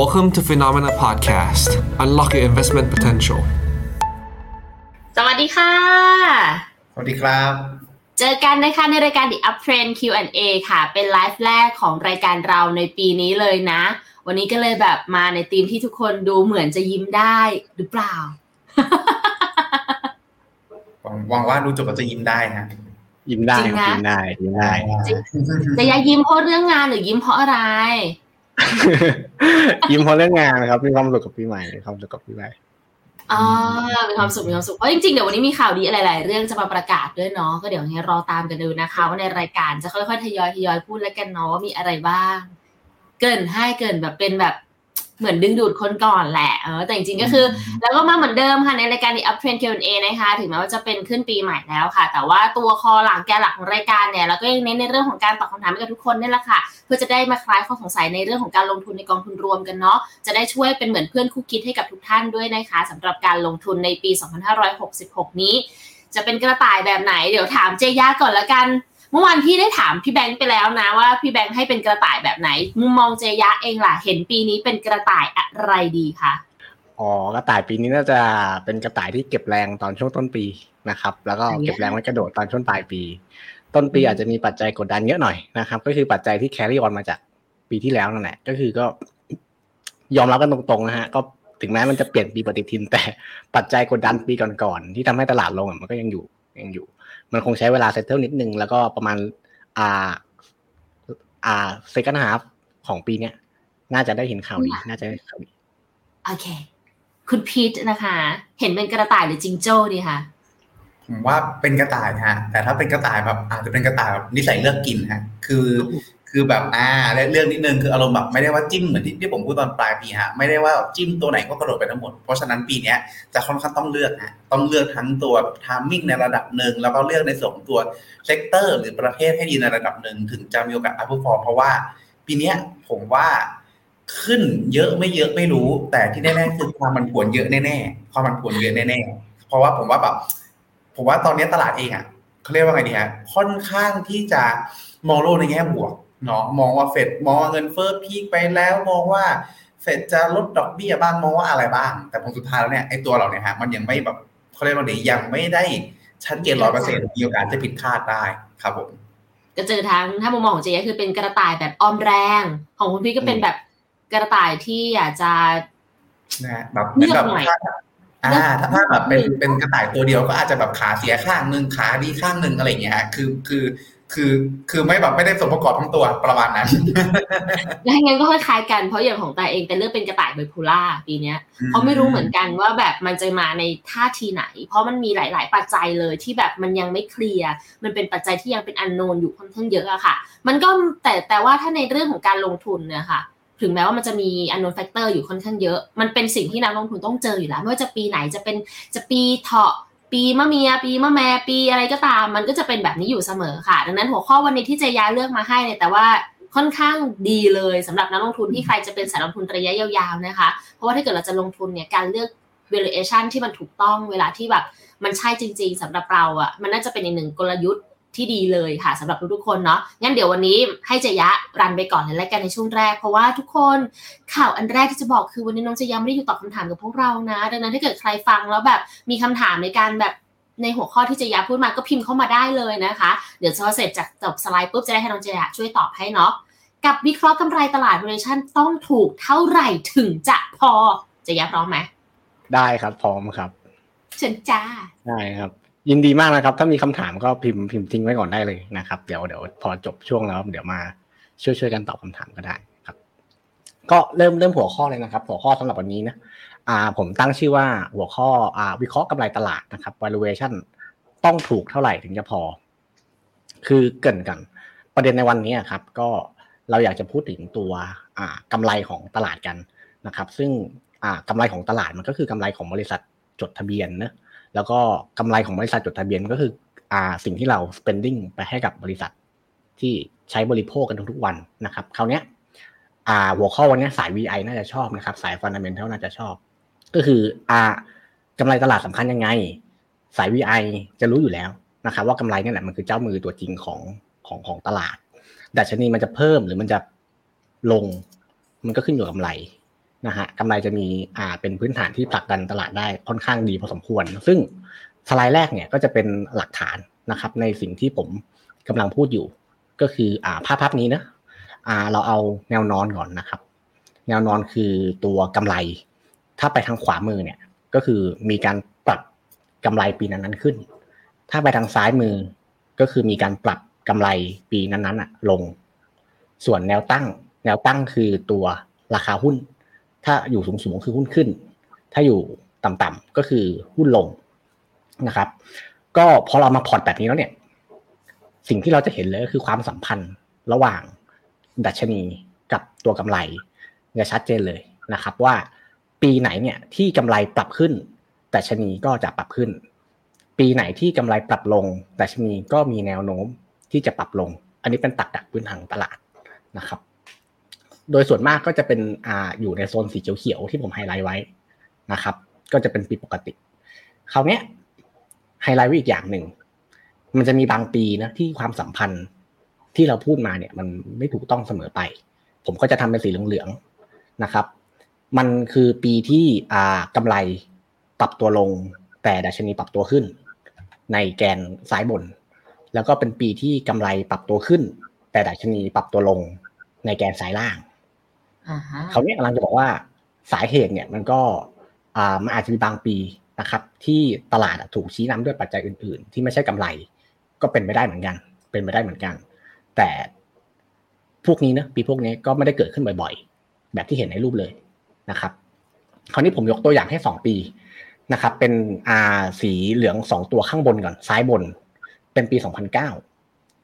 Welcome to Phenomena Podcast. Unlock your investment potential. สวัสดีค่ะ สวัสดีครับ เจอกันนะคะในรายการ The Uptrend Q&A ค่ะ เป็นไลฟ์แรกของรายการเราในปีนี้เลยนะ วันนี้ก็เลยแบบมาในธีมที่ทุกคนดูเหมือนจะยิ้มได้หรือเปล่า หวังว่าดูจบก็จะยิ้มได้ฮะยิ้มได้จริงคนะรับยิ้มได้ยิ้มได้ จะอยายิ้มเพราะเรื่องงานหรือยิ้มเพราะอะไร ยิ้มเพราะเรื่องงานนะครับมีความสุขกับพี่ใหม่มีความสุขกับพี่ใหม่อ๋อมีความสุขมีความสุขเพราะจริงๆเดี๋ยววันนี้มีข่าวดีหลาย ๆ เรื่องจะมาประกาศด้วยเนาะก็เดี๋ยวให้รอตามกันดูนะคะ ว่าในรายการจะค่อยๆทยอยทยอยพูดแล้วกันเนาะว่ามีอะไรบ้าง เกินให้เกินแบบเป็นแบบ เหมือนดึงดูดคนก่อนแหละเออแต่จริงๆก็คือ แล้วก็มาเหมือนเดิมค่ะในรายการ The Up Trend Q&A นะคะ ถึงแม้ว่าจะเป็นขึ้นปีใหม่แล้วค่ะ แต่ว่าตัวคอหลังแกนหลักของรายการเนี่ยเราก็ยังเน้นในเรื่องของการตอบคำถามให้กับทุกคนนี่แหละค่ะ เพื่อจะได้มาคลายข้อสงสัยในเรื่องของการลงทุนในกองทุนรวมกันเนาะจะได้ช่วยเป็นเหมือนเพื่อนคู่คิดให้กับทุกท่านด้วยนะคะสำหรับการลงทุนในปี 2566 นี้ จะเป็นกระต่ายแบบไหนเดี๋ยวถามเจย่าก่อนละกันเมื่อวานพี่ได้ถามพี่แบงค์ไปแล้วนะว่าพี่แบงค์ให้เป็นกระต่ายแบบไหนมุมมองเจยะเองล่ะ เห็นปีนี้เป็นกระต่ายอะไรดีคะอ๋อกระต่ายปีนี้น่าจะเป็นกระต่ายที่เก็บแรงตอนช่วงต้นปีนะครับ แล้วก็เก็บแรงไว้กระโดดตอนช่วงปลายปี ต้นปีอาจจะมีปัจจัยกดดันเยอะหน่อยนะครับ ก็คือปัจจัยที่แครี่ออนมาจากปีที่แล้วนั่นแหละก็คือก็ยอมรับกันตรงๆนะฮะก็ถึงแม้มันจะเปลี่ยนปีปฏิทิน แต่ปัจจัยกดดันปีก่อนๆที่ทำให้ตลาดลงอะมันก็ยังอยู่ยังอยู่ มันคงใช้เวลา settle นิดนึง แล้วก็ประมาณอ่าอ่า second half ของปีเนี้ยน่าจะได้เห็นข่าวดีน่าจะได้ข่าวดีโอเค คุณพีทนะคะ เห็นเป็นกระต่ายหรือจิงโจ้ดีคะผมว่าเป็นกระต่ายฮะ แต่ถ้าเป็นกระต่ายแบบอาจจะเป็นกระต่ายแบบนิสัยเลือกกินฮะ คือ คือแบบอ่าเรื่องนิดนึงคืออารมณ์แบบไม่ได้ว่าจิ้มเหมือนที่ที่ผมพูดตอนปลายปีฮะไม่ได้ว่าจิ้มตัวไหนก็กระโดดไปทั้งหมด เพราะฉะนั้นปีเนี้ยจะค่อนข้างต้องเลือกฮะต้องเลือกทั้งตัว timing ในระดับหนึ่งแล้วก็เลือกในส่วนของตัว sector หรือประเทศให้ดีในระดับหนึ่งถึงจะมีโอกาส outperform เพราะว่า ปีเนี้ยผมว่าขึ้นเยอะไม่เยอะไม่รู้ แต่ที่แน่ๆคือความผันผวนเยอะแน่ๆความผันผวนเยอะแน่ๆเพราะว่าผมว่าแบบผมว่าตอนนี้ตลาดเองอะเขาเรียกว่าไงดีฮะค่อนข้างที่จะมองโลกในแง่บวก เนาะมองว่าเฟดมองว่าเงินเฟ้อพีคไปแล้วมองว่าเฟดจะลดดอกเบี้ยบ้างมองว่าอะไรบ้าง แต่ผลสุดท้ายแล้วเนี่ยไอ้ตัวเราเนี่ยฮะมันยังไม่แบบเขาเรียกว่าไงยังไม่ได้ชัดเจนร้อยเปอร์เซ็นต์มีโอกาสจะผิดคาดได้ครับผมก็เจอทั้งถ้ามุมมองของเจยะคือเป็นกระต่ายแบบออมแรง ของคุณพีทก็เป็นแบบกระต่ายที่อยากจะนะฮะแบบเหมือนแบบเลือกหน่อยถ้าอ่าถ้าถ้าแบบเป็นเป็นกระต่ายตัวเดียวก็อาจจะแบบขาเสียข้างหนึ่งขาดีข้างหนึ่งอะไรอย่างเงี้ยฮะคือคือ คือคือไม่แบบไม่ได้สมประกอบทั้งตัวประมาณนั้นแล้วงั้นก็คล้ายๆกันเพราะอย่างของตาเองแต่เลือกเป็นกระต่ายไบโพล่าปีเนี้ยเพราะไม่รู้เหมือนกันว่าแบบมันจะมาในท่าทีไหน เพราะมันมีหลาย ๆ ปัจจัยเลยที่แบบมันยังไม่เคลียร์มันเป็นปัจจัยที่ยังเป็นอันโนนอยู่ค่อนข้างเยอะอะค่ะ มันก็แต่แต่ว่าถ้าในเรื่องของการลงทุนเนี่ยค่ะถึงแม้ว่ามันจะมี unknown factor อยู่ค่อนข้างเยอะ มันเป็นสิ่งที่นักลงทุนต้องเจออยู่แล้ว ไม่ว่าจะปีไหนจะเป็นจะปีเถาะ ปีมะเมีย ปีมะแมปีอะไรก็ตาม มันก็จะเป็นแบบนี้อยู่เสมอค่ะ ดังนั้นหัวข้อวันนี้ที่เจยาเลือกมาให้เนี่ยแต่ว่าค่อนข้างดีเลยสำหรับนักลงทุนที่ใครจะเป็นสายลงทุนระยะยาวๆนะคะ เพราะว่าถ้าเกิดเราจะลงทุนเนี่ยการเลือก valuation ที่มันถูกต้องเวลาที่แบบมันใช่จริง ๆสำหรับเราอะมันน่าจะเป็นอีกหนึ่งกลยุทธ์ ที่ดีเลยค่ะสำหรับทุกๆคนเนาะงั้นเดี๋ยววันนี้ให้เจยะรันไปก่อนเลยแล้วกันในช่วงแรก เพราะว่าทุกคนข่าวอันแรกที่จะบอกคือวันนี้น้องเจยะไม่ได้อยู่ตอบคำถามกับพวกเรานะดังนั้นถ้าเกิดใครฟังแล้วแบบมีคำถามในการแบบในหัวข้อที่เจยะพูดมาก็พิมพ์เข้ามาได้เลยนะคะ เดี๋ยวพอเสร็จจากจบสไลด์ปุ๊บจะได้ให้น้องเจยะช่วยตอบให้เนาะกับวิเคราะห์กำไรตลาด valuation ต้องถูกเท่าไหร่ถึงจะพอจะยับพร้อมไหม ได้ครับพร้อมครับ เชิญจ้า ได้ครับ ยินดีมากนะครับ ถ้ามีคำถามก็พิมพ์พิมพ์ทิ้งไว้ก่อนได้เลยนะครับ เดี๋ยวเดี๋ยวพอจบช่วงแล้ว เดี๋ยวมาช่วยช่วยกันตอบคำถามก็ได้ครับ ก็เริ่มเริ่มหัวข้อเลยนะครับ หัวข้อสำหรับวันนี้นะอ่าผมตั้งชื่อว่าหัวข้ออ่าวิเคราะห์กำไรตลาดนะครับ valuation ต้องถูกเท่าไหร่ถึงจะพอ คือเกินกัน ประเด็นในวันนี้ครับ ก็เราอยากจะพูดถึงตัวอ่ากำไรของตลาดกันนะครับ ซึ่งอ่ากำไรของตลาดมันก็คือกำไรของบริษัทจดทะเบียนนะ แล้วก็กำไรของบริษัทจดทะเบียนก็คืออ่าสิ่งที่เรา spending ไปให้กับบริษัทที่ใช้บริโภคกันทุกๆวันนะครับคราวนี้อ่าหัวข้อวันนี้สาย VI น่าจะชอบนะครับ สาย fundamental น่าจะชอบ ก็คืออ่ากำไรตลาดสำคัญยังไง สาย VI จะรู้อยู่แล้วนะครับว่ากำไรนี่แหละมันคือเจ้ามือตัวจริงของของของตลาดดัชนีมันจะเพิ่มหรือมันจะลงมันก็ขึ้นอยู่กับกำไร นะฮะกำไรจะมีอ่าเป็นพื้นฐานที่ผลักดันตลาดได้ค่อนข้างดีพอสมควร ซึ่งสไลด์แรกเนี่ยก็จะเป็นหลักฐานนะครับ ในสิ่งที่ผมกำลังพูดอยู่ ก็คืออ่าภาพภาพนี้นะอ่าเราเอาแนวนอนก่อนนะครับ แนวนอนคือตัวกำไร ถ้าไปทางขวามือเนี่ยก็คือมีการปรับกำไรปีนั้นๆขึ้น ถ้าไปทางซ้ายมือก็คือมีการปรับกำไรปีนั้นๆอะลง ส่วนแนวตั้ง แนวตั้งคือตัวราคาหุ้น ถ้าอยู่สูงๆคือหุ้นขึ้น ถ้าอยู่ต่ำๆก็คือหุ้นลงนะครับ ก็พอเรามาพอร์ตแบบนี้แล้วเนี่ย สิ่งที่เราจะเห็นเลยก็คือความสัมพันธ์ระหว่างดัชนีกับตัวกำไรจะชัดเจนเลยนะครับ ว่าปีไหนเนี่ยที่กำไรปรับขึ้นดัชนีก็จะปรับขึ้น ปีไหนที่กำไรปรับลงดัชนีก็มีแนวโน้มที่จะปรับลง อันนี้เป็นตักดักพื้นฐานตลาดนะครับ โดยส่วนมากก็จะเป็นอ่าอยู่ในโซนสีเขียวๆที่ผมไฮไลท์ไว้นะครับ ก็จะเป็นปีปกติคราวนี้ไฮไลท์ไว้อีกอย่างหนึ่งมันจะมีบางปีนะที่ความสัมพันธ์ที่เราพูดมาเนี่ย มันไม่ถูกต้องเสมอไป ผมก็จะทำเป็นสีเหลืองๆนะครับ มันคือปีที่อ่ากำไรปรับตัวลง แต่ดัชนีปรับตัวขึ้น ในแกนซ้ายบน แล้วก็เป็นปีที่กำไรปรับตัวขึ้น แต่ดัชนีปรับตัวลงในแกนซ้ายล่าง เขาเนี่ยกำลังจะบอกว่าสาเหตุเนี่ยมันก็อ่ามันอาจจะมีบางปีนะครับ ที่ตลาดถูกชี้นำด้วยปัจจัยอื่น ๆ ที่ไม่ใช่กำไร ก็เป็นไปได้เหมือนกัน เป็นไปได้เหมือนกัน แต่พวกนี้นะปีพวกนี้ก็ไม่ได้เกิดขึ้นบ่อยๆ แบบที่เห็นในรูปเลยนะครับ คราวนี้ผมยกตัวอย่างให้สองปีนะครับ เป็นอาสีเหลืองสองตัวข้างบนก่อนซ้ายบน เป็นปีสองพันเก้า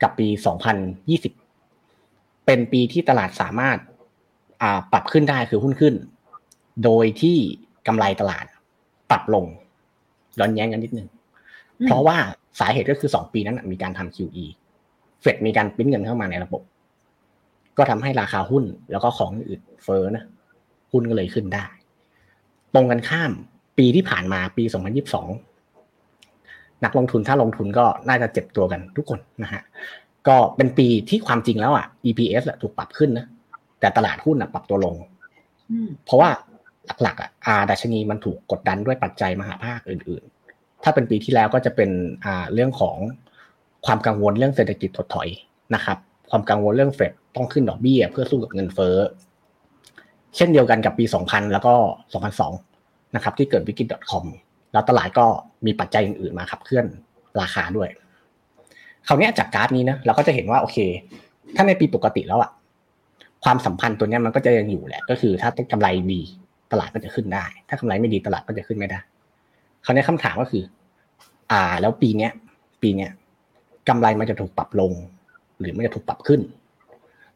กับปีสองพันยี่สิบเป็นปีที่ตลาดสามารถ ปรับขึ้นได้คือหุ้นขึ้น โดยที่กำไรตลาด ปรับลงย้อนแย้งกันนิดนึงอืมเพราะว่าสาเหตุก็คือสองปีนั้นนะมีการทำ QE เฟดมีการปริ้นเงินเข้ามาในระบบ ก็ทำให้ราคาหุ้นแล้วก็ของอื่นเฟ้อนะหุ้นก็เลยขึ้นได้ ตรงกันข้ามปีที่ผ่านมาปี 2022 นักลงทุนถ้าลงทุนก็น่าจะเจ็บตัวกันทุกคนนะฮะก็เป็นปีที่ความจริงแล้วอะ EPS อะถูกปรับขึ้นนะ แต่ตลาดหุ้นอะปรับตัวลงอืมเพราะว่าหลักๆอะอาดัชนีมันถูกกดดันด้วยปัจจัยมหาภาคอื่น ๆ ถ้าเป็นปีที่แล้วก็จะเป็นอ่าเรื่องของความกังวลเรื่องเศรษฐกิจถดถอยนะครับ ความกังวลเรื่องเฟดต้องขึ้นดอกเบี้ย เพื่อสู้กับเงินเฟ้อ เช่นเดียวกันกับปี 2000 แล้วก็ 2002 นะครับ ที่เกิดวิกฤต .com แล้วตลาดก็มีปัจจัยอื่นๆมาขับเคลื่อนราคาด้วย คราวเนี้ยจากกราฟนี้นะเราก็จะเห็นว่าโอเค ถ้าในปีปกติแล้วอะ ความสัมพันธ์ตัวนี้มันก็จะยังอยู่แหละ ก็คือ ถ้ากำไรดีตลาดก็จะขึ้นได้ ถ้ากำไรไม่ดีตลาดก็จะขึ้นไม่ได้คราวนี้คำถามก็คือ อ่า แล้วปีเนี้ย ปีเนี้ยกำไรมันจะถูกปรับลง หรือมันจะถูกปรับขึ้น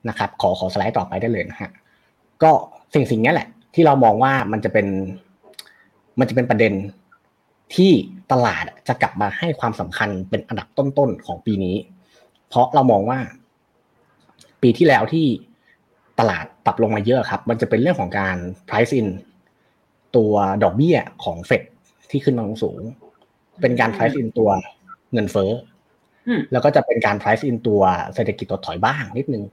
นะครับ ขอขอสไลด์ต่อไปได้เลยนะฮะก็สิ่งสิ่งนี้แหละ ที่เรามองว่ามันจะเป็น มันจะเป็นประเด็นที่ตลาดจะกลับมาให้ความสำคัญเป็นอันดับต้นๆของปีนี้ เพราะเรามองว่า ปีที่แล้วที่ ตลาดปรับลงมาเยอะครับ มันจะเป็นเรื่องของการ price in ตัวดอกเบี้ยของเฟดที่ขึ้นมาสูง เป็นการ price in ตัวเงินเฟ้ออมแล้วก็จะเป็นการ price in ตัวเศรษฐกิจถดถอยบ้างนิดนึง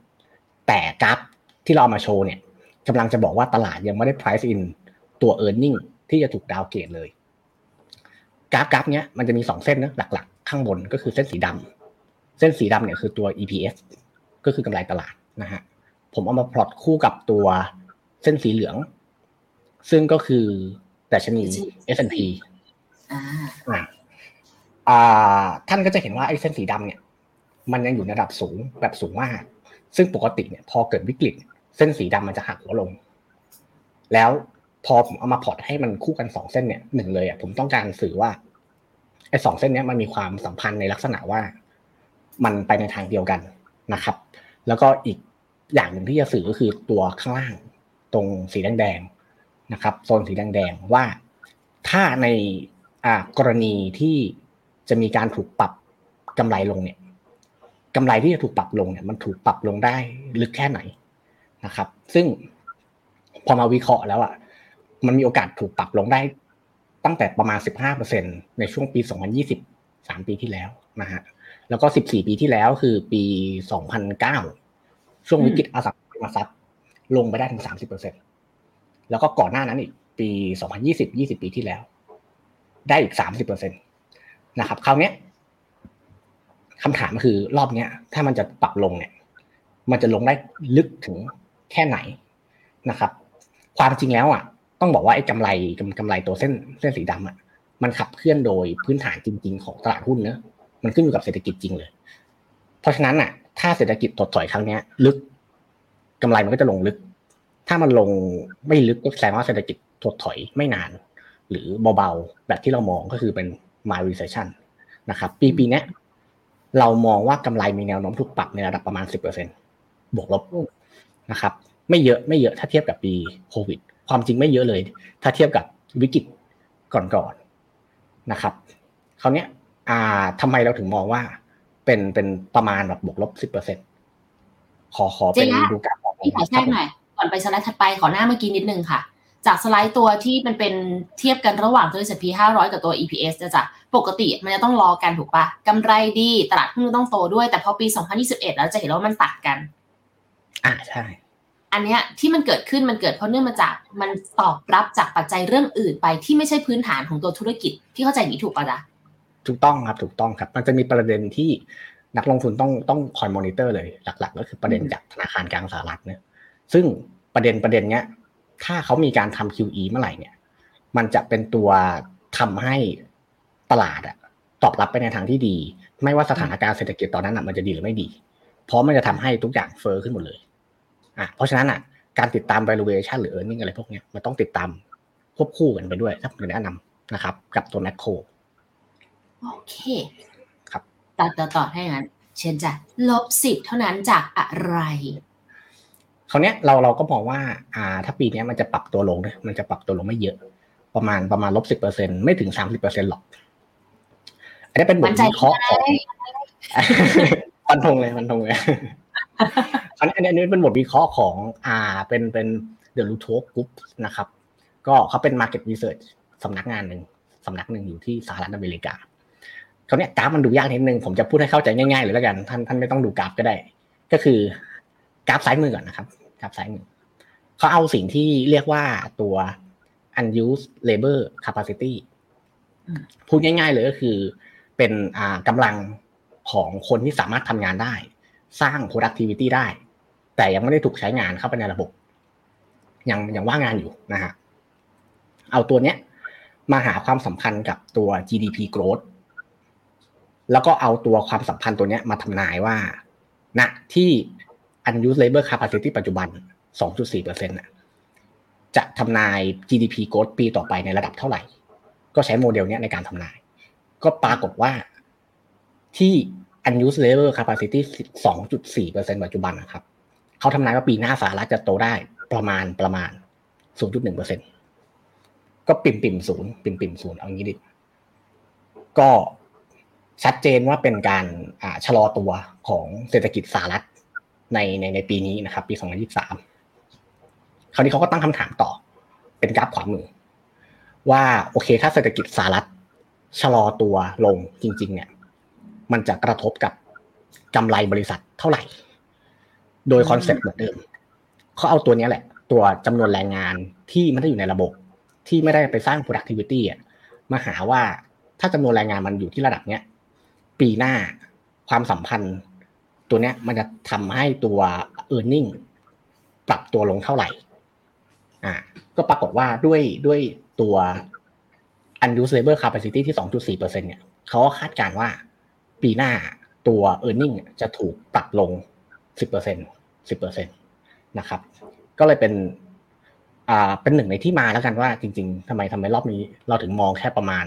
แต่กราฟที่เราเอามาโชว์เนี่ยกำลังจะบอกว่าตลาดยังไม่ได้ price in ตัว e a r n i n g ที่จะถูกดาวเกรดเลย กราฟกราฟเนี้ยมันจะมีสองเส้นนะหลัก ๆ ข้างบนก็คือเส้นสีดำเส้นสีดำเนี่ยคือตัว EPS ก็คือกำไรตลาดนะฮะ ผมเอามาพลอตคู่กับตัวเส้นสีเหลือง ซึ่งก็คือดัชนี S&P อ่าอ่าอ่า ท่านก็จะเห็นว่าไอ้เส้นสีดำเนี่ย มันยังอยู่ในระดับสูงแบบสูงมาก ซึ่งปกติเนี่ย พอเกิดวิกฤต เส้นสีดำมันจะหักหัวลง แล้วพอผมเอามาพอร์ตให้มันคู่กันสองเส้นเนี่ยหนึ่งเลยอะผมต้องการสื่อว่าไอ้สองเส้นเนี้ยมันมีความสัมพันธ์ในลักษณะว่า มันไปในทางเดียวกันนะครับ แล้วก็อีก อย่างหนึ่งที่จะสื่อก็คือตัวข้างล่างตรงสีแดงๆนะครับโซนสีแดงๆว่าถ้าในอ่ากรณีที่จะมีการถูกปรับกำไรลงเนี่ยกำไรที่จะถูกปรับลงเนี่ยมันถูกปรับลงได้ลึกแค่ไหนนะครับ ซึ่งพอมาวิเคราะห์แล้วอะมันมีโอกาสถูกปรับลงได้ตั้งแต่ประมาณ 15%ในช่วงปี 2020 3 ปีที่แล้วนะฮะแล้วก็ 14 ปีที่แล้วคือปี 2009 ช่วงวิกฤตอสังหาริมทรัพย์ ลงไปได้ถึง30%แล้วก็ก่อนหน้านั้นอีกปีสองพันยี่สิบยี่สิบปีที่แล้ว ได้อีกสามสิบเปอร์เซ็นตนะครับคราวเนี้ยคำถามคือรอบเนี้ย ถ้ามันจะปรับลงเนี่ย มันจะลงได้ลึกถึงแค่ไหนนะครับ ความจริงแล้วอะ ต้องบอกว่าไอ้กำไรกำไรตัวเส้นเส้นสีดำอะ มันขับเคลื่อนโดยพื้นฐานจริง ๆ ของตลาดหุ้นเนอะมันขึ้นอยู่กับเศรษฐกิจจริงเลย เพราะฉะนั้นอะ ถ้าเศรษฐกิจถดถอยครั้งนี้ลึกกำไรมันก็จะลงลึก ถ้ามันลงไม่ลึกก็แสดงว่าเศรษฐกิจถดถอยไม่นาน หรือเบาๆ แบบที่เรามองก็คือเป็น mild recession นะครับ ปีปีนี้เรามองว่ากำไรมีแนวโน้มถูกปรับในระดับประมาณ 10%บวกลบนะครับ ไม่เยอะไม่เยอะถ้าเทียบกับปีโควิด ความจริงไม่เยอะเลย ถ้าเทียบกับวิกฤตก่อนๆนะครับคราวนี้อ่าทำไมเราถึงมองว่า เป็นเป็นประมาณแบบบวกลบสิบเปอร์เซ็นขอขอเป็นดูการออกพี่ขอแทรกหน่อย ก่อนไปสไลด์ถัดไปขอหน้าเมื่อกี้นิดนึงค่ะ จากสไลด์ตัวที่มันเป็นเทียบกันระหว่างตัว S&P 500 กับตัว EPS จะจ้ะปกติมันจะต้องล้อกันถูกปะกำไรดีตลาดหุ้นต้องโตด้วย แต่พอปี 2021 แล้วจะเห็นว่ามันตัดกัน อ่าใช่ อันเนี้ยที่มันเกิดขึ้นมันเกิดเพราะเนื่องมาจากมันตอบรับจากปัจจัยเรื่องอื่นไปที่ไม่ใช่พื้นฐานของตัวธุรกิจที่เข้าใจอย่างนี้ถูกปะจ๊ะ ถูกต้องครับถูกต้องครับ มันจะมีประเด็นที่นักลงทุนต้องต้องคอยมอนิเตอร์เลยหลัก ๆ ก็คือประเด็นจากธนาคารกลางสหรัฐเนี่ยซึ่งประเด็นประเด็นเนี้ยถ้าเขามีการทำ QE เมื่อไหร่เนี่ย มันจะเป็นตัวทำให้ตลาดอะตอบรับไปในทางที่ดี ไม่ว่าสถานการณ์เศรษฐกิจตอนนั้นอะมันจะดีหรือไม่ดี เพราะมันจะทำให้ทุกอย่างเฟอ้อขึ้นหมดเลยอะเพราะฉะนั้นอะการติดตาม valuation หรือ earning อะไรพวกเนี้ยมันต้องติดตามควบคู่กันไปด้วยถ้าผมแนะนำนะครับ กับตัว macro โอเค ครับต่อต่อต่อให้งั้น เช่นจ้ะลบสิบเท่านั้นจากอะไรคราวเนี้ยเราเราก็มองว่า อ่า ถ้าปีเนี้ยมันจะปรับตัวลงนะมันจะปรับตัวลงไม่เยอะ ประมาณประมาณลบสิบเปอร์เซ็นไม่ถึงสามสิบเปอร์เซ็นหรอกอันนี้เป็นบทมั่นใจวิเคราะห์ของได้ฟันธงเลยฟันธงเลยอันนี้อันนี้อันนี้เป็นบทวิเคราะห์ของอ่าเป็นเป็นเดอะลูโทกรุ๊ปนะครับ ก็เขาเป็น Market Research สำนักงานหนึ่งสำนักหนึ่งอยู่ที่สหรัฐอเมริกา เขาวเนี้ยกราฟมันดูยากนิดนึงผมจะพูดให้เข้าใจง่ายๆเลยแล้วกัน ท่านท่านไม่ต้องดูกราฟก็ได้ ก็คือกราฟซ้ายมือก่อนนะครับกราฟซ้ายมือเขาเอาสิ่งที่เรียกว่าตัว unused labor capacity อืมพูดง่าย ๆ เลยก็คือ เป็นอ่ากำลังของคนที่สามารถทำงานได้ สร้าง productivity ได้ แต่ยังไม่ได้ถูกใช้งานเข้าไปในระบบ ยังยังว่างงานอยู่นะฮะเอาตัวเนี้ยมาหาความสัมพันธ์กับตัว GDP growth แล้วก็เอาตัวความสัมพันธ์ตัวเนี้ยมาทำนายว่าณที่ unused labor capacity ปัจจุบัน 2.4%นะจะทำนาย GDP growth ปีต่อไปในระดับเท่าไหร่ ก็ใช้โมเดลเนี้ยในการทำนาย ก็ปรากฏว่าที่ unused labor capacity 2.4%ปัจจุบันนะครับ เขาทำนายว่าปีหน้าสหรัฐจะโตได้ประมาณประมาณ 0.1%ก็ปิ่มปิ่มศูนย์ปิ่มปิ่มศูนย์เอางี้ดิ ก็ ชัดเจนว่าเป็นการอ่าชะลอตัวของเศรษฐกิจสหรัฐในในในปีนี้นะครับ ปี 2023 คราวนี้เขาก็ตั้งคำถามต่อ เป็นกราฟขวามือ ว่าโอเค ถ้าเศรษฐกิจสหรัฐชะลอตัวลงจริง ๆ เนี่ย มันจะกระทบกับกำไรบริษัทเท่าไหร่ โดยคอนเซ็ปต์เหมือนเดิมเขาเอาตัวเนี้ยแหละ ตัวจำนวนแรงงานที่ไม่ได้อยู่ในระบบ ที่ไม่ได้ไปสร้าง productivity อะมาหาว่าถ้าจำนวนแรงงานมันอยู่ที่ระดับเนี้ย ปีหน้าความสัมพันธ์ ตัวเนี้ยมันจะทำให้ตัว e a r n i n g ปรับตัวลงเท่าไหร่ อ่า ก็ปรากฏว่าด้วยด้วยตัว unused labor capacity ที่ 2.4%เนี่ยเขาก็คาดการณ์ว่าปีหน้าตัว e a r n i n g จะถูกปรับลง 10% 10%นะครับ ก็เลยเป็นอ่าเป็นหนึ่งในที่มาแล้วกันว่าจริง ๆทำไมทำไมรอบนี้เราถึงมองแค่ประมาณ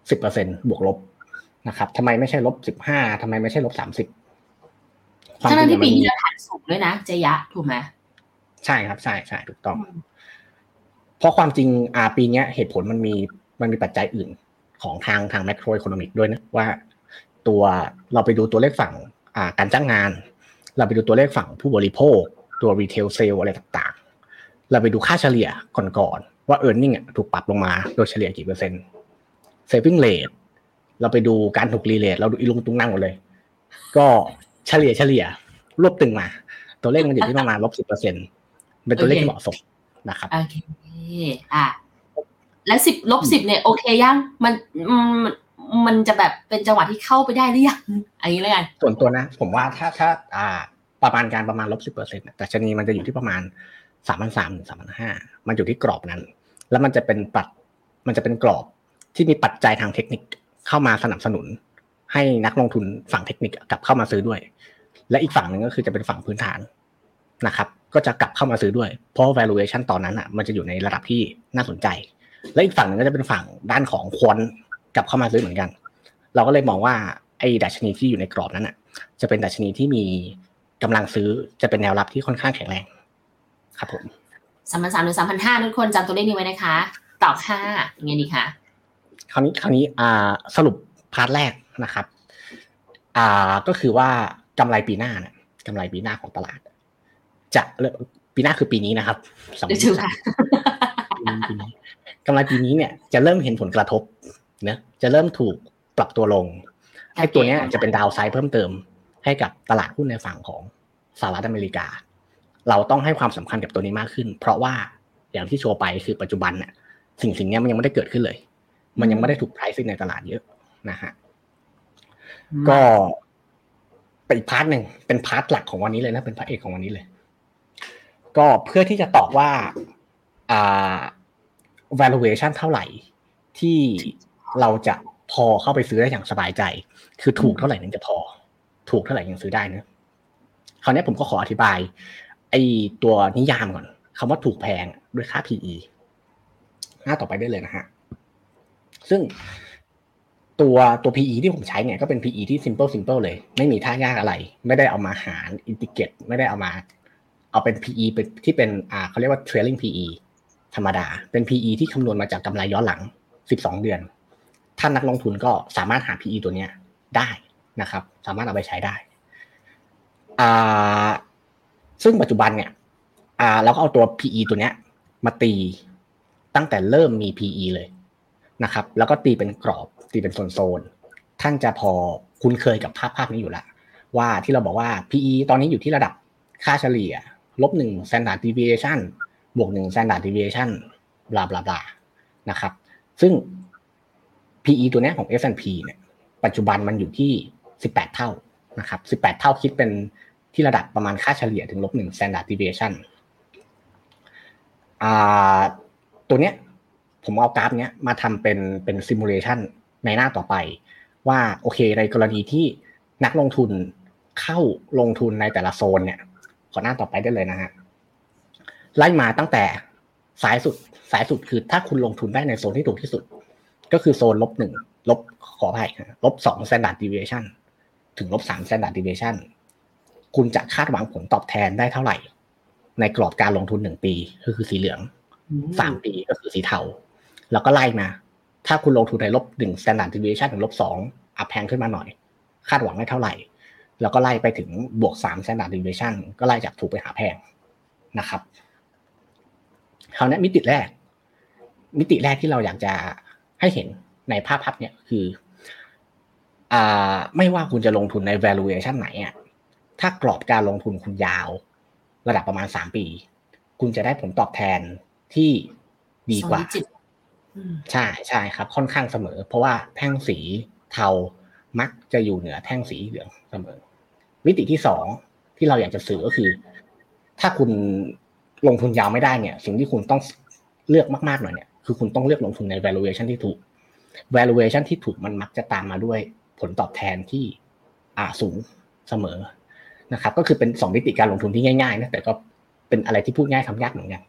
10%บวกลบ นะครับทำไมไม่ใช่ลบ15ทำไมไม่ใช่ลบ30ทั้งนั้นที่มัปีนที่แล้วฐานสูงด้วยนะเจยาถูกไหมใช่ครับใช่ใช่ถูกต้อง เพราะความจริงอ่าปีเนี้ยเหตุผลมันมีมันมีปัจจัยอื่นของทางทางแม c โ o ร c o ค o นมิกด้วยนะว่า ตัวเราไปดูตัวเลขฝั่งอ่าการจ้างงาน เราไปดูตัวเลขฝั่งผู้บริโภค ตัว retail sales อะไรต่างๆ เราไปดูค่าเฉลี่ยก่อนๆว่า e a r n i n g อะถูกปรับลงมาโดยเฉลี่ยกี่เปอร์เซ็นต์ saving rate เราไปดูการถูกรีเลทเราดูอีลุงตุงนั่งหมดเลย ก็เฉลี่ยเฉลี่ยรวบตึงมา ตัวเลขมันอยู่ที่ประมาณลบสิบเปอร์เซ็นเป็นตัวเลขที่เหมาะสมนะครับโอเคอะแล้วสิบลบสิบเนี่ยโอเคยังมันมันมันจะแบบเป็นจังหวะที่เข้าไปได้หรือยังอันนี้เลยกันส่วนตัวนะ ผมว่าถ้าถ้า อ่า ประมาณการประมาณลบสิบเปอร์เซ็นต์แต่ชนีมันจะอยู่ที่ประมาณสามพันสามถึงสามพันห้ามันอยู่ที่กรอบนั้น แล้วมันจะเป็นปัดมันจะเป็นกรอบที่มีปัจจัยทางเทคนิค เข้ามาสนับสนุน ให้นักลงทุนฝั่งเทคนิคกลับเข้ามาซื้อด้วย และอีกฝั่งหนึ่งก็คือจะเป็นฝั่งพื้นฐานนะครับ ก็จะกลับเข้ามาซื้อด้วย เพราะ valuation ตอนนั้นอะ มันจะอยู่ในระดับที่น่าสนใจ และอีกฝั่งหนึ่งก็จะเป็นฝั่งด้านของควอนกลับเข้ามาซื้อเหมือนกัน เราก็เลยมองว่าไอ้ดัชนีที่อยู่ในกรอบนั้นอะ จะเป็นดัชนีที่มีกำลังซื้อจะเป็นแนวรับที่ค่อนข้างแข็งแรง ครับผมสามพันสามหรือสามพันห้าทุกคนจำตัวเลขนี้ไว้นะคะ ตอบห้ายังไงดีคะ คราวนี้คราวนี้อ่าสรุปพาร์ทแรกนะครับอ่าก็คือว่ากำไรปีหน้าเนี่ยกำไรปีหน้าของตลาด จะเริ่มปีหน้าคือปีนี้นะครับสองเดี๋ยวชื่อค่ะปีนี้กำไรปีนี้เนี่ยจะเริ่มเห็นผลกระทบเนะจะเริ่มถูกปรับตัวลงไอ้ตัวเนี้ยจะเป็นดาวไซด์เพิ่มเติมให้กับตลาดหุ้นในฝั่งของสหรัฐอเมริกา เราต้องให้ความสำคัญกับตัวนี้มากขึ้น เพราะว่าอย่างที่โชว์ไปคือปัจจุบันเนี่ยสิ่งสิ่งนี้มันยังไม่ได้เกิดขึ้นเลย มันยังไม่ได้ถูก price ในตลาดเยอะนะฮะก็เป็นอีก part หนึ่งเป็น part หลักของวันนี้เลยนะเป็นพระเอกของวันนี้เลย ก็เพื่อที่จะตอบว่าอ่า valuation เท่าไหร่ ที่เราจะพอเข้าไปซื้อได้อย่างสบายใจ คือถูกเท่าไหร่นึงจะพอ ถูกเท่าไหร่ยังซื้อได้นะคราวนี้ผมก็ขออธิบาย ไอ้ตัวนิยามก่อนคำว่าถูกแพงด้วยค่า PE หน้าต่อไปได้เลยนะฮะ ซึ่งตัวตัว PE ที่ผมใช้เนี่ยก็เป็น PE ที่ simple simple เลย ไม่มีท่ายากอะไร ไม่ได้เอามาหารอินทิเกรตไม่ได้เอามา เอาเป็น PE เป็นที่เป็นอ่าเขาเรียกว่า trailing PE ธรรมดา เป็น PE ที่คำนวณมาจากกำไรย้อนหลัง 12 เดือน ท่านนักลงทุนก็สามารถหา PE ตัวเนี้ยได้นะครับ สามารถเอาไปใช้ได้อ่าซึ่งปัจจุบันเนี่ยอ่าเราก็เอาตัว PE ตัวเนี้ยมาตีตั้งแต่เริ่มมี PE เลย นะครับ แล้วก็ตีเป็นกรอบ ตีเป็นโซนๆท่านจะพอคุ้นเคยกับภาพภาพนี้อยู่ล้วว่าที่เราบอกว่า PE ตอนนี้อยู่ที่ระดับค่าเฉลี่ยลบหนึ่ง standard deviation บวกหนึ่ง standard deviation บลาบลาบลานะครับ ซึ่ง PE ตัวเนี้ยของ S&P เนี่ย ปัจจุบันมันอยู่ที่ 18 เท่านะครับ18 เท่าคิดเป็นที่ระดับประมาณค่าเฉลี่ยถึงลบหนึ่ง standard deviation อ่าตัวเนี้ย ผมเอากราฟเนี้ยมาทำเป็นเป็นซิมูเลชันในหน้าต่อไป ว่าโอเคในกรณีที่นักลงทุนเข้าลงทุนในแต่ละโซนเนี่ย ขอหน้าต่อไปได้เลยนะฮะไล่มาตั้งแต่สายสุดสายสุดคือถ้าคุณลงทุนได้ในโซนที่ถูกที่สุด ก็คือโซนลบหนึ่งลบขออภัยลบสอง standard deviation ถึงลบสาม standard deviation คุณจะคาดหวังผลตอบแทนได้เท่าไหร่ ในกรอบการลงทุนหนึ่งปีก็คือสีเหลืองสามปีก็คือสีเทา แล้วก็ไล่มา ถ้าคุณลงทุนในลบหนึ่ง standard deviation ถึงลบสองอัพแพงขึ้นมาหน่อย คาดหวังได้เท่าไหร่ แล้วก็ไล่ไปถึงบวกสาม standard deviation ก็ไล่จากถูกไปหาแพงนะครับคราวนี้มิติแรก มิติแรกที่เราอยากจะให้เห็นในภาพภาพเนี่ยคืออ่าไม่ว่าคุณจะลงทุนใน valuation ไหนอะถ้ากรอบการลงทุนคุณยาว ระดับประมาณสามปี คุณจะได้ผลตอบแทนที่ดีกว่า ใช่ใช่ครับ ค่อนข้างเสมอ เพราะว่าแท่งสีเทามักจะอยู่เหนือแท่งสีเหลืองเสมอมิติที่สองที่เราอยากจะสื่อก็คือ ถ้าคุณลงทุนยาวไม่ได้เนี่ย สิ่งที่คุณต้องเลือกมากๆหน่อยเนี่ยคือคุณต้องเลือกลงทุนใน valuation ที่ถูก valuation ที่ถูกมันมักจะตามมาด้วยผลตอบแทนที่อ่าสูงเสมอนะครับ ก็คือเป็นสองมิติการลงทุนที่ง่ายๆนะแต่ก็เป็นอะไรที่พูดง่ายทำยากเหมือนกัน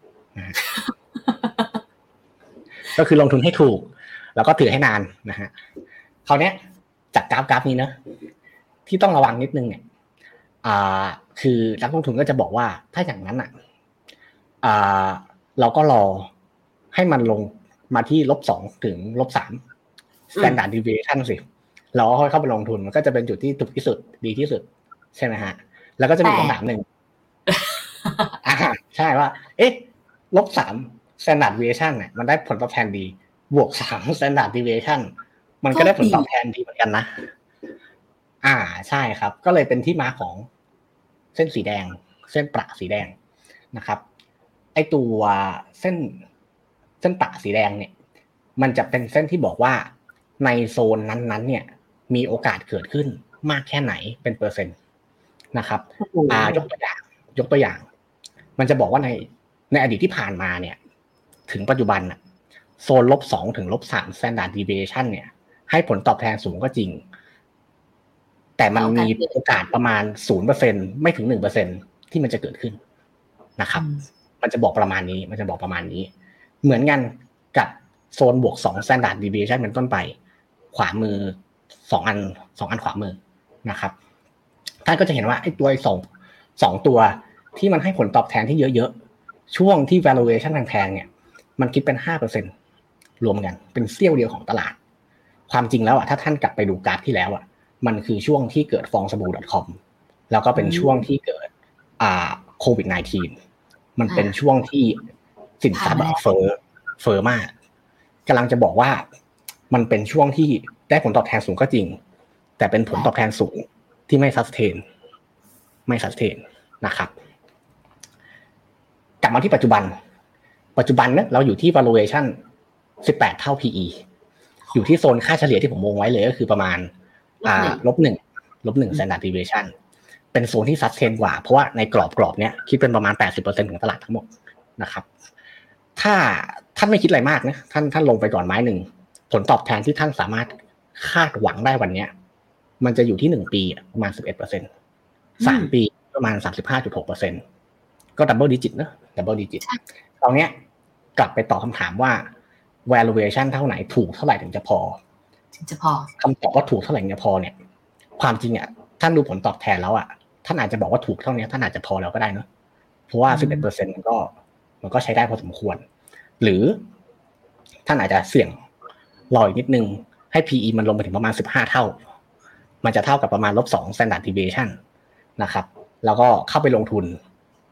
ก็คือลงทุนให้ถูก แล้วก็ถือให้นานนะฮะคราวนี้จากกราฟกราฟนี้เนอะที่ต้องระวังนิดนึงเนี่ยอ่าคือนักลงทุนก็จะบอกว่าถ้าอย่างนั้นอะอ่าเราก็รอให้มันลงมาที่ลบสองถึงลบสาม standard deviation สิเราค่อยเข้าไปลงทุนมันก็จะเป็นจุดที่ถูกที่สุดดีที่สุด ใช่ไหมฮะ แล้วก็จะมีคำถามหนึ่งอ่าใช่ว่า เอ๊ะลบสาม standard deviation เนี่ยมันได้ผลตอบแทนดี บวกสาม standard deviation มันก็ได้ผลตอบแทนดีเหมือนกันนะ อ่าใช่ครับ ก็เลยเป็นที่มาของเส้นสีแดง เส้นประสีแดงนะครับ ไอตัวเส้นเส้นปะสีแดงเนี่ย มันจะเป็นเส้นที่บอกว่าในโซนนั้นๆ เนี่ย มีโอกาสเกิดขึ้นมากแค่ไหนเป็นเปอร์เซ็นต์นะครับอ่ายกตัวอย่าง ยกตัวอย่าง มันจะบอกว่าในในอดีตที่ผ่านมาเนี่ย ถึงปัจจุบันอะโซนลบสองถึงลบสาม standard deviation เนี่ย ให้ผลตอบแทนสูงก็จริง แต่มันมีโอกาสประมาณศูนย์เปอร์เซ็นไม่ถึงหนึ่งเปอร์เซ็นที่มันจะเกิดขึ้นนะครับ มันจะบอกประมาณนี้ มันจะบอกประมาณนี้ เหมือนกันกับโซนบวกสอง standard deviation เป็นต้นไป ขวามือสองอันสองอันขวามือนะครับท่านก็จะเห็นว่าไอ้ตัวสองสองตัวที่มันให้ผลตอบแทนที่เยอะๆ ช่วงที่ valuation แพงๆเนี่ย มันคิดเป็นห้าเปอร์เซ็นรวมกัน เป็นเสี้ยวเดียวของตลาด ความจริงแล้วอะถ้าท่านกลับไปดูกราฟที่แล้วอะ มันคือช่วงที่เกิดฟองสบู่ .com แล้วก็เป็นช่วงที่เกิดอ่าโควิด -19 มันเป็นช่วงที่สินทรัพย์เฟอเฟอมากกำลังจะบอกว่ามันเป็นช่วงที่ได้ผลตอบแทนสูงก็จริง แต่เป็นผลตอบแทนสูงที่ไม่ซัสเทนไม่ซัสเทนนะครับ กลับมาที่ปัจจุบัน ปัจจุบันเนี่ยเราอยู่ที่ valuation 18 เท่า PE อยู่ที่โซนค่าเฉลี่ยที่ผมวงไว้เลยก็คือประมาณอ่าลบหนึ่งลบหนึ่ง standard deviation เป็นโซนที่ sustain กว่า เพราะว่าในกรอบกรอบเนี้ยคิดเป็นประมาณ 80%ของตลาดทั้งหมดนะครับ ถ้าท่านไม่คิดอะไรมากนะท่านท่านลงไปก่อนไม้หนึ่งผลตอบแทนที่ท่านสามารถคาดหวังได้วันเนี้ย มันจะอยู่ที่หนึ่งปีประมาณ11%สามปีประมาณ35.6%ก็ double digit นะ double digit ตอนเนี้ยกลับไปตอบคำถามว่า valuation เท่าไหนถูกเท่าไหร่ถึงจะพอถึงจะพอคำตอบว่าถูกเท่าไหร่เนี่ยพอเนี่ย ความจริงอะท่านดูผลตอบแทนแล้วอะท่านอาจจะบอกว่าถูกเท่านี้ท่านอาจจะพอแล้วก็ได้เนอะเพราะว่าสิบเอ็ดเปอร์เซ็นมันก็ มันก็ใช้ได้พอสมควร หรือท่านอาจจะเสี่ยงรออีกนิดนึง ให้ PE มันลงไปถึงประมาณสิบห้าเท่า มันจะเท่ากับประมาณลบสอง standard deviation นะครับ แล้วก็เข้าไปลงทุน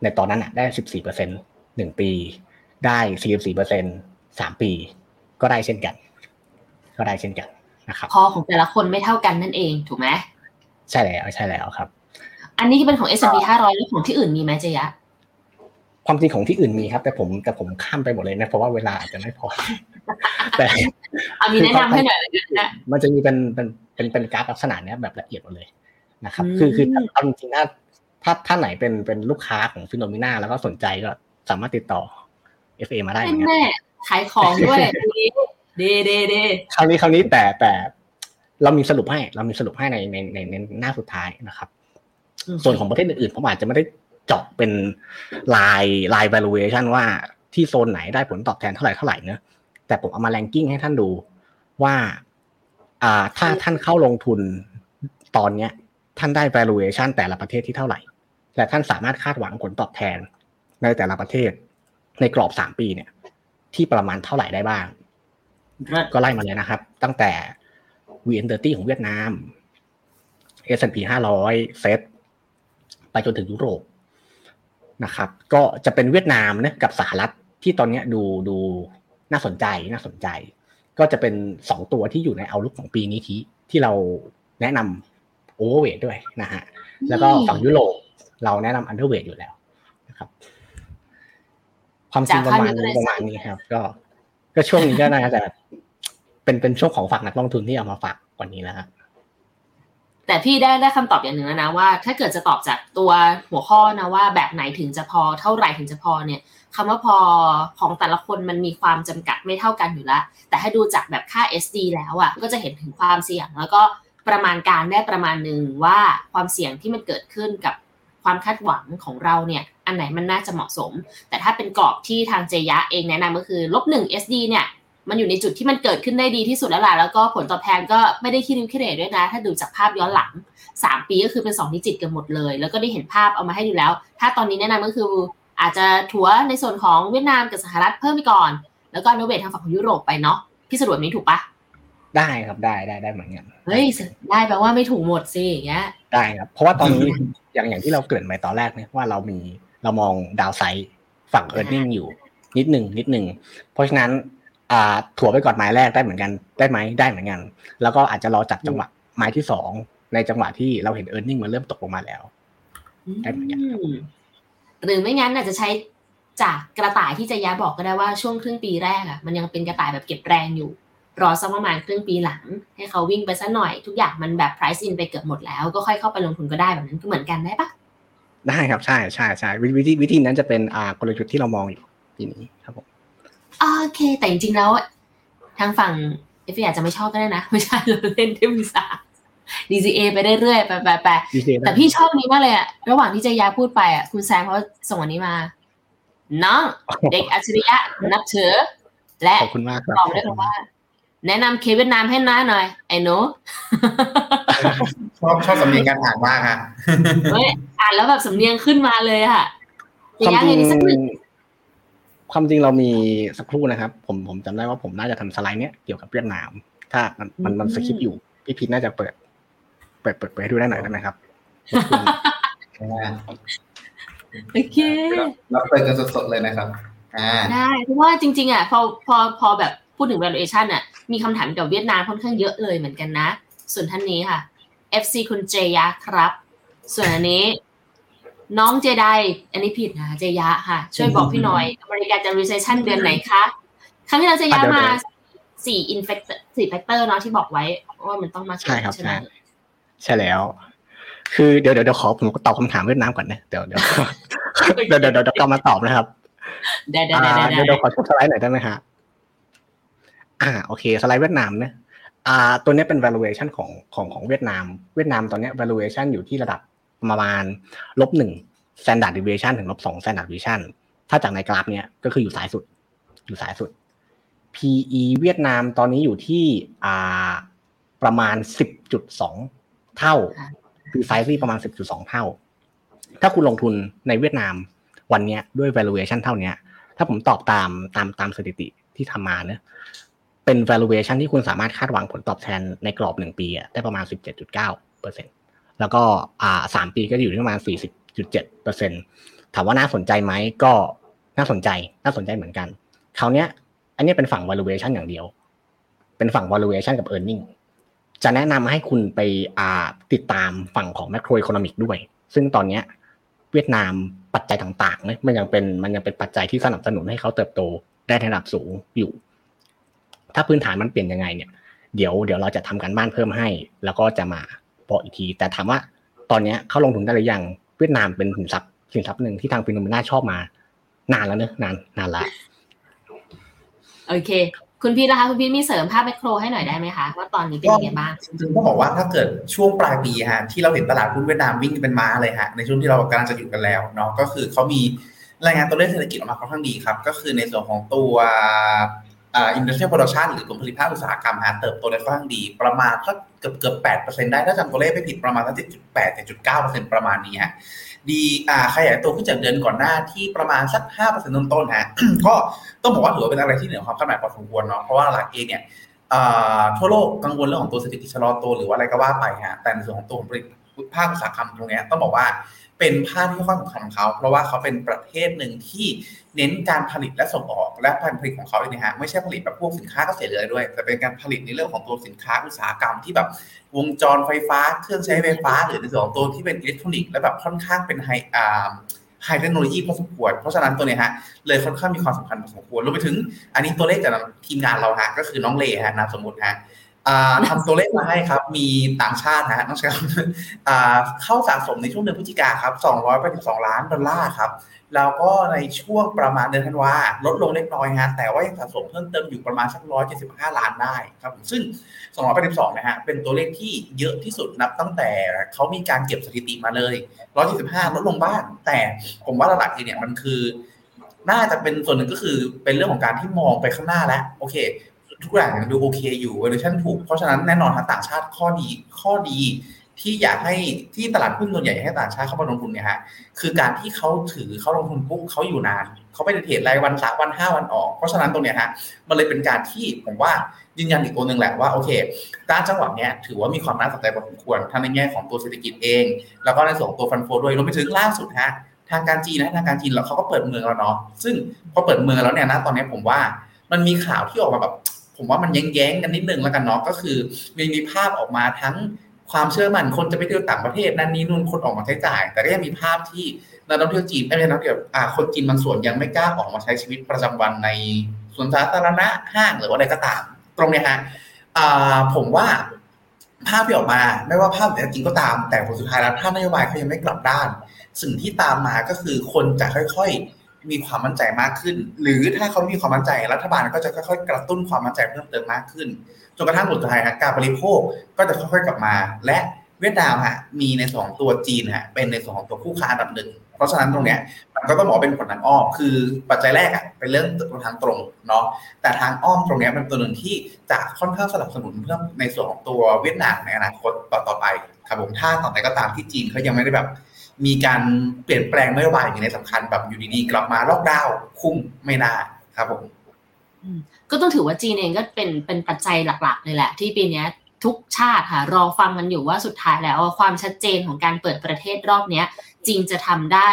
ในตอนนั้นอะได้สิบสี่เปอร์เซ็น หนึ่งปี ได้สี่สิบสี่เปอร์เซ็นสามปี ก็ได้เช่นกัน ก็ได้เช่นกันนะครับพอของแต่ละคนไม่เท่ากันนั่นเองถูกไหมใช่แล้วใช่แล้วครับ อันนี้ที่เป็นของ S&P 500แล้วของที่อื่นมีไหมเจยะความจริงของที่อื่นมีครับ แต่ผมแต่ผมข้ามไปหมดเลยนะเพราะว่าเวลาอาจจะไม่พอ แต่เอามีแนะนำให้หน่อยนะมันจะมีเป็นเป็นเป็นเป็นกราฟลักษณะเนี้ยแบบละเอียดหมดเลยนะครับอืมคือคือเอาจริงๆถ้าถ้าถ้าไหนเป็นเป็นลูกค้าของฟิโนมิน่าแล้วก็สนใจก็ สามารถติดต่อ FA มาได้เหมือนกันแม่ขายของด้วยเดเดเดคราวนี้คราวนี้แต่แต่เรามีสรุปให้ เรามีสรุปให้ในในในในหน้าสุดท้ายนะครับ ส่วนของประเทศอื่นๆผมอาจจะไม่ได้เจาะเป็นลายลาย valuation ว่าที่โซนไหนได้ผลตอบแทนเท่าไหร่เท่าไหร่เนอะแต่ผมเอามาแรงกิ้งให้ท่านดูว่า อ่าถ้าท่านเข้าลงทุนตอนเนี้ย ท่านได้ valuation แต่ละประเทศที่เท่าไหร่ และท่านสามารถคาดหวังผลตอบแทน ในแต่ละประเทศ ในกรอบสามปีเนี่ย ที่ประมาณเท่าไหร่ได้บ้าง ก็ไล่มาเลยนะครับ ตั้งแต่ VN30 ของเวียดนาม S&P 500 เซตไปจนถึงยุโรปนะครับ ก็จะเป็นเวียดนามนะกับสหรัฐที่ตอนนี้ดูดูน่าสนใจน่าสนใจ ก็จะเป็นสองตัวที่อยู่ใน outlook ของปีนี้ที่ที่เราแนะนำ overweight ด้วยนะฮะ แล้วก็ฝั่งยุโรปเราแนะนำ underweight อยู่แล้วนะครับ ความจริงประมาณนี้ประมาณนี้ครับ ก็ ก็ช่วงนี้ก็น่าจะเป็นเป็นช่วงของฝากนักลงทุนที่เอามาฝากกว่านี้แล้วครับแต่พี่ได้ได้คำตอบอย่างหนึ่งแล้วนะว่า ถ้าเกิดจะตอบจากตัวหัวข้อนะว่า แบบไหนถึงจะพอเท่าไหร่ถึงจะพอเนี่ยคำว่าพอของแต่ละคนมันมีความจำกัดไม่เท่ากันอยู่แล้วแต่ให้ดูจากแบบค่า SD แล้วอะก็จะเห็นถึงความเสี่ยงแล้วก็ประมาณการได้ประมาณหนึ่งว่าความเสี่ยงที่มันเกิดขึ้นกับ ความคาดหวังของเราเนี่ยอันไหนมันน่าจะเหมาะสม แต่ถ้าเป็นกรอบที่ทางเจยะเองแนะนำก็คือลบหนึ่ง SD เนี่ยมันอยู่ในจุดที่มันเกิดขึ้นได้ดีที่สุดแล้วล่ะแล้วก็ผลตอบแทนก็ไม่ได้คิดริมคิดเรด้วยนะ ถ้าดูจากภาพย้อนหลัง 3 ปีก็คือเป็น2ดิจิตกันหมดเลย แล้วก็ได้เห็นภาพเอามาให้ดูแล้ว ถ้าตอนนี้แนะนำก็คืออาจจะถัวในส่วนของเวียดนามกับสหรัฐเพิ่มไปก่อน แล้วก็โนเวททางฝั่งของยุโรปไปเนาะพี่สะดวกนี้ถูกปะได้ครับได้ได้ได้เหมือนกันเฮ้ยได้แปลว่าไม่ถูกหมดสิอย่างเงี้ย ได้ครับเพราะว่าตอนนี้อย่างอย่างที่เราเกริ่นไปตอนแรกเนี่ยว่าเรามีเรามองดาวไซด์ฝั่งเอ r n i n g อยู่ นิดหนึ่งนิดหนึ่งเพราะฉะนั้นอ่าถั่วไปก่อนไม้แรกได้เหมือนกันได้ไหมได้เหมือนกัน แล้วก็อาจจะรอจับจังหวะไม้ที่สองในจังหวะที่เราเห็นเอ r n i n g มันเริ่มตกลงมาแล้วได้เหมือนกันอืมหรือไม่งั้นอาจจะใช้จากกระต่ายที่จะยะบอกก็ได้ว่าช่วงครึ่งปีแรกอะมันยังเป็นกระต่ายแบบเก็บแรงอยู่ รอสักประมาณครึ่งปีหลัง ให้เขาวิ่งไปสักหน่อยทุกอย่างมันแบบ price in ไปเกือบหมดแล้ว ก็ค่อยเข้าไปลงทุนก็ได้แบบนั้นก็เหมือนกันได้ปะได้ครับใช่ใช่ใช่วิธีวิธีนั้นจะเป็นอ่ากลยุทธ์ที่เรามองอยู่ปีนี้ครับผมโอเค แต่จริงๆแล้วทางฝั่งเอฟอาจจะไม่ชอบก็ได้นะ ไม่ใช่เราเล่นเทมิสา DCA ไปเรื่อยๆไปไปไปดีเจแต่พี่ชอบนี้มากเลยอะระหว่างที่เจยาพูดไปอะคุณแซมเขาส่งอันนี้มาน้องเด็กอัจฉริยะนับถือและขอบคุณมากครับตอบด้วยคำว่า แนะนำเคเวียดนามให้น้าหน่อย ไอ้หนูชอบชอบสำเนียงการอ่านมากฮะเฮ้ยอ่านแล้วแบบสำเนียงขึ้นมาเลยอะเจความยาจริเห็งนสักหนึ่งความจริงเรามีสักครู่นะครับ ผมผมจำได้ว่าผมน่าจะทำสไลด์เนี้ยเกี่ยวกับเวียดนาม ถ้ามันมันมันสคริปต์อยู่ พี่พีทน่าจะเปิด เปิดเปิดเปิดให้ดูได้หน่อยได้ไหมครับโอเครับเปิดกันสดๆเลยนะครับอ่าได้เพราะว่าจริง ๆ อะ พอพอพอแบบ พูดถึง valuation อะมีคำถามเกี่ยวกับเวียดนามค่อนข้างเยอะเลยเหมือนกันนะ ส่วนท่านนี้ค่ะ FC คุณเจยะครับ ส่วนอันนี้ น้องเจไดอันนี้ผิดนะเจยะค่ะ ช่วยบอกพี่หน่อย อเมริกาจะ recession เดือนไหนคะ ครั้งที่เราเจยะอะเดี๋ยวมาเดี๋ยวสี่ infector สี่ factor เนาะที่บอกไว้ว่ามันต้องมาเกิดใช่ครับใช่ไหมใช่ใช่แล้ว คือเดี๋ยวเดี๋ยวเดี๋ยวขอผมตอบคำถามเวียดนามก่อนนะเดี๋ยวเดี๋ยวเดี๋ยวเดี๋ยวเดี๋ยวเดี๋ยวกลับมาตอบนะครับได้ได้อ่าได้ได้เดี๋ยวเดี๋ยวขอชมสไลด์หน่อยได้ไหมฮะ อ่าโอเคสไลด์เวียดนามเนี่ยอ่าตัวนี้เป็น valuation ของของของเวียดนาม เวียดนามตอนเนี้ย valuation อยู่ที่ระดับประมาณลบหนึ่ง standard deviation ถึงลบสอง standard deviation ถ้าจากในกราฟเนี้ยก็คืออยู่สายสุด อยู่สายสุด PE เวียดนามตอนนี้อยู่ที่อ่าประมาณสิบจุดสองเท่า precisely ประมาณสิบจุดสองเท่า ถ้าคุณลงทุนในเวียดนามวันเนี้ยด้วย valuation เท่าเนี้ยถ้าผมตอบตามตามตามสถิติที่ทำมาเนะ เป็น valuation ที่คุณสามารถคาดหวังผลตอบแทนในกรอบหนึ่งปีอะได้ประมาณ 17.9เปอร์เซ็นแล้วก็อ่าสามปีก็อยู่ที่ประมาณ 40.7เปอร์เซ็นถามว่าน่าสนใจไหมก็น่าสนใจน่าสนใจเหมือนกันคราวเนี้ย อันนี้เป็นฝั่ง valuation อย่างเดียว เป็นฝั่ง valuation กับ earning จะแนะนำให้คุณไปอ่าติดตามฝั่งของ macro economic ด้วย ซึ่งตอนเนี้ยเวียดนามปัจจัยต่างๆเนี่ยมันยังเป็นมันยังเป็นปัจจัยที่สนับสนุนให้เขาเติบโตได้ในระดับสูงอยู่ ถ้าพื้นฐานมันเปลี่ยนยังไงเนี่ยเดี๋ยวเดี๋ยวเราจะทำการบ้านเพิ่มให้ แล้วก็จะมาบอกอีกที แต่ถามว่าตอนเนี้ยเข้าลงทุนได้หรือยังเวียดนามเป็นสินทรัพย์สินทรัพย์หนึ่งที่ทางฟิโนเมนาชอบมา นานแล้วเนอะนานนานละโอเค คุณพี่นะคะ คุณพี่มีเสริมภาพแมคโครให้หน่อยได้ไหมคะ ว่าตอนนี้เป็นยังไงบ้างจริงๆต้องบอกว่าถ้าเกิดช่วงปลายปีฮะที่เราเห็นตลาดหุ้นเวียดนามวิ่งเป็นม้าเลยฮะในช่วงที่เรากำลังจะอยู่กันแล้วเนาะก็คือเขามีรายงานตัวเลขเศรษฐกิจออกมาค่อนข้างดีครับ ก็คือในส่วนของตัว อ่า industrial production หรือกลุ่มผลิตภาคอุตสาหกรรมฮะเติบโตได้ค่อนข้างดีประมาณสักเกือบเกือบแปดเปอร์เซ็นต์ได้ ถ้าจำตัวเลขไม่ผิดประมาณสักเจ็ดจุดแปดเจ็ดจุดเก้าเปอร์เซ็นต์ประมาณนี้ฮะดีอ่าขยายตัวขึ้นจากเดือนก่อนหน้าที่ประมาณสักห้าเปอร์เซ็นต์ต้นๆฮะก็ต้องบอกว่าถือว่าเป็นอะไรที่เหนือความคาดหมายพอสมควรเนาะเพราะว่าหลักเองเนี่ยอ่าทั่วโลกกังวลเรื่องของตัวเศรษฐกิจชะลอตัวหรือว่าอะไรก็ว่าไปฮะแต่ในส่วนของตัวผลิตภาคอุตสาหกรรมตรงนี้ต้องบอกว่า เป็นภาคที่ค่อนข้างสำคัญของเขา เพราะว่าเขาเป็นประเทศหนึ่งที่เน้นการผลิตและส่งออกและการผลิตของเขาเองนะฮะไม่ใช่ผลิตแบบพวกสินค้าเกษตรเลยด้วย แต่เป็นการผลิตในเรื่องของตัวสินค้าอุตสาหกรรมที่แบบวงจรไฟฟ้า เครื่องใช้ไฟฟ้า หรือในส่วนของตัวที่เป็นอิเล็กทรอนิกส์และแบบค่อนข้างเป็นไฮอ่าไฮเทคโนโลยีพอสมควร เพราะฉะนั้นตัวเนี้ยฮะเลยค่อนข้างมีความสำคัญพอสมควรรวมไปถึง อันนี้ตัวเลขจากทีมงานเราฮะก็คือน้องเลฮะนามสมมติฮะ ทำตัวเลขมาให้ครับ มีต่างชาติฮะน้องชายอ่าเข้าสะสมในช่วงเดือนพฤศจิกาครับ282 ล้านดอลลาร์ครับ แล้วก็ในช่วงประมาณเดือนธันวาลดลงเล็กน้อยฮะ แต่ว่ายังสะสมเพิ่มเติมอยู่ประมาณสัก 175 ล้านได้ครับ ซึ่ง 282 นะฮะ เป็นตัวเลขที่เยอะที่สุดนับตั้งแต่เขามีการเก็บสถิติมาเลย 175 ลดลงบ้าง แต่ผมว่าหลักๆเลยเนี่ยมันคือ น่าจะเป็นส่วนหนึ่งก็คือเป็นเรื่องของการที่มองไปข้างหน้าแล้ว โอเค ทุกอย่างยังดูโอเคอยู่ valuation ถูก เพราะฉะนั้นแน่นอนทางต่างชาติข้อดีข้อดีที่อยากให้ที่ตลาดหุ้นส่วนใหญ่ให้ต่างชาติเข้ามาลงทุนเนี่ยฮะคือการที่เขาถือเขาลงทุนปุ๊บเขาอยู่นานเขาไม่ได้เทรดรายวันสามวันห้าวันออก เพราะฉะนั้นตรงเนี้ยฮะมันเลยเป็นการที่ผมว่ายืนยันอีกตัวหนึ่งแหละว่าโอเคด้านจังหวะเนี้ยถือว่ามีความน่าสนใจพอสมควรทั้งในแง่ของตัวเศรษฐกิจเอง แล้วก็ในส่วนของตัวฟันโฟด้วยรวมไปถึงล่าสุดฮะทางการจีนนะทางการจีนแล้วเขาก็เปิดเมืองแล้วเนาะซึ่งพอเปิดเมืองแล้วเนี่ยนะตอนนี้ผมว่ามันมีข่าวที่ออกมาแบบ ผมว่ามันแย้งๆกันนิดนึงแล้วกันเนาะก็คือมีมีภาพออกมาทั้งความเชื่อมั่นคนจะไปเที่ยวต่างประเทศนั่นนี้นู่นคนออกมาใช้จ่าย แต่ก็ยังมีภาพที่นักท่องเที่ยวจีนไม่ใช่นักท่องเที่ยวอ่าคนจีนบางส่วนยังไม่กล้าออกมาใช้ชีวิตประจำวันในสวนสาธารณะห้างหรือว่าอะไรก็ตาม ตรงเนี้ยฮะอ่าผมว่าภาพที่ออกมาไม่ว่าภาพไหนจริงก็ตาม แต่ผลสุดท้ายแล้วถ้านโยบายเขายังไม่กลับด้าน สิ่งที่ตามมาก็คือคนจะค่อยๆ มีความมั่นใจมากขึ้น หรือถ้าเขามีความมั่นใจรัฐบาลก็จะค่อยๆกระตุ้นความมั่นใจเพิ่มเติมมากขึ้นจนกระทั่งผลสุดท้ายฮะการบริโภคก็จะค่อยๆกลับมา และเวียดนามฮะมีในสองตัวจีนฮะเป็นในสองของตัวคู่ค้าอันดับหนึ่งเพราะฉะนั้นตรงเนี้ยมันก็ต้องบอกเป็นผลทางอ้อมคือปัจจัยแรกอะเป็นเรื่องทางตรงเนาะแต่ทางอ้อมตรงเนี้ยเป็นตัวหนึ่งที่จะค่อนข้างสนับสนุนเพิ่มในส่วนของตัวเวียดนามในอนาคตต่อๆไปครับผมถ้าต่อไปก็ตามที่จีนเขายังไม่ได้แบบ มีการเปลี่ยนแปลงนโยบายอย่างในสำคัญแบบอยู่ดีๆ กลับมาล็อกดาวน์คุ้มไม่น่าครับผมก็ต้องถือว่าจีนเองก็เป็นเป็นปัจจัยหลักๆเลยแหละ ที่ปีนี้ทุกชาติค่ะรอฟังกันอยู่ว่าสุดท้ายแล้วความชัดเจนของการเปิดประเทศรอบเนี้ยจีนจะทำได้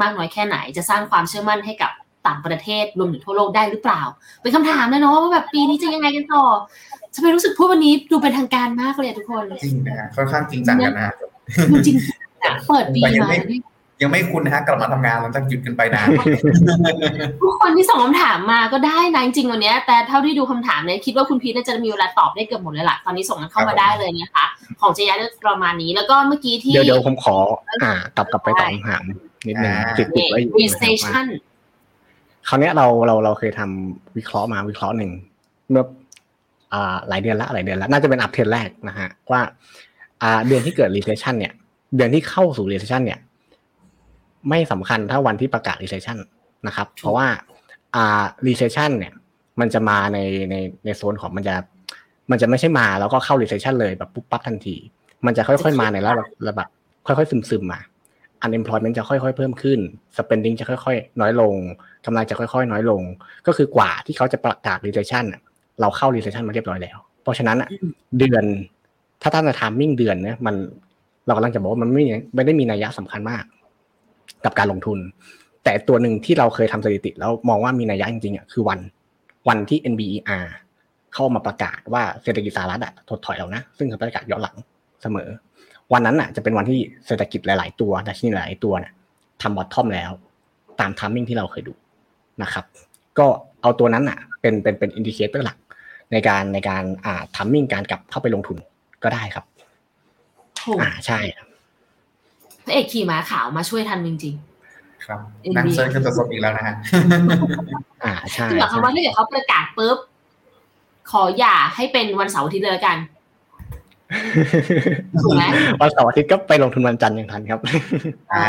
มากน้อยแค่ไหน จะสร้างความเชื่อมั่นให้กับต่างประเทศรวมถึงทั่วโลกได้หรือเปล่า เป็นคำถามนะเนาะว่าแบบปีนี้จะยังไงกันต่อทำไมรู้สึกพูดวันนี้ดูเป็นทางการมากเลยทุกคนจริงนะฮะค่อนข้างจริงจังกันนะฮะดูจริงๆอะ เปิดปีมายังไม่คุณนะฮะกลับมาทำงานหลังจากหยุดกันไปนานทุกคนที่ส่งคำถามมาก็ได้นะจริงๆวันเนี้ยแต่เท่าที่ดูคำถามเนี่ยคิดว่าคุณพีทน่าจะมีเวลาตอบได้เกือบหมดเลยล่ะตอนนี้ส่งกันเข้ามาได้เลยนะคะ ของเจยาเลือกประมาณนี้แล้วก็เมื่อกี้ที่เดี๋ยวเดี๋ยวผมขอ อ่ากลับกลับไปตอบคำถามนิดนึงอ่าติดติดไว้อยู่นะครับว่า recession คราวเนี้ยเราเราเราเคยทำวิเคราะห์มาวิเคราะห์หนึ่งเมื่ออ่าหลายเดือนละหลายเดือนละน่าจะเป็นอัปเทรนแรกนะฮะว่าอ่าเดือนที่เกิด recession เนี่ย เดือนที่เข้าสู่ recession เนี่ย ไม่สำคัญเท่าวันที่ประกาศ recession นะครับ เพราะว่าอ่า recession เนี่ย มันจะมาในในในโซนของมันจะ มันจะไม่ใช่มาแล้วก็เข้า recession เลยแบบปุ๊บปั๊บทันที มันจะค่อยๆมาในระดับระดับค่อยๆซึมๆมา unemployment จะค่อยๆ เพิ่มขึ้น spending จะค่อยๆ น้อยลงกำไรจะค่อยๆ น้อยลง ก็คือกว่าที่เขาจะประกาศ recession น่ะเราเข้า recession มาเรียบร้อยแล้ว เพราะฉะนั้นน่ะเดือนถ้าท่านจะ timing เดือนเนี่ยมัน เรากำลังจะบอกว่ามันไม่ไม่ได้มีนัยยะสำคัญมาก กับการลงทุน แต่ตัวหนึ่งที่เราเคยทำสถิติ แล้วมองว่ามีนัยยะจริงๆอะคือวันวันที่ NBER เข้ามาประกาศว่าเศรษฐกิจสหรัฐอะถดถอยแล้วนะ ซึ่งเขาประกาศย้อนหลังเสมอ วันนั้นน่ะจะเป็นวันที่เศรษฐกิจหลาย ๆ ตัวดัชนีหลายตัวเนี่ยทำ bottom แล้ว ตาม timing ที่เราเคยดูนะครับ ก็เอาตัวนั้นน่ะ เป็นเป็นเป็น indicator หลักในการในการอ่า timing การกลับเข้าไปลงทุนก็ได้ครับ โหอ่าใช่ครับพระเอกขี่ม้าขาวมาช่วยทันจริงครับ NBA นั่งเซิร์ชกันสดๆอีกแล้วนะฮะอ่าใช่ๆคือหมายความว่าถ้าเกิดเขาประกาศปุ๊บขออย่าให้เป็นวันเสาร์อาทิตย์เลยละกันถูกไหมวันเสาร์อาทิตย์ก็ไปลงทุนวันจันทร์อย่างทันครับอ๋อ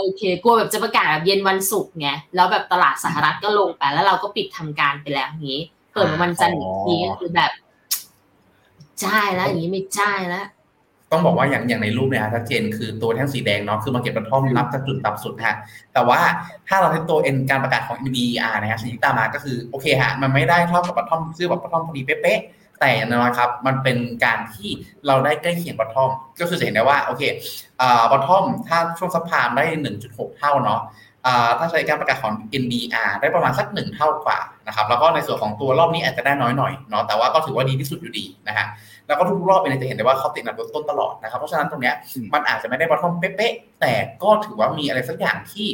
โอเค กลัวแบบจะประกาศแบบเย็นวันศุกร์ไงแล้วแบบตลาดสหรัฐก็ลงไปแล้วเราก็ปิดทำการไปแล้วอย่างนี้ เปิดมาวันจันทร์อีกทีก็คือแบบจ่ายแล้วอย่างนี้ไม่จ่ายแล้ว ต้องบอกว่าอย่างอย่างในรูปเนี่ยฮะชัดเจนคือตัวแท่งสีแดงเนาะคือ market bottom นับจากจุดต่ำสุดฮะแต่ว่าถ้าเราที่ตัวเอ็นการประกาศของ NBER นะฮะสิ่งที่ตามมาก็คือโอเคฮะมันไม่ได้เท่ากับ bottom ซื้อแบบ bottom พอดีเป๊ะๆแต่อย่างน้อยครับมันเป็นการที่เราได้ใกล้เคียง bottom ก็คือจะเห็นได้ว่าโอเคอ่า bottom ถ้าช่วง subprime ได้ 1.6 เท่าเนาะอ่าถ้าใช้การประกาศของ NBER ได้ประมาณสักหนึ่งเท่ากว่า นะครับแล้วก็ในส่วนของตัวรอบนี้อาจจะได้น้อยหน่อยเนาะแต่ว่าก็ถือว่าดีที่สุดอยู่ดีนะฮะแล้วก็ทุกรอบเนี่ยจะเห็นได้ว่าเขาติดอันดับต้นๆตลอดนะครับเพราะฉะนั้นตรงเนี้ยอืมมันอาจจะไม่ได้บอททอมเป๊ะๆแต่ก็ถือว่ามีอะไรสักอย่างที่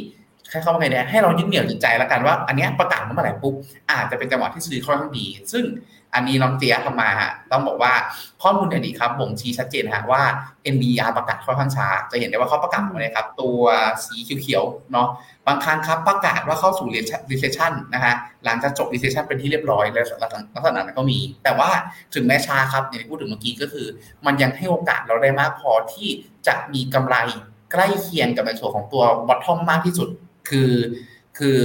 ใช้คำว่าไงเนี่ยให้เรายึดเหนี่ยวจิตใจแล้วกันว่าอันเนี้ยประกาศมาเมื่อไหร่ปุ๊บอาจจะเป็นจังหวะที่ซื้อค่อนข้างดี ซึ่งอันนี้น้องเจียทำมาฮะต้องบอกว่าข้อมูลเนี่ยดีครับบ่งชี้ชัดเจนฮะว่า NBR ประกาศค่อนข้างช้า จะเห็นได้ว่าเขาประกาศมาเนี่ยครับตัวสีเขียวๆเนาะ บางครั้งครับประกาศว่าเข้าสู่ recession นะฮะหลังจากจบ recession เป็นที่เรียบร้อยแล้วลักษณะนั้นก็มี แต่ว่าถึงแม้ช้าครับอย่างที่พูดถึงเมื่อกี้ก็คือ มันยังให้โอกาสเราได้มากพอที่จะมีกำไรใกล้เคียงกับในส่วนของตัว bottom มากที่สุด คือคือ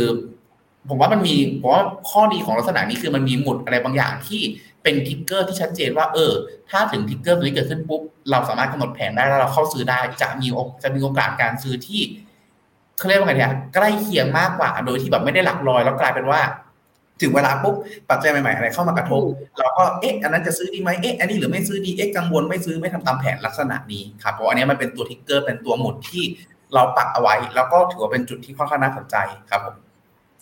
ผมว่ามันมีผมว่าข้อดีของลักษณะนี้คือมันมีหมุดอะไรบางอย่างที่เป็นทิกเกอร์ที่ชัดเจนว่าเออ ถ้าถึงทิกเกอร์ตัวนี้เกิดขึ้นปุ๊บเราสามารถกำหนดแผนได้แล้วเราเข้าซื้อได้จะมีจะมีโอกาสการซื้อที่ เขาเรียกว่าไงเนี่ยใกล้เคียงมากกว่า โดยที่แบบไม่ได้หลักลอย แล้วกลายเป็นว่า ถึงเวลาปุ๊บปัจจัยใหม่ๆอะไรเข้ามากระทบ เราก็เอ๊ะอันนั้นจะซื้อดีไหมเอ๊ะอันนี้หรือไม่ซื้อดีเอ๊ะกังวลไม่ซื้อไม่ทำตามแผนลักษณะนี้ครับเพราะอันนี้มันเป็นตัวทิกเกอร์เป็นตัวหมุดที่เราปักเอาไว้ แล้วก็ถือว่าเป็นจุดที่ค่อนข้างน่าสนใจครับผม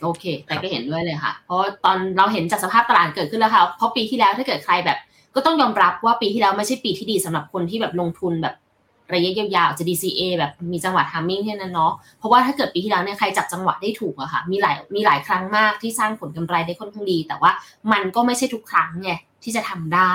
โอเค แต่ก็เห็นด้วยเลยค่ะ เพราะตอนเราเห็นจากสภาพตลาดเกิดขึ้นแล้วค่ะ เพราะปีที่แล้วถ้าเกิดใครแบบ ก็ต้องยอมรับว่าปีที่แล้วไม่ใช่ปีที่ดีสำหรับคนที่แบบลงทุนแบบ ระยะยาวๆจะ DCA แบบมีจังหวะ timing แค่นั้นเนาะเพราะว่าถ้าเกิดปีที่แล้วเนี่ยใครจับจังหวะได้ถูกอะค่ะมีหลายมีหลายครั้งมากที่สร้างผลกำไรได้ค่อนข้างดี แต่ว่ามันก็ไม่ใช่ทุกครั้งไงที่จะทำได้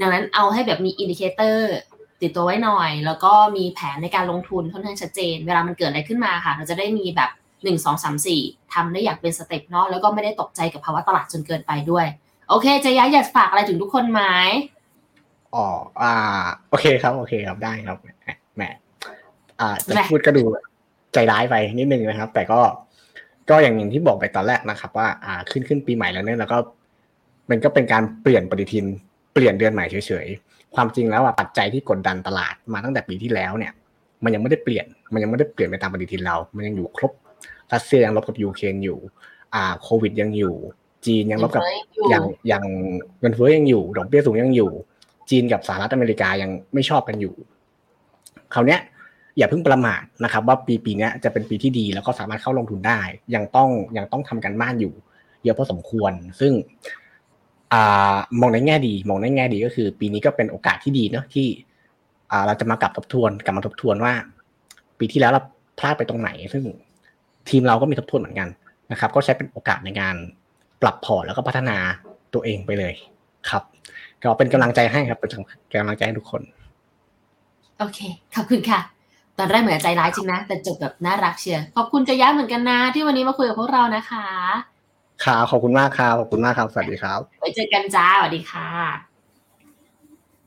ดังนั้นเอาให้แบบมี indicator ติดตัวไว้หน่อย แล้วก็มีแผนในการลงทุนค่อนข้างชัดเจน เวลามันเกิดอะไรขึ้นมาค่ะ เราจะได้มีแบบหนึ่งสองสามสี่ทำได้อย่างเป็น step เนาะแล้วก็ไม่ได้ตกใจกับภาวะตลาดจนเกินไปด้วย โอเคจะย้ายอยากฝากอะไรถึงทุกคนไหม อ๋ออ่า โอเคครับ โอเคครับได้ครับแหมอ่าจะพูดก็ดูใจร้ายไปนิดนึงนะครับ แต่ก็ก็อย่างอย่างที่บอกไปตอนแรกนะครับ ว่า อ่าขึ้นขึ้นปีใหม่แล้วเนี่ยแล้วก็ มันก็เป็นการเปลี่ยนปฏิทินเปลี่ยนเดือนใหม่เฉยๆความจริงแล้วอะปัจจัยที่กดดันตลาดมาตั้งแต่ปีที่แล้วเนี่ย มันยังไม่ได้เปลี่ยน มันยังไม่ได้เปลี่ยนไปตามปฏิทินเรา มันยังอยู่ครบรัสเซียยังลบกับยูเครนอยู่ อ่า โควิดยังอยู่ จีนยังลบกับยังยังเงินเฟ้อยังอยู่ดอกเบี้ยสูงยังอยู่ จีนกับสหรัฐอเมริกายังไม่ชอบกันอยู่คราวเนี้ยอย่าเพิ่งประมาทนะครับ ว่าปีปีนี้จะเป็นปีที่ดีแล้วก็สามารถเข้าลงทุนได้ ยังต้องยังต้องทำกันบ้านอยู่ เยอะพอสมควร ซึ่งอมองในแง่ดี มองในแง่ดีก็คือ ปีนี้ก็เป็นโอกาสที่ดีเนาะที่เราจะมากลับทบทวนกลับมาทบทวนว่า ปีที่แล้วเราพลาดไปตรงไหน ซึ่งทีมเราก็มีทบทวนเหมือนกันนะครับ ก็ใช้เป็นโอกาสในการปรับพอร์ตแล้วก็พัฒนาตัวเองไปเลยครับ ก็เป็นกำลังใจให้ครับเป็นกำลังใจให้ทุกคน โอเค ขอบคุณค่ะ ตอนแรกเหมือนใจร้ายจริงนะ แต่จบแบบน่ารักเชียร์ขอบคุณจะย้าเหมือนกันนะ ที่วันนี้มาคุยกับพวกเรานะคะครับขอบคุณมากครับขอบคุณมากครับ สวัสดีครับไว้เจอกันจ้าสวัสดีค่ะ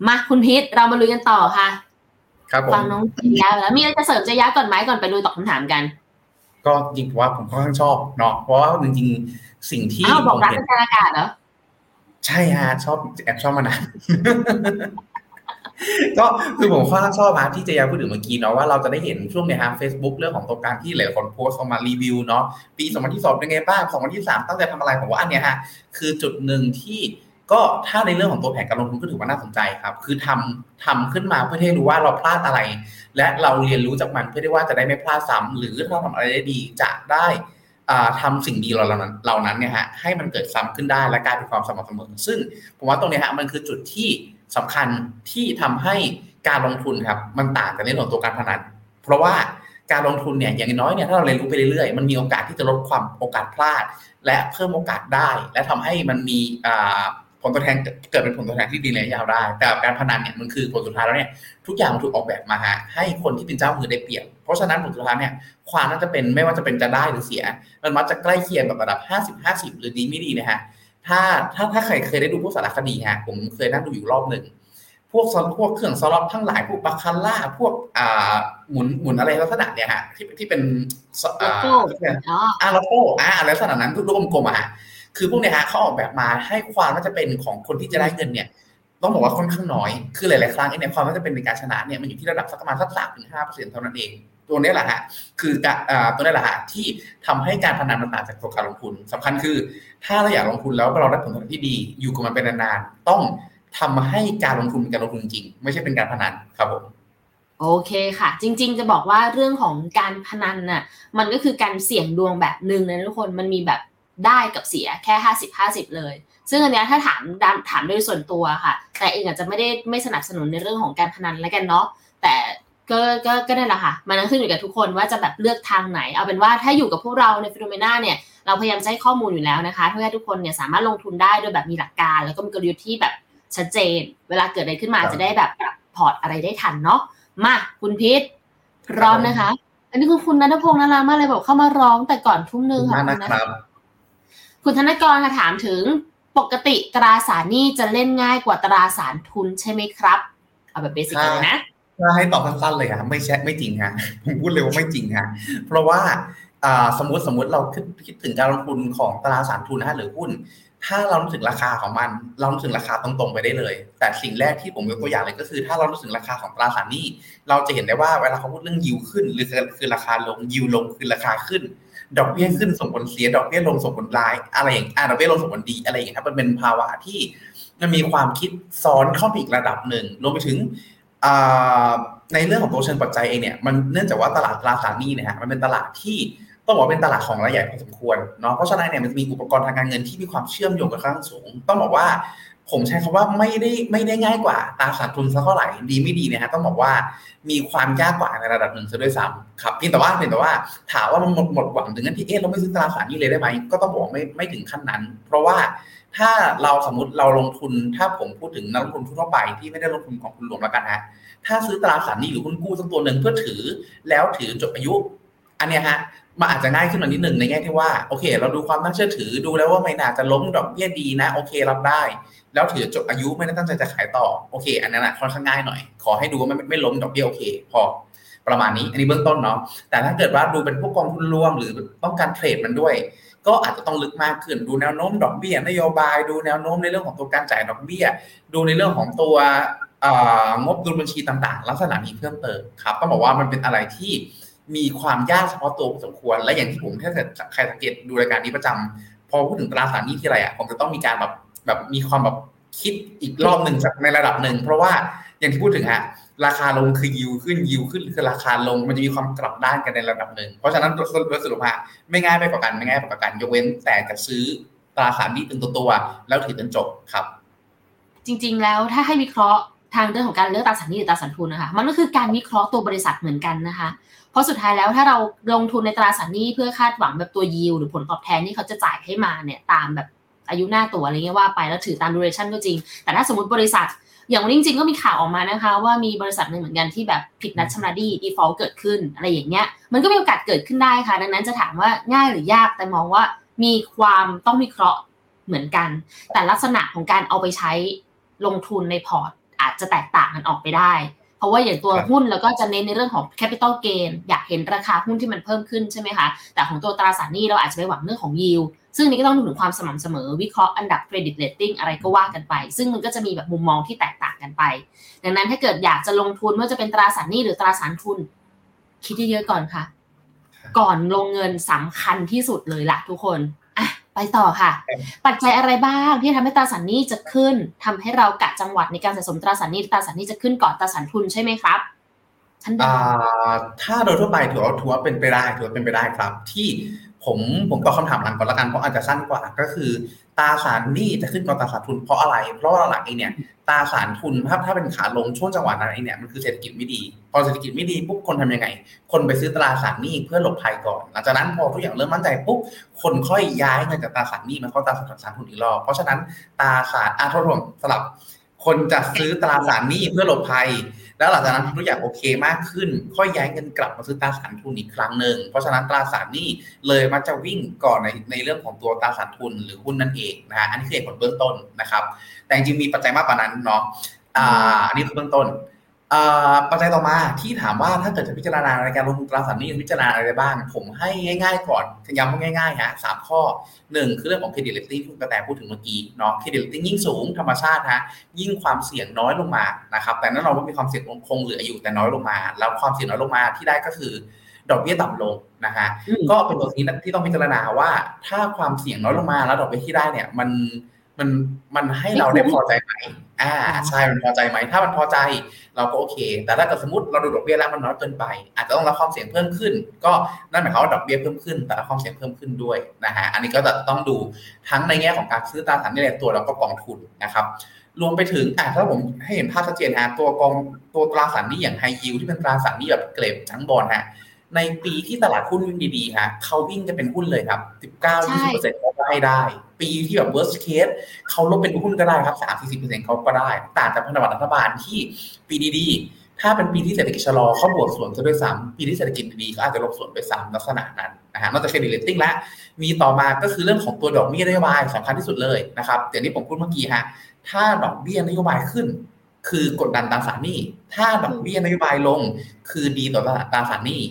มาคุณพิษเรามาลุยกันต่อค่ะ ครับผมฟังน้องจะยาแล้วมีอะไรจะเสริมจะย้าก่อนไหมก่อนไปลุยตอบคำถามกัน ก็จริงว่าผมค่อนข้างชอบเนาะเพราะว่าจริงๆสิ่งที่บอกรักเป็นอากาศเหรอ ใช่ฮะชอบแอบชอบมานานก็คือผมค่อนข้าชอบฮะที่จะยาพูดถึงเมื่อกี้เนาะว่าเราจะได้เห็นช่วงในฮะเฟซบุ๊กเรื่องของตัวการที่หลายคนโพสต์ออกมารีวิวเนาะปี2022เป็นไงบ้าง2023ตั้งใจทำอะไรผมว่าอันเนี้ยฮะคือจุดหนึ่งที่ก็ถ้าในเรื่องของตัวแผนการลงทุนก็ถือว่าน่าสนใจครับ คือทำทำขึ้นมาเพื่อให้รู้ว่าเราพลาดอะไร และเราเรียนรู้จากมันเพื่อที่ว่าจะได้ไม่พลาดซ้ำหรือถ้าทำอะไรได้ดีจะได้ ทำสิ่งดีเหล่านั้นเหล่านั้นเนี่ยฮะให้มันเกิดซ้ำขึ้นได้และกลายเป็นความสม่ำเสมอ ซึ่งผมว่าตรงนี้ฮะมันคือจุดที่สำคัญที่ทำให้การลงทุนครับมันต่างกันในเรื่องของตัวการพนัน เพราะว่าการลงทุนเนี่ยอย่างน้อยเนี่ยถ้าเราเรียนรู้ไปเรื่อยๆมันมีโอกาสที่จะลดความโอกาสพลาด และเพิ่มโอกาสได้ และทำให้มันมี ผลตอบแทนเกิดเป็นผลตอบแทนที่ดีระยะยาวได้ แต่การพนันเนี่ยมันคือผลสุดท้ายแล้วเนี่ยทุกอย่างมันถูกออกแบบมาฮะให้คนที่เป็นเจ้ามือได้เปรียบ เพราะฉะนั้นผลสุดท้ายเนี่ยความน่าจะเป็นไม่ว่าจะเป็นจะได้หรือเสีย มันมักจะใกล้เคียงกับระดับ 50 50 หรือดีไม่ดีนะฮะถ้าถ้าถ้าใครเคยได้ดูพวกสารคดีฮะผมเคยนั่งดูอยู่รอบหนึ่งพวกพวกเครื่องซอลอบทั้งหลายพวกบาคาร่าพวกอ่าหมุนหมุนอะไรลักษณะเนี่ยฮะที่ที่เป็นอ่าอาร์โลโก้อ่าอะไรลักษณะนั้นรูปกลมๆอะ คือพวกเนี้ยฮะเขาออกแบบมาให้ความน่าจะเป็นของคนที่จะได้เงินเนี่ยต้องบอกว่าค่อนข้างน้อย คือหลาย ๆ ครั้งเนี่ยความน่าจะเป็นในการชนะเนี่ยมันอยู่ที่ระดับสักประมาณสักสามถึงห้าเปอร์เซ็นต์เท่านั้นเอง ตัวนี้แหละฮะ คือตัวนี้แหละฮะที่ทำให้การพนันมันต่างจากตัวการลงทุนสำคัญคือ ถ้าเราอยากลงทุนแล้วเราได้ผลตอบแทนที่ดี อยู่กับมันเป็นนาน ๆ ต้องทำให้การลงทุนเป็นการลงทุนจริง ไม่ใช่เป็นการพนันครับผมโอเคค่ะ จริง ๆ จะบอกว่าเรื่องของการพนันน่ะมันก็คือการเสี่ยงดวงแบบหนึ่งนะทุกคนมันมีแบบ ได้กับเสียแค่ห้าสิบห้าสิบเลย ซึ่งอันนี้ถ้าถามถามโดยส่วนตัวค่ะ แต่เองอาจจะไม่ได้ไม่สนับสนุนในเรื่องของการพนันแล้วกันเนาะแต่ก็ก็ก็ได้แหละค่ะ มันขึ้นอยู่กับทุกคนว่าจะแบบเลือกทางไหน เอาเป็นว่าถ้าอยู่กับพวกเราในฟิโนเมนาเนี่ยเราพยายามใช้ข้อมูลอยู่แล้วนะคะเพื่อให้ทุกคนเนี่ยสามารถลงทุนได้โดยแบบมีหลักการ แล้วก็มีกลยุทธ์ที่แบบชัดเจน เวลาเกิดอะไรขึ้นมาจะได้แบบปรับพอร์ตอะไรได้ทันเนาะมาคุณพิษพร้อมนะคะ อันนี้คือคุณนัทพงศ์นารามาเลยบอกเข้ามาร้องแต่ก่อนทุ่มนึงค่ะคุณนะครับ คุณธนกรค่ะถามถึงปกติตราสารนี้จะเล่นง่ายกว่าตราสารทุนใช่ไหมครับ เอาแบบเบสิกเลยนะถ้าให้ตอบสั้นๆเลยค่ะไม่ใช่ไม่จริงค่ะผมพูดเลยว่าไม่จริงค่ะเพราะว่าสมมติสมมติเราคิดถึงการลงทุนของตราสารทุนนะหรือหุ้น ถ้าเรารู้ถึงราคาของมัน เรารู้ถึงราคาตรงๆไปได้เลย แต่สิ่งแรกที่ผมยกตัวอย่างเลยก็คือ ถ้าเรารู้ถึงราคาของตราสารหนี้ เราจะเห็นได้ว่าเวลาเขาพูดเรื่องยิวขึ้น หรือคือราคาลงยิวลงคือราคาขึ้น ดอกเบี้ยขึ้นส่งผลเสียดอกเบี้ยลงส่งผลร้าย อะไรอย่างอ่าดอกเบี้ยลงส่งผลดีอะไรอย่างเงี้ยครับมันเป็นภาวะที่มันมีความคิดซ้อนเข้าไปอีกระดับหนึ่งรวมไปถึงในเรื่องของตัวเชิงปัจจัยเองเนี่ยมันเนื่องจากว่าตลาดตราสารหนี้เนี่ยฮะมันเป็นตลาดที่ต้องบอกเป็นตลาดของรายใหญ่พอสมควรเนาะเพราะฉะนั้นเนี่ยมันจะมีอุปกรณ์ทางการเงินที่มีความเชื่อมโยงกันค่อนข้างสูง ต้องบอกว่า ผมใช้คำว่าไม่ได้ไม่ได้ง่ายกว่าตราสารทุนสักเท่าไหร่ดีไม่ดีเนี่ยฮะต้องบอกว่ามีความยากกว่าในระดับหนึ่งซะด้วยซ้ำครับเพียงแต่ว่าเพียงแต่ว่าถามว่ามันหมดหมดหวังถึงขั้นที่เอ๊ะเราไม่ซื้อตราสารนี้เลยได้ไหมก็ต้องบอกไม่ไม่ถึงขั้นนั้น เพราะว่าถ้าเราสมมติเราลงทุนถ้าผมพูดถึงนักลงทุนทั่วไปที่ไม่ได้ลงทุนของคุณหลวงแล้วกันฮะถ้าซื้อตราสารนี้หรือหุ้นกู้สักตัวหนึ่งเพื่อถือแล้วถือจบอายุ อันเนี้ยฮะ มันอาจจะง่ายขึ้นมานิดหนึ่งในแง่ที่ว่าโอเค เราดูความน่าเชื่อถือดูแล้วว่าไม่น่าจะล้มดอกเบี้ยดีนะ โอเค รับได้ แล้วถือจบอายุไม่ได้ตั้งใจจะขายต่อโอเค อันนั้นค่อนข้างง่ายหน่อย ขอให้ดูว่าไม่ไม่ล้มดอกเบี้ยโอเค พอประมาณนี้ อันนี้เบื้องต้นเนาะแต่ถ้าเกิดว่าดูเป็นพวกกองทุนรวมหรือต้องการเทรดมันด้วย ก็อาจจะต้องลึกมากขึ้นดูแนวโน้มดอกเบี้ยนโยบาย ดูแนวโน้มในเรื่องของตัวการจ่ายดอกเบี้ย ดูในเรื่องของตัวงบดุลบัญชีต่างๆ ลักษณะนี้เพิ่มเติมครับต้องบอกว่ามันเป็นอะไรที่ มีความยากเฉพาะตัวพอสมควร และอย่างที่ผมถ้าเกิดใครสังเกตดูรายการนี้ประจำพอพูดถึงตราสารหนี้ที่ไรอะผมจะต้องมีการแบบแบบมีความแบบคิดอีกรอบหนึ่งจากในระดับหนึ่งเพราะว่าอย่างที่พูดถึงฮะราคาลงคือยิวขึ้นยิวขึ้นคือราคาลงมันจะมีความกลับด้านกันในระดับหนึ่งเพราะฉะนั้นโดยสรุปฮะไม่ง่ายไปกว่ากันไม่ง่ายไปกว่ากันยกเว้นแต่จะซื้อตราสารหนี้เป็นตัวตัวแล้วถือจนจบครับ จริง ๆ แล้วถ้าให้วิเคราะห์ทางเรื่องของการเลือกตราสารหนี้หรือตราสารทุนนะคะมันก็คือการวิเคราะห์ตัวบริษัทเหมือนกันนะคะ เพราะสุดท้ายแล้วถ้าเราลงทุนในตราสารหนี้เพื่อคาดหวังแบบตัวยิวหรือผลตอบแทนที่เขาจะจ่ายให้มาเนี่ยตามแบบอายุหน้าตัวอะไรเงี้ยว่าไปแล้วถือตามดูเรชั่นก็จริง แต่ถ้าสมมติบริษัท อย่างวันนี้จริงๆก็มีข่าวออกมานะคะ ว่ามีบริษัทหนึ่งเหมือนกันที่แบบผิดนัดชำระหนี้ default เกิดขึ้นอะไรอย่างเงี้ยมันก็มีโอกาสเกิดขึ้นได้ค่ะ ดังนั้นจะถามว่าง่ายหรือยากแต่มองว่ามีความต้องวิเคราะห์เหมือนกัน แต่ลักษณะของการเอาไปใช้ลงทุนในพอร์ตอาจจะแตกต่างกันออกไปได้ เพราะว่าอย่างตัวหุ้นแล้วก็จะเน้นในเรื่องของ capital gain อยากเห็นราคาหุ้นที่มันเพิ่มขึ้นใช่ไหมคะแต่ของตัวตราสารหนี้เราอาจจะไปหวังเรื่องของ yield ซึ่งนี้ก็ต้องดูถึงความสม่ำเสมอวิเคราะห์อันดับ credit rating อะไรก็ว่ากันไป ซึ่งมันก็จะมีแบบมุมมองที่แตกต่างกันไป ดังนั้นถ้าเกิดอยากจะลงทุนว่าจะเป็นตราสารหนี้หรือตราสารทุน คิดเยอะๆก่อนค่ะ ก่อนลงเงินสำคัญที่สุดเลยล่ะทุกคนอะ ไปต่อค่ะ ปัจจัยอะไรบ้างที่ทำให้ตราสารหนี้จะขึ้นทำให้เรากะจังหวัดในการสะสมตราสารหนี้ตราสารหนี้จะขึ้นก่อนตราสารทุนใช่ไหมครับท่านถ้าโดยทั่วไปถือว่าถือว่าเป็นไปได้ถือว่าเป็นไปได้ครับ ที่ ผมผมตอบคำถามหลังก่อนละกันเพราะอาจจะสั้นกว่าก็คือตราสารหนี้จะขึ้นก่อนตราสารทุนเพราะอะไร เพราะว่าหลักเองเนี่ยตราสารทุนถ้าถ้าเป็นขาลงช่วงจังหวะนั้นเองเนี่ยมันคือเศรษฐกิจไม่ดี พอเศรษฐกิจไม่ดีปุ๊บคนทำยังไง คนไปซื้อตราสารหนี้เพื่อหลบภัยก่อน หลังจากนั้นพอทุกอย่างเริ่มมั่นใจปุ๊บคนค่อยย้ายเงินจากตราสารหนี้มาเข้าตราสารทุนอีกรอบเพราะฉะนั้นตราสารอาทษรวมสลับ คนจะซื้อตราสารหนี้เพื่อหลบภัย แล้วหลังจากนั้นทุกอย่างโอเคมากขึ้น ค่อยย้ายเงินกลับมาซื้อตราสารทุนอีกครั้งหนึ่ง เพราะฉะนั้นตราสารนี้เลยมักจะวิ่งก่อนในในเรื่องของตัวตราสารทุนหรือหุ้นนั่นเองนะฮะอันนี้คือเหตุผลเบื้องต้นนะครับ แต่จริงๆมีปัจจัยมากกว่านั้นเนาะอ่าอันนี้คือเบื้องต้น ปัจจัยต่อมาที่ถามว่าถ้าเกิดจะพิจารณาในการลงทุนตราสารหนี้พิจารณาอะไรบ้าง ผมให้ง่าย ๆ ก่อนย้ำว่าง่ายๆฮะสามข้อหนึ่งคือเรื่องของ credit rating ที่คุณกระแตพูดถึงเมื่อกี้เนาะ credit rating ยิ่งสูงธรรมชาติฮะยิ่งความเสี่ยงน้อยลงมานะครับแต่นั่นเราก็มีความเสี่ยงคงเหลืออยู่แต่น้อยลงมา แล้วความเสี่ยงน้อยลงมาที่ได้ก็คือดอกเบี้ยต่ำลงนะฮะก็เป็นตัวนี้ที่ต้องพิจารณาว่า ถ้าความเสี่ยงน้อยลงมาแล้วดอกเบี้ยที่ได้เนี่ยมันมันมันให้เราได้พอใจไหมอ่าใช่มันพอใจไหมถ้ามันพอใจ เราก็โอเค แต่ถ้าเกิดสมมติเราดูดอกเบี้ยแล้วมันน้อยเกินไป อาจจะต้องรับความเสี่ยงเพิ่มขึ้น ก็นั่นหมายความว่าดอกเบี้ยเพิ่มขึ้น แต่รับความเสี่ยงเพิ่มขึ้นด้วยนะฮะอันนี้ก็จะต้องดูทั้งในแง่ของการซื้อตราสารหนี้ในตัวแล้วก็กองทุนนะครับรวมไปถึงอ่าถ้าผมให้เห็นภาพชัดเจนฮะตัวกองตัวตราสารหนี้อย่างไฮยิวที่เป็นตราสารหนี้แบบเกรดทั้งบอลฮะในปีที่ตลาดหุ้นวิ่งดีๆฮะเขาวิ่งจะเป็นหุ้นเลยครับ 19-20%เขาได้ได้ ปีที่แบบ worst case เขาลบเป็นหุ้นก็ได้ครับสามสี่สิบเปอร์เซ็นต์เขาก็ได้ ต่างจากพันธบัตรรัฐบาลที่ปีดีๆ ถ้าเป็นปีที่เศรษฐกิจชะลอเขาบวกส่วนซะด้วยซ้ำปีที่เศรษฐกิจดีก็อาจจะลบส่วนไปซ้ำลักษณะนั้นนะฮะนอกจาก credit rating แล้วมีต่อมาก็คือเรื่องของตัวดอกเบี้ยนโยบายสำคัญที่สุดเลยนะครับอย่างที่ผมพูดเมื่อกี้ฮะถ้าดอกเบี้ยนโยบายขึ้น คือกดดันตราสารหนี้ ถ้าดอกเบี้ยนโยบายลง คือดีต่อตาดตราสารหนี้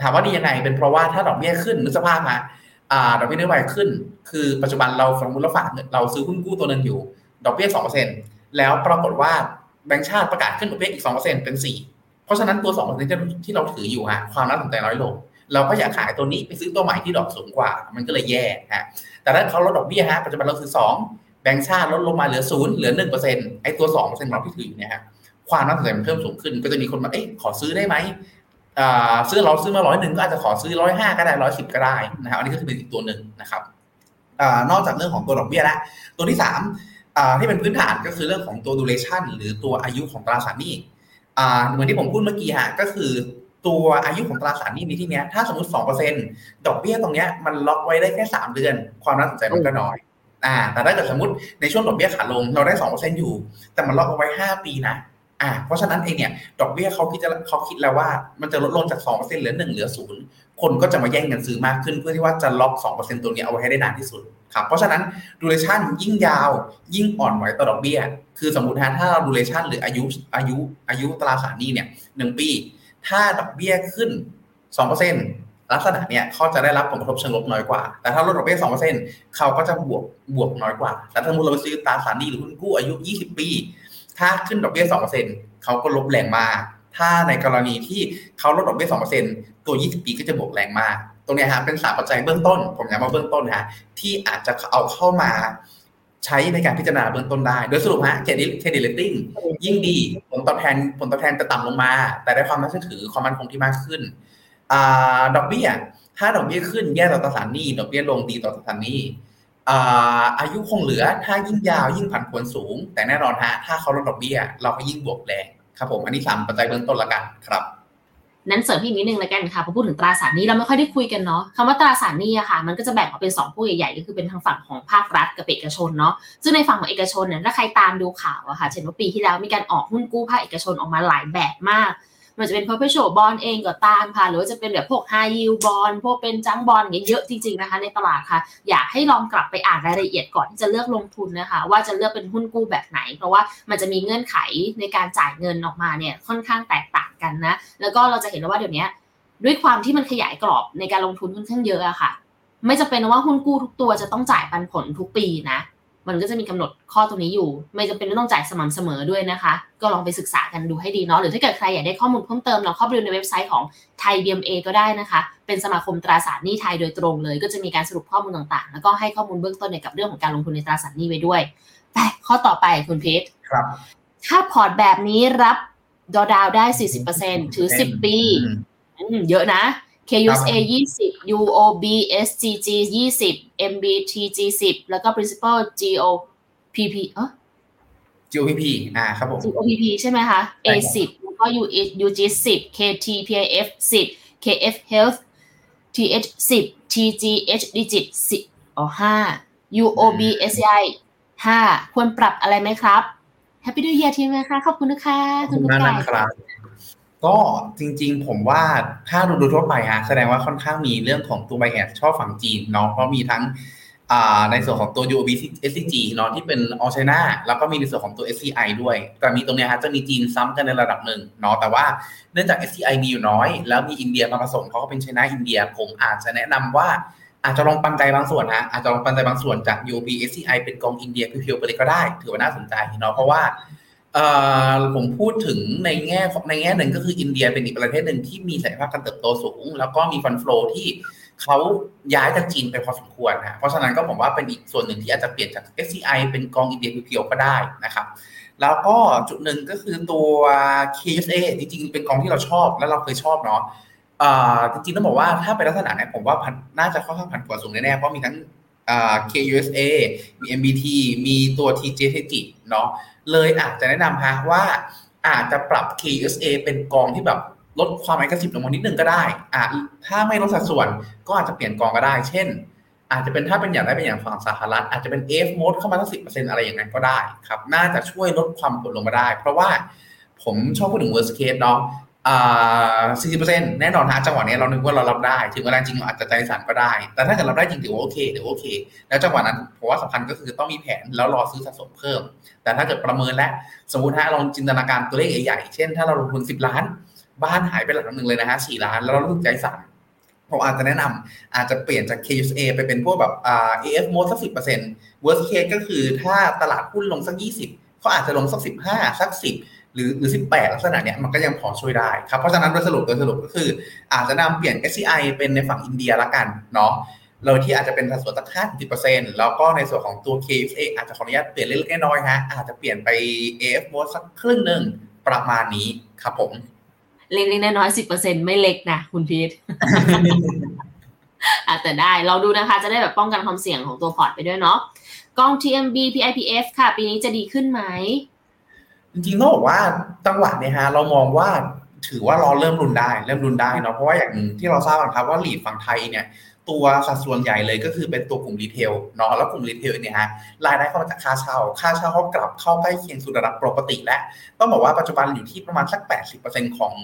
ถามว่าดียังไงเป็นเพราะว่าถ้าดอกเบี้ยขึ้นนึกสภาพมา ดอกเบี้ยนโยบายขึ้น คือปัจจุบันเราสมมติเราฝากเราซื้อหุ้นกู้ตัวนึงอยู่ ดอกเบี้ยสองเปอร์เซ็นแล้วปรากฏว่าแบงก์ชาติประกาศขึ้นดอกเบี้ยอีกสองเปอร์เซ็นเป็นสี่เพราะฉะนั้นตัวสองเปอร์เซ็นที่เราถืออยู่ฮะความน่าสนใจน้อยลง เราก็อยากขายตัวนี้ไปซื้อตัวใหม่ที่ดอกสูงกว่า มันก็เลยแย่ฮะ แต่ถ้าเขาลดดอกเบี้ยฮะปัจจุบันเราซื้อสองแบงก์ชาติลดลงมาเหลือศูนย์เหลือหนึ่งเปอร์เซ็นต์ไอ้ตัวสองเปอร์เซ็นต์เราที่ถืออยู่เนี่ยฮะความน่าสนใจมันเพิ่มสูงขึ้น ก็จะมีคนมาเอ๊ะขอซื้อได้ไหม ซื้อเราซื้อมาร้อยหนึ่งก็อาจจะขอซื้อร้อยห้าก็ได้ร้อยสิบก็ได้นะครับอันนี้ก็คือเป็นอีกตัวหนึ่งนะครับอนอกจากเรื่องของตัวดอกเบี้ยแล้วตัวที่สามที่เป็นพื้นฐานก็คือเรื่องของตัว duration หรือตัวอายุของตราสารหนี้เหมือนที่ผมพูดเมื่อกี้ฮะก็คือตัวอายุของตราสารหนี้ในที่นี้ถ้าสมมติ2%ดอกเบี้ยตรงนี้มันล็อกไว้ได้แค่3เดือน ความน่าสนใจมันก็น้อยอ่าแต่ถ้าเกิดสมมติในช่วงดอกเบี้ยขาลงเราได้2%อยู่ แต่มันล็อกเอาไว้5ปีนะ อ่าเพราะฉะนั้นเองเนี่ยดอกเบี้ยเขาคิดจะเขาคิดแล้วว่ามันจะลดลงจาก2%เหลือ1เหลือ0คนก็จะมาแย่งกันซื้อมากขึ้นเพื่อที่ว่าจะล็อก 2%ตัวนี้เอาไว้ให้ได้นานที่สุดครับเพราะฉะนั้นดูเรชั่นยิ่งยาว ยิ่งอ่อนไหวต่อดอกเบี้ย คือสมมติฮะถ้าเราดูเรชั่นหรืออายุอายุอายุตราสารหนี้เนี่ยหนึ่งปี ถ้าดอกเบี้ยขึ้น 2%ลักษณะเนี่ยเขาจะได้รับผลกระทบเชิงลบน้อยกว่า แต่ถ้าลดดอกเบี้ย 2%เขาก็จะบวกบวกน้อยกว่า แต่ถ้าสมมติเราไปซื้อตราสารหนี้หรือหุ้นกู้อายุ 20 ปี ถ้าขึ้นดอกเบี้ย2%เขาก็ลบแรงมาก ถ้าในกรณีที่เขาลดดอกเบี้ย2%ตัว20ปีก็จะบวกแรงมาก ตรงนี้ฮะเป็นสามปัจจัยเบื้องต้น ผมย้ำว่าเบื้องต้นฮะที่อาจจะเอาเข้ามาใช้ในการพิจารณาเบื้องต้นได้ โดยสรุปฮะ credit credit rating ยิ่งดีผลตอบแทนผลตอบแทนจะต่ำลงมา แต่ได้ความน่าเชื่อถือความมั่นคงที่มากขึ้นอดอกเบี้ยถ้าดอกเบี้ยขึ้นแย่ต่อตราสารหนี้ดอกเบี้ยลงดีต่อตราสารหนี้ อายุคงเหลือถ้ายิ่งยาวยิ่งผันผวนสูง แต่แน่นอนฮะถ้าเขาลดดอกเบี้ย เราก็ยิ่งบวกแรงครับผมอันนี้สามปัจจัยเบื้องต้นละกันครับ นั้นเสริมพี่นิดนึงล้วกันค่ะพอพูดถึงตราสารนี้เราไม่ค่อยได้คุยกันเนาะคำว่าตราสารนี้อะค่ะ มันก็จะแบ่งออกเป็น2พวกใหญ่ๆก็คือเป็นทางฝั่งของภาครัฐกับเอกชนเนาะซึ่งในฝั่งของเอกชนเนี่ยถ้าใครตามดูข่าวอะค่ะเช่นว่าปีที่แล้วมีการออกหุ้นกู้ภาคเอกชนออกมาหลายแบบมาก มันจะเป็น perpetual bond เองก็ตามค่ะ หรือว่าจะเป็นแบบพวก high yield bond พวกเป็นจังบอลเยอะจริงๆนะคะในตลาดค่ะ อยากให้ลองกลับไปอ่านรายละเอียดก่อนที่จะเลือกลงทุนนะคะ ว่าจะเลือกเป็นหุ้นกู้แบบไหน เพราะว่ามันจะมีเงื่อนไขในการจ่ายเงินออกมาเนี่ยค่อนข้างแตกต่างกันนะ แล้วก็เราจะเห็นว่าเดี๋ยวนี้ด้วยความที่มันขยายกรอบในการลงทุนค่อนข้างเยอะอะค่ะ ไม่จะเป็นว่าหุ้นกู้ทุกตัวจะต้องจ่ายปันผลทุกปีนะ มันก็จะมีกำหนดข้อตรงนี้อยู่ ไม่จำเป็นต้องจ่ายสม่ำเสมอด้วยนะคะ ก็ลองไปศึกษากันดูให้ดีเนาะหรือถ้าเกิดใครอยากได้ข้อมูลเพิ่มเติมลองเข้าไปดูในเว็บไซต์ของไทย BMA ก็ได้นะคะ เป็นสมาคมตราสารหนี้ไทยโดยตรงเลย ก็จะมีการสรุปข้อมูลต่างๆ แล้วก็ให้ข้อมูลเบื้องต้นในกับเรื่องของการลงทุนในตราสารหนี้ไว้ด้วย แต่ข้อต่อไปคุณเพชรครับถ้าพอร์ตแบบนี้รับดอดาวได้40%ถือ10ปีเยอะนะ KUSA 20 UOB SGG 20 MBTG 10แล้วก็ Principal GO PP เออ GOPP อ่าครับผม GOPP ใช่ไหมคะ A 10แล้วก็ UG 10 KTPIF 10 KF Health TH 10 TGH Digit 10อ๋อ5 UOB SCI 5ควรปรับอะไรไหมครับ Happy New Year ทีมนะคะขอบคุณนะคะ คุณผู้ชมครับ ก็จริงๆ ผมว่าถ้าดูดูทั่วไปฮะแสดงว่าค่อนข้างมีเรื่องของตัวไบแอสชอบฝั่งจีนเนาะเพราะมีทั้งในส่วนของตัว UOB SCG เนาะที่เป็นออชไนาแล้วก็มีในส่วนของตัว SCI ด้วย แต่มีตรงนี้ฮะจะมีจีนซ้ำกันในระดับหนึ่งเนาะแต่ว่าเนื่องจาก SCI มีอยู่น้อย แล้วมีอินเดียมาผสมเขาก็เป็นไชน่าอินเดีย ผมอาจจะแนะนำว่าอาจจะลองปันใจบางส่วนฮะอาจจะลองปันใจบางส่วนจาก UOB SCI เป็นกองอินเดียเพียวๆไปเลยก็ได้ ถือว่าน่าสนใจเนาะเพราะว่า ผมพูดถึงในแง่ในแง่หนึ่งก็คืออินเดียเป็นอีกประเทศหนึ่งที่มีศักยภาพการเติบโตสูง แล้วก็มีฟันฟลูที่เขาย้ายจากจีนไปพอสมควรนะเพราะฉะนั้นก็ผมว่าเป็นอีกส่วนหนึ่งที่อาจจะเปลี่ยนจาก SCI เป็นกองอินเดียเพียวๆก็ได้นะครับแล้วก็จุดหนึ่งก็คือตัว KSA จริงๆ เป็นกองที่เราชอบและเราเคยชอบเนาะจริงๆต้องบอกว่าถ้าเป็นลักษณะนี้ผมว่าน่าจะค่อนข้างผันผวนสูงแน่ๆเพราะมีทั้ง KUSA มี MBT มีตัว TJTG เนาะเลยอาจจะแนะนำฮะว่าอาจจะปรับ KUSA เป็นกองที่แบบลดความแอคทีฟลงมานิดนึงก็ได้อาถ้าไม่ลดสัดส่วนก็อาจจะเปลี่ยนกองก็ได้ เช่น อาจจะเป็นถ้าเป็นอย่างได้เป็นอย่างฝั่งสหรัฐอาจจะเป็น F mode เข้ามาสักสิบเปอร์เซ็นต์อะไรอย่างนั้นก็ได้ครับ น่าจะช่วยลดความกดลงมาได้ เพราะว่าผมชอบพูดถึง worst case เนาะ สี่สิบเปอร์เซ็นต์แน่นอนฮะจังหวะนี้เรานึกว่าเรารับได้ ถึงเวลาจริงเราอาจจะใจสั่นก็ได้ แต่ถ้าเกิดรับได้จริงถือว่าโอเคถือโอเค แล้วจังหวะนั้นผมว่าสำคัญก็คือต้องมีแผนแล้วรอซื้อสะสมเพิ่ม แต่ถ้าเกิดประเมินแล้วสมมติถ้าลองจินตนาการตัวเลขใหญ่ๆเช่น ถ้าเราลงทุนสิบล้าน บ้านหายไปหลังหนึ่งเลยนะฮะสี่ล้านแล้วเรารู้ใจสั่นผมอาจจะแนะนำอาจจะเปลี่ยนจาก KUSA ไปเป็นพวกแบบอ่า AF mode สักสิบเปอร์เซ็นต์ worst case ก็คือถ้าตลาดหุ้นลงสักยี่สิบเขาอาจจะลงสักสิบห้าสักสิบ หรือหรือ 18 ลักษณะเนี้ยมันก็ยังพอช่วยได้ครับเพราะฉะนั้นโดยสรุปโดยสรุปก็คือ อาจจะนำเปลี่ยน SCI เป็นในฝั่งอินเดียละกันเนาะเราที่อาจจะเป็นสัดส่วนสักห้าสิบเปอร์เซ็นต์แล้วก็ในส่วนของตัว KFA อาจจะขออนุญาตเปลี่ยนเล็กๆน้อยๆฮะอาจจะเปลี่ยนไป AF mode สักครึ่งหนึ่งประมาณนี้ครับผม เล็กๆน้อยๆสิบเปอร์เซ็นต์ไม่เล็กนะคุณพีทอาจจะได้เราดูนะคะจะได้แบบป้องกันความเสี่ยงของตัวพอร์ตไปด้วยเนาะกอง TMB PIPF ค่ะ ปีนี้จะดีขึ้นไหม จริงๆต้องบอกว่าจังหวะเนี่ยฮะเรามองว่าถือว่าเราเริ่มลุ้นได้ เริ่มลุ้นได้เนาะเพราะว่าอย่างที่เราทราบกันครับว่า REIT ฝั่งไทยเนี่ย ตัวสัดส่วนใหญ่เลยก็คือเป็นตัวกลุ่ม retail เนาะแล้วกลุ่ม retail เนี่ยฮะรายได้เข้ามาจากค่าเช่า ค่าเช่าเขากลับเข้าใกล้เคียงสู่ระดับปกติแล้วต้องบอกว่าปัจจุบันอยู่ที่ประมาณสัก 80%ของ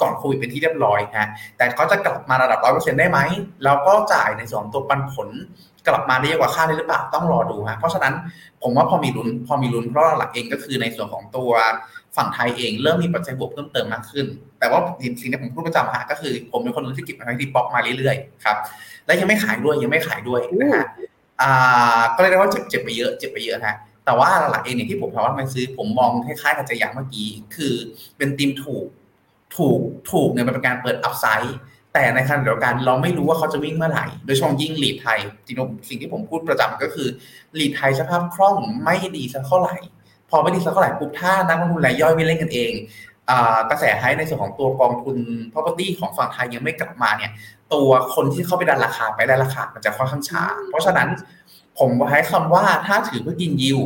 ก่อนโควิดเป็นที่เรียบร้อยฮะแต่เขาจะกลับมาระดับ 100%ได้ไหมแล้วก็จ่ายในส่วนของตัวปันผลกลับมาได้เยอะกว่าค่าได้หรือเปล่าต้องรอดูฮะเพราะฉะนั้นผมว่าพอมีลุ้นพอมีลุ้นเพราะหลักเองก็คือในส่วนของตัว ฝั่งไทยเองเริ่มมีปัจจัยบวกเพิ่มเติมมากขึ้น แต่ว่าสิ่งที่ผมพูดประจำฮะก็คือ ผมเป็นคนนึงที่เก็บไว้ที่บล็อกมาเรื่อยๆครับ และยังไม่ขายด้วยยังไม่ขายด้วยนะฮะอ่าก็เรียกได้ว่าเจ็บเจ็บไปเยอะเจ็บไปเยอะฮะแต่ว่าหลักเองเนี่ยที่ผมพาว่ามาซื้อผมมองคล้ายๆกับจะยังเมื่อกี้ คือเป็นทีมถูกถูกถูกเนี่ยมันเป็นการเปิดอัพไซด์แต่ในขณะเดียวกันเราไม่รู้ว่าเขาจะวิ่งเมื่อไหร่ โดยเฉพาะยิ่งลีดไทยจริงๆสิ่งที่ผมพูดประจำก็คือลีดไทยสภาพคล่องไม่ดีสักเท่าไหร่ พอไม่ดีสักเท่าไหร่ปุ๊บถ้านักลงทุนรายย่อยไม่เล่นกันเองอกระแสไฮในส่วนของตัวกองทุน property ของฝั่งไทยยังไม่กลับมาเนี่ย ตัวคนที่เข้าไปดันราคาไปได้ราคามันจะค่อนข้างช้า เพราะฉะนั้นผมใช้คำว่าถ้าถือเพื่อกินยิว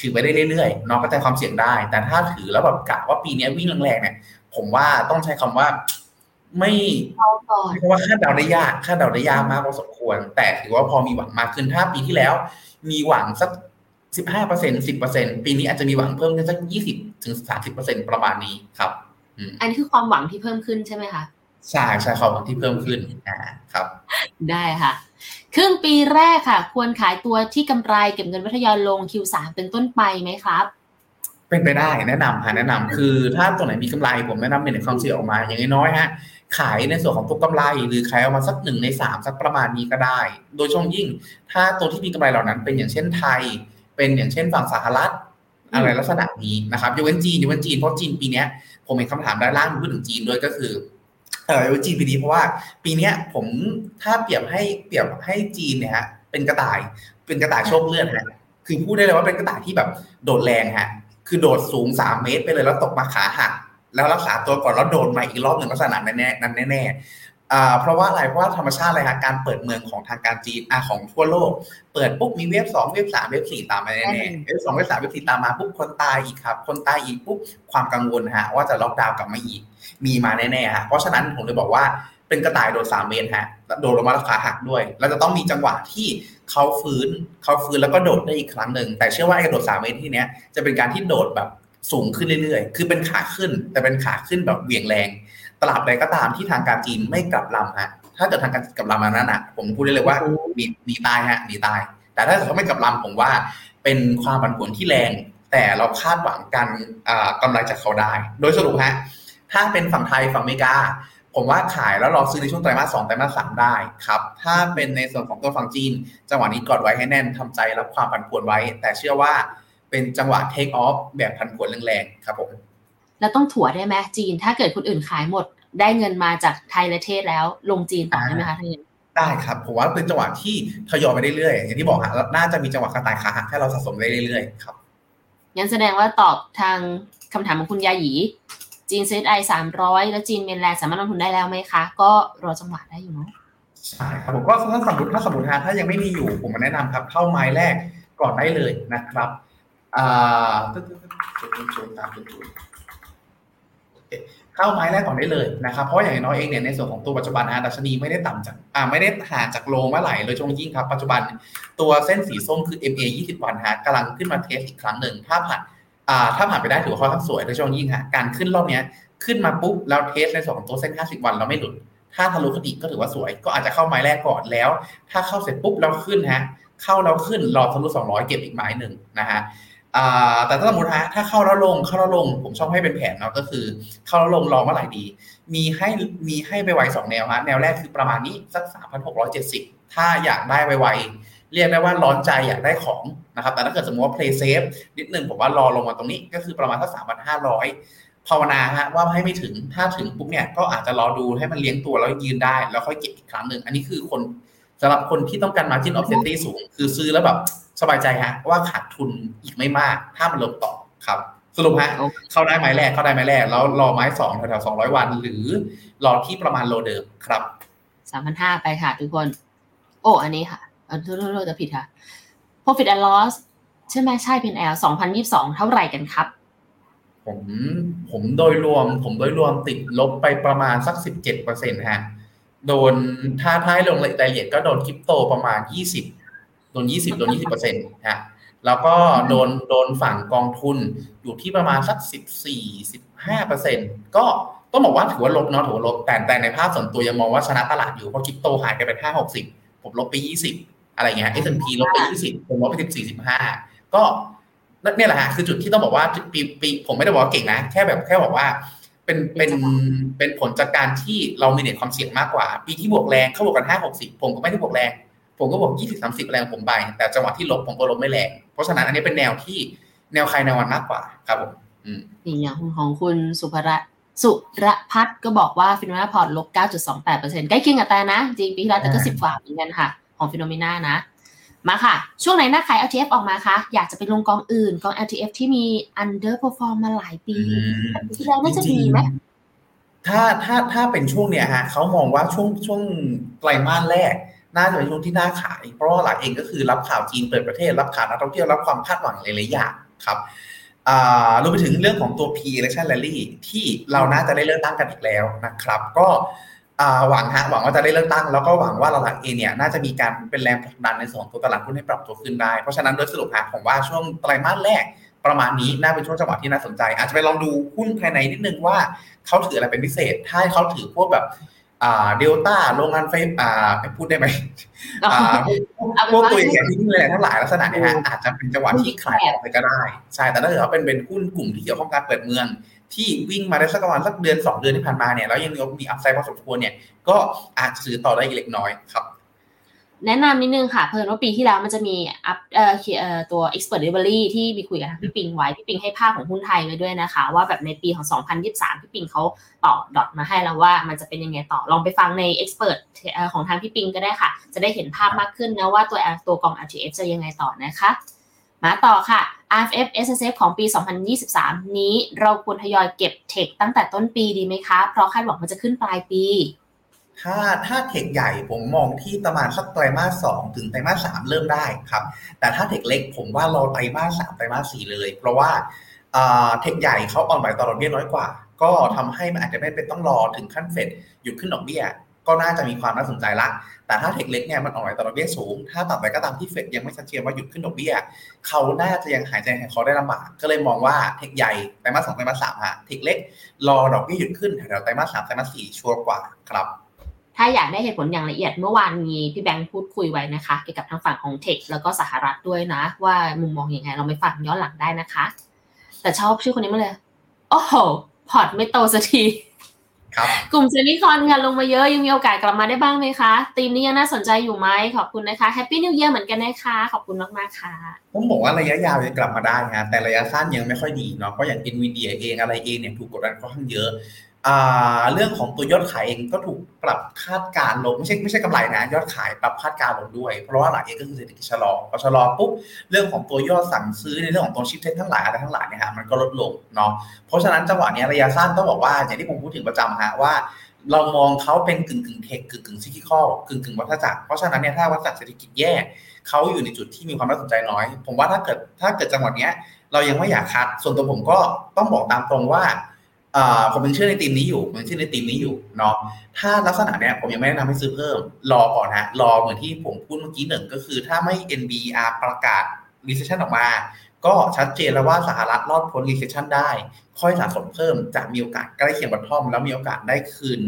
ถือไปได้เรื่อยๆเนาะก็แต่ความเสี่ยงได้ แต่ถ้าถือแล้วแบบกะว่าปีนี้วิ่งแรงๆเนี่ย ผมว่าต้องใช้คำว่าไม่เพราะว่าคาดเดาได้ยากคาดเดาได้ยากมากพอสมควร แต่ถือว่าพอมีหวังมากขึ้นถ้าปีที่แล้ว มีหวังสัก สิบห้าเปอร์เซ็นสิบเปอร์เซ็นปีนี้อาจจะมีหวังเพิ่มขึ้นสักยี่สิบถึงสามสิบเปอร์เซ็นประมาณนี้ครับอันนี้คือความหวังที่เพิ่มขึ้นใช่ไหมคะใช่ใช่ความหวังที่เพิ่มขึ้นอ่าครับ ได้ค่ะ ครึ่งปีแรกค่ะ ควรขายตัวที่กำไรเก็บเงินวัทยาลง Q3 เป็นต้นไปไหมครับ เป็นไปได้แนะนำค่ะแนะนำคือถ้าตัวไหนมีกำไรผมแนะนำเป็นความเสี่ยงออกมา อย่างน้อยฮะขายในส่วนของตัวกำไร หรือขายออกมาสักหนึ่งในสามสักประมาณนี้ก็ได้ โดยช่วงยิ่ง ถ้าตัวที่มีกำไรเหล่านั้นเป็นอย่างเช่นไทย เป็นอย่างเช่นฝั่งสหรัฐอะไรลักษณะนี้นะครับยกเว้นจีนยกเว้นจีนเพราะจีนปีนี้ผมเห็นคำถามด้านล่างพูดถึงจีนด้วยก็คือเออยกเว้นจีนปีนี้เพราะว่า ปีนี้ผมถ้าเปรียบให้เปรียบให้จีนเนี่ยฮะเป็นกระต่าย เป็นกระต่ายโชคเลื่อนฮะคือพูดได้เลยว่าเป็นกระต่ายที่แบบโดดแรงฮะคือโดดสูงสามเมตรไปเลยแล้วตกมาขาหักแล้วรักษาตัวก่อนแล้วโดดมาอีกรอบหนึ่งลักษณะนั้นแน่นั้นแน่ เพราะว่าอะไรเพราะว่าธรรมชาติอะไรฮะการเปิดเมืองของทางการจีนอ่าของทั่วโลก เปิดปุ๊บมีเว็บสองเว็บสามเว็บสี่ตามมาแน่ๆเว็บสองเว็บสามเว็บสี่ตามมาปุ๊บคนตายอีกครับ คนตายอีกปุ๊บความกังวลฮะว่าจะล็อกดาวน์กลับมาอีก มีมาแน่ๆฮะเพราะฉะนั้นผมเลยบอกว่าเป็นกระต่ายโดดสามเมตรฮะโดดลงมาราคาหักด้วย แล้วจะต้องมีจังหวะที่เขาฟื้นเขาฟื้นแล้วก็โดดได้อีกครั้งหนึ่งแต่เชื่อว่าไอ้กระโดดสามเมตรที่เนี้ยจะเป็นการที่โดดแบบสูงขึ้นเรื่อยๆ คือเป็นขาขึ้น แต่เป็นขาขึ้นแบบเหวี่ยงแรง ตลาดใดก็ตามที่ทางการจีนไม่กลับลำฮะถ้าเกิดทางการกลับลำมานั้นนะผมพูดได้เลยว่าหนีหนีตายฮะหนีตาย แต่ถ้าเขาไม่กลับลำผมว่าเป็นความผันผวนที่แรง แต่เราคาดหวังการกำไรจากเขาได้ โดยสรุปฮะถ้าเป็นฝั่งไทยฝั่งอเมริกา ผมว่าขายแล้วรอซื้อในช่วงไตรมาสสองไตรมาสสามได้ครับถ้าเป็นในส่วนของตัวฝั่งจีน จังหวะนี้กอดไว้ให้แน่นทำใจรับความผันผวนไว้ แต่เชื่อว่าเป็นจังหวะเทคออฟแบบผันผวนแรงๆครับผม แล้วต้องถั่วได้ไหมจีน ถ้าเกิดคนอื่นขายหมด ได้เงินมาจากไทยและเทศแล้ว ลงจีนต่อได้ไหมคะท่านได้ครับผมว่าเป็นจังหวะที่ทยอยไปเรื่อยๆอย่างที่บอกฮะน่าจะมีจังหวะกระต่ายขาหักให้เราสะสมได้เรื่อยๆครับงั้นแสดงว่าตอบทางคำถามของคุณยาหยี จีนเซตไอสามร้อยแล้วจีนเมนแลนด์สามารถลงทุนได้แล้วไหมคะ ก็รอจังหวะได้อยู่เนาะใช่ครับผมก็ถ้าสมมติถ้าสมมติถ้ายังไม่มีอยู่ผมมาแนะนำครับ เข้าไม้แรกก่อนได้เลยนะครับอ่าจุดจุดตามจุดจุด เข้าไม้แรกก่อนได้เลยนะครับ เพราะอย่างน้อยเองเนี่ยในส่วนของตัวปัจจุบันนะดัชนีไม่ได้ต่ำจากอ่าไม่ได้ห่างจากโลเมื่อไหร่เลยช่วงยิ่งครับ ปัจจุบันตัวเส้นสีส้มคือ MA 20 วันฮะกำลังขึ้นมาเทสอีกครั้งหนึ่งถ้าผ่านอ่าถ้าผ่านไปได้ถือว่าค่อนข้างสวยในช่วงยิ่งฮะการขึ้นรอบนี้ขึ้นมาปุ๊บแล้วเทสในส่วนของตัวเส้น 50 วันเราไม่หลุด ถ้าทะลุคดีก็ถือว่าสวย ก็อาจจะเข้าไม้แรกก่อนแล้ว ถ้าเข้าเสร็จปุ๊บแล้วขึ้นฮะเข้าแล้วขึ้นรอทะลุ200 เก็บอีกไม้หนึ่งนะฮะ แต่ถ้าสมมติฮะถ้าเข้าแล้วลงเข้าแล้วลง ผมชอบให้เป็นแผนเนาะก็คือ เข้าแล้วลงรอเมื่อไหร่ดี มีให้มีให้ไปไวสองแนวฮะแนวแรกคือประมาณนี้สักสามพันหกร้อยเจ็ดสิบถ้าอยากได้ไวๆเรียกได้ว่าร้อนใจอยากได้ของนะครับ แต่ถ้าเกิดสมมติว่า play safe นิดนึงผมว่ารอลงมาตรงนี้ก็คือประมาณสักสามพันห้าร้อยภาวนาฮะว่าให้ไม่ถึงถ้าถึงปุ๊บเนี่ยก็อาจจะรอดูให้มันเลี้ยงตัวแล้วยืนได้ แล้วค่อยเก็บอีกครั้งหนึ่งอันนี้คือคนสำหรับคนที่ต้องการ margin of safety สูง คือซื้อแล้วแบบ สบายใจฮะว่าขาดทุนอีกไม่มาก ถ้ามันลงต่อครับสรุปฮะเข้าได้ไม้แรกเข้าได้ไม้แรก แล้วรอไม้สองแถวๆสองร้อยวัน หรือรอที่ประมาณโลเดิมครับสามพันห้าไปค่ะทุกคน โอ้อันนี้ค่ะอันโทษโทษจะผิดค่ะผ profit and loss ใช่ไหมใช่ P&L 2022เท่าไหร่กันครับ ผมผมโดยรวม ผมโดยรวมติดลบไปประมาณสักสิบเจ็ดเปอร์เซ็นต์ฮะโดนถ้าท้ายลงรายละเอียดก็โดนคริปโตประมาณยี่สิบ โดนยี่สิบโดนยี่สิบเปอร์เซ็นต์ฮะแล้วก็โดนโดนฝั่งกองทุนอยู่ที่ประมาณสักสิบสี่สิบห้าเปอร์เซ็นต์ก็ต้องบอกว่าถือว่าลบเนาะถือว่าลบแต่แต่ในภาพส่วนตัวยังมองว่าชนะตลาดอยู่เพราะคริปโตหายไปเป็นห้าหกสิบผมลบไปยี่สิบอะไรเงี้ย S&P ลบไปยี่สิบผมลบไปสิบสี่สิบห้าก็เนี่ยแหละฮะคือจุดที่ต้องบอกว่าปีปีผมไม่ได้บอกว่าเก่งนะ แค่แบบแค่บอกว่าเป็นเป็นเป็นผลจากการที่เรามีเน็ตความเสี่ยงมากกว่า ปีที่บวกแรงเขาบวกกันห้าหกสิบผมก็ไม่ได้บวกแรง ผมก็บวกยี่สิบสามสิบแรงผมไป แต่จังหวะที่ลบผมก็ลบไม่แรง เพราะฉะนั้นอันนี้เป็นแนวที่แนวใครแนวมันมากกว่าครับผมอืมอย่างของคุณสุภระสุรพัฒน์ก็บอกว่า FINNOMENA พอร์ตลบ 9.28%ใกล้เคียงกับแต่นะ จริงปีที่แล้วแต่ก็สิบกว่าเหมือนกันค่ะ ของ FINNOMENA นะ มาค่ะ ช่วงไหนน่าขาย LTF ออกมาคะ อยากจะไปลงกองอื่น กอง LTF ที่มี underperform มาหลายปีปีที่แล้วน่าจะมีไหมถ้าถ้าถ้าเป็นช่วงเนี้ยฮะเขามองว่าช่วงช่วงไตรมาสแรก น่าจะเป็นช่วงที่น่าขาย เพราะว่าหลักเองก็คือรับข่าวจีนเปิดประเทศ รับข่าวนักท่องเที่ยวรับความคาดหวังหลายๆอย่างครับรวมไปถึงเรื่องของตัว P election rally ที่เราน่าจะได้เลือกตั้งกันอีกแล้วนะครับ ก็หวังฮะหวังว่าจะได้เลือกตั้ง แล้วก็หวังว่าเราหลักเองเนี่ยน่าจะมีการเป็นแรงผลักดันในส่วนตัวตลาดหุ้นให้ปรับตัวขึ้นได้ เพราะฉะนั้นโดยสรุปฮะผมว่าช่วงไตรมาสแรกประมาณนี้น่าเป็นช่วงจังหวะที่น่าสนใจ อาจจะไปลองดูหุ้นภายในนิดนึงว่าเขาถืออะไรเป็นพิเศษ ถ้าเขาถือพวกแบบ อ่าเดลต้าโรงงานไฟอ่าพูดได้ไหมอ่าพวกตัวอย่างที่นี่เลยทั้งหลายลักษณะนี้ฮะอาจจะเป็นจังหวะที่ขายออกไปก็ได้ ใช่แต่ถ้าเกิดว่าเป็นเป็นหุ้นกลุ่มที่เกี่ยวข้องการเปิดเมือง ที่วิ่งมาได้สักประมาณสักเดือนสองเดือนที่ผ่านมาเนี่ยแล้วยังมีอัพไซด์พอสมควรเนี่ยก็อาจจะซื้อต่อได้อีกเล็กน้อยครับ แนะนำนิดนึงค่ะ เพิ่นว่าปีที่แล้วมันจะมีอัพเอ่อตัว expert delivery ที่มีคุยกับพี่ปิงไว้ พี่ปิงให้ภาพของหุ้นไทยไว้ด้วยนะคะ ว่าแบบในปีของ 2023 พี่ปิงเขาต่อดอทมาให้แล้วว่ามันจะเป็นยังไงต่อลองไปฟังใน expert ของทางพี่ปิงก็ได้ค่ะ จะได้เห็นภาพมากขึ้นนะว่าตัวตัวกอง RTF จะยังไงต่อนะคะ มาต่อค่ะ RFF SSF ของปี 2023 นี้เราควรทยอยเก็บเทคตั้งแต่ต้นปีดีไหมคะเพราะคาดหวังมันจะขึ้นปลายปี ถ้าถ้าเทคใหญ่ผมมองที่ประมาณสักไตรมาสสองถึงไตรมาสสามเริ่มได้ครับ แต่ถ้าเทคเล็กผมว่ารอไตรมาสสามไตรมาสสี่เลย เพราะว่าเทคใหญ่เขาอ่อนไหวต่อดอกเบี้ยน้อยกว่า ก็ทำให้มันอาจจะไม่เป็นต้องรอถึงขั้นเฟดหยุดขึ้นดอกเบี้ย ก็น่าจะมีความน่าสนใจละ แต่ถ้าเทคเล็กเนี่ยมันอ่อนไหวต่อดอกเบี้ยสูง ถ้าต่อไปก็ตามที่เฟดยังไม่ชัดเจนว่าหยุดขึ้นดอกเบี้ยเขาน่าจะยังหายใจหายคอได้ลำบากก็เลยมองว่าเทคใหญ่ไตรมาสสองไตรมาสสามฮะเทคเล็กรอดอกเบี้ยหยุดขึ้นแถวไตรมาสสามไตรมาสสี่ชัวร์กว่าครับ ถ้าอยากได้เหตุผลอย่างละเอียดเมื่อวานมีพี่แบงค์พูดคุยไว้นะคะ เกี่ยวกับทางฝั่งของเทคแล้วก็สหรัฐด้วยนะ ว่ามุมมองอยังไง เราไปฟังย้อนหลังได้นะคะ แต่ชอบชื่อคนนี้มาเลย โอ้โห พอร์ตไม่โตสักทีครับกลุ่ม semicon ค่ะลงมาเยอะ ยังมีโอกาสกลับมาได้บ้างไหมคะธีมนี้ยังน่าสนใจอยู่ไหมขอบคุณนะคะ Happy New Year เหมือนกันนะคะ ขอบคุณมากๆค่ะ ผมบอกว่าระยะยาวจะกลับมาได้ฮะแต่ระยะสั้นยังไม่ค่อยดีเนาะเพราะอย่าง NVIDIA เองอะไรเองเนี่ยถูกกดดันค่อนข้างเยอะ เรื่องของตัวยอดขายเองก็ถูกปรับคาดการณ์ลงไม่ใช่ไม่ใช่กำไรนะยอดขายปรับคาดการณ์ลงด้วย เพราะว่าหลักเองก็คือเศรษฐกิจชะลอพอชะลอปุ๊บเรื่องของตัวยอดสั่งซื้อในเรื่องของตัวชิปเทคทั้งหลายอะไรทั้งหลายเนี่ยฮะมันก็ลดลงเนาะเพราะฉะนั้นจังหวะนี้ระยะสั้นต้องบอกว่าอย่างที่ผมพูดถึงประจำฮะว่า เรามองเขาเป็นกึ่งกึ่งเทคกึ่งกึ่งซิกิคอลกึ่งกึ่งวัฏจักรเพราะฉะนั้นเนี่ยถ้าวัฏจักรเศรษฐกิจแย่เขาอยู่ในจุดที่มีความน่าสนใจน้อย ผมว่าถ้าเกิดถ้าเกิดจังหวะนี้เรายังไม่อยากคัดส่วนตัวผมก็ต้องบอกตามตรงว่า ผมเป็นเชื่อในทีมนี้อยู่ผมเชื่อในทีมนี้อยู่เนาะถ้าลักษณะเนี้ยผมยังไม่แนะนำให้ซื้อเพิ่ม รอก่อนฮะรอเหมือนที่ผมพูดเมื่อกี้หนึ่งก็คือถ้าไม่ NBER ประกาศ recession ออกมา ก็ชัดเจนแล้วว่าสหรัฐรอดพ้น recession ได้ ค่อยสะสมเพิ่มจะมีโอกาสใกล้เคียง bottom แล้วมีโอกาสได้คืน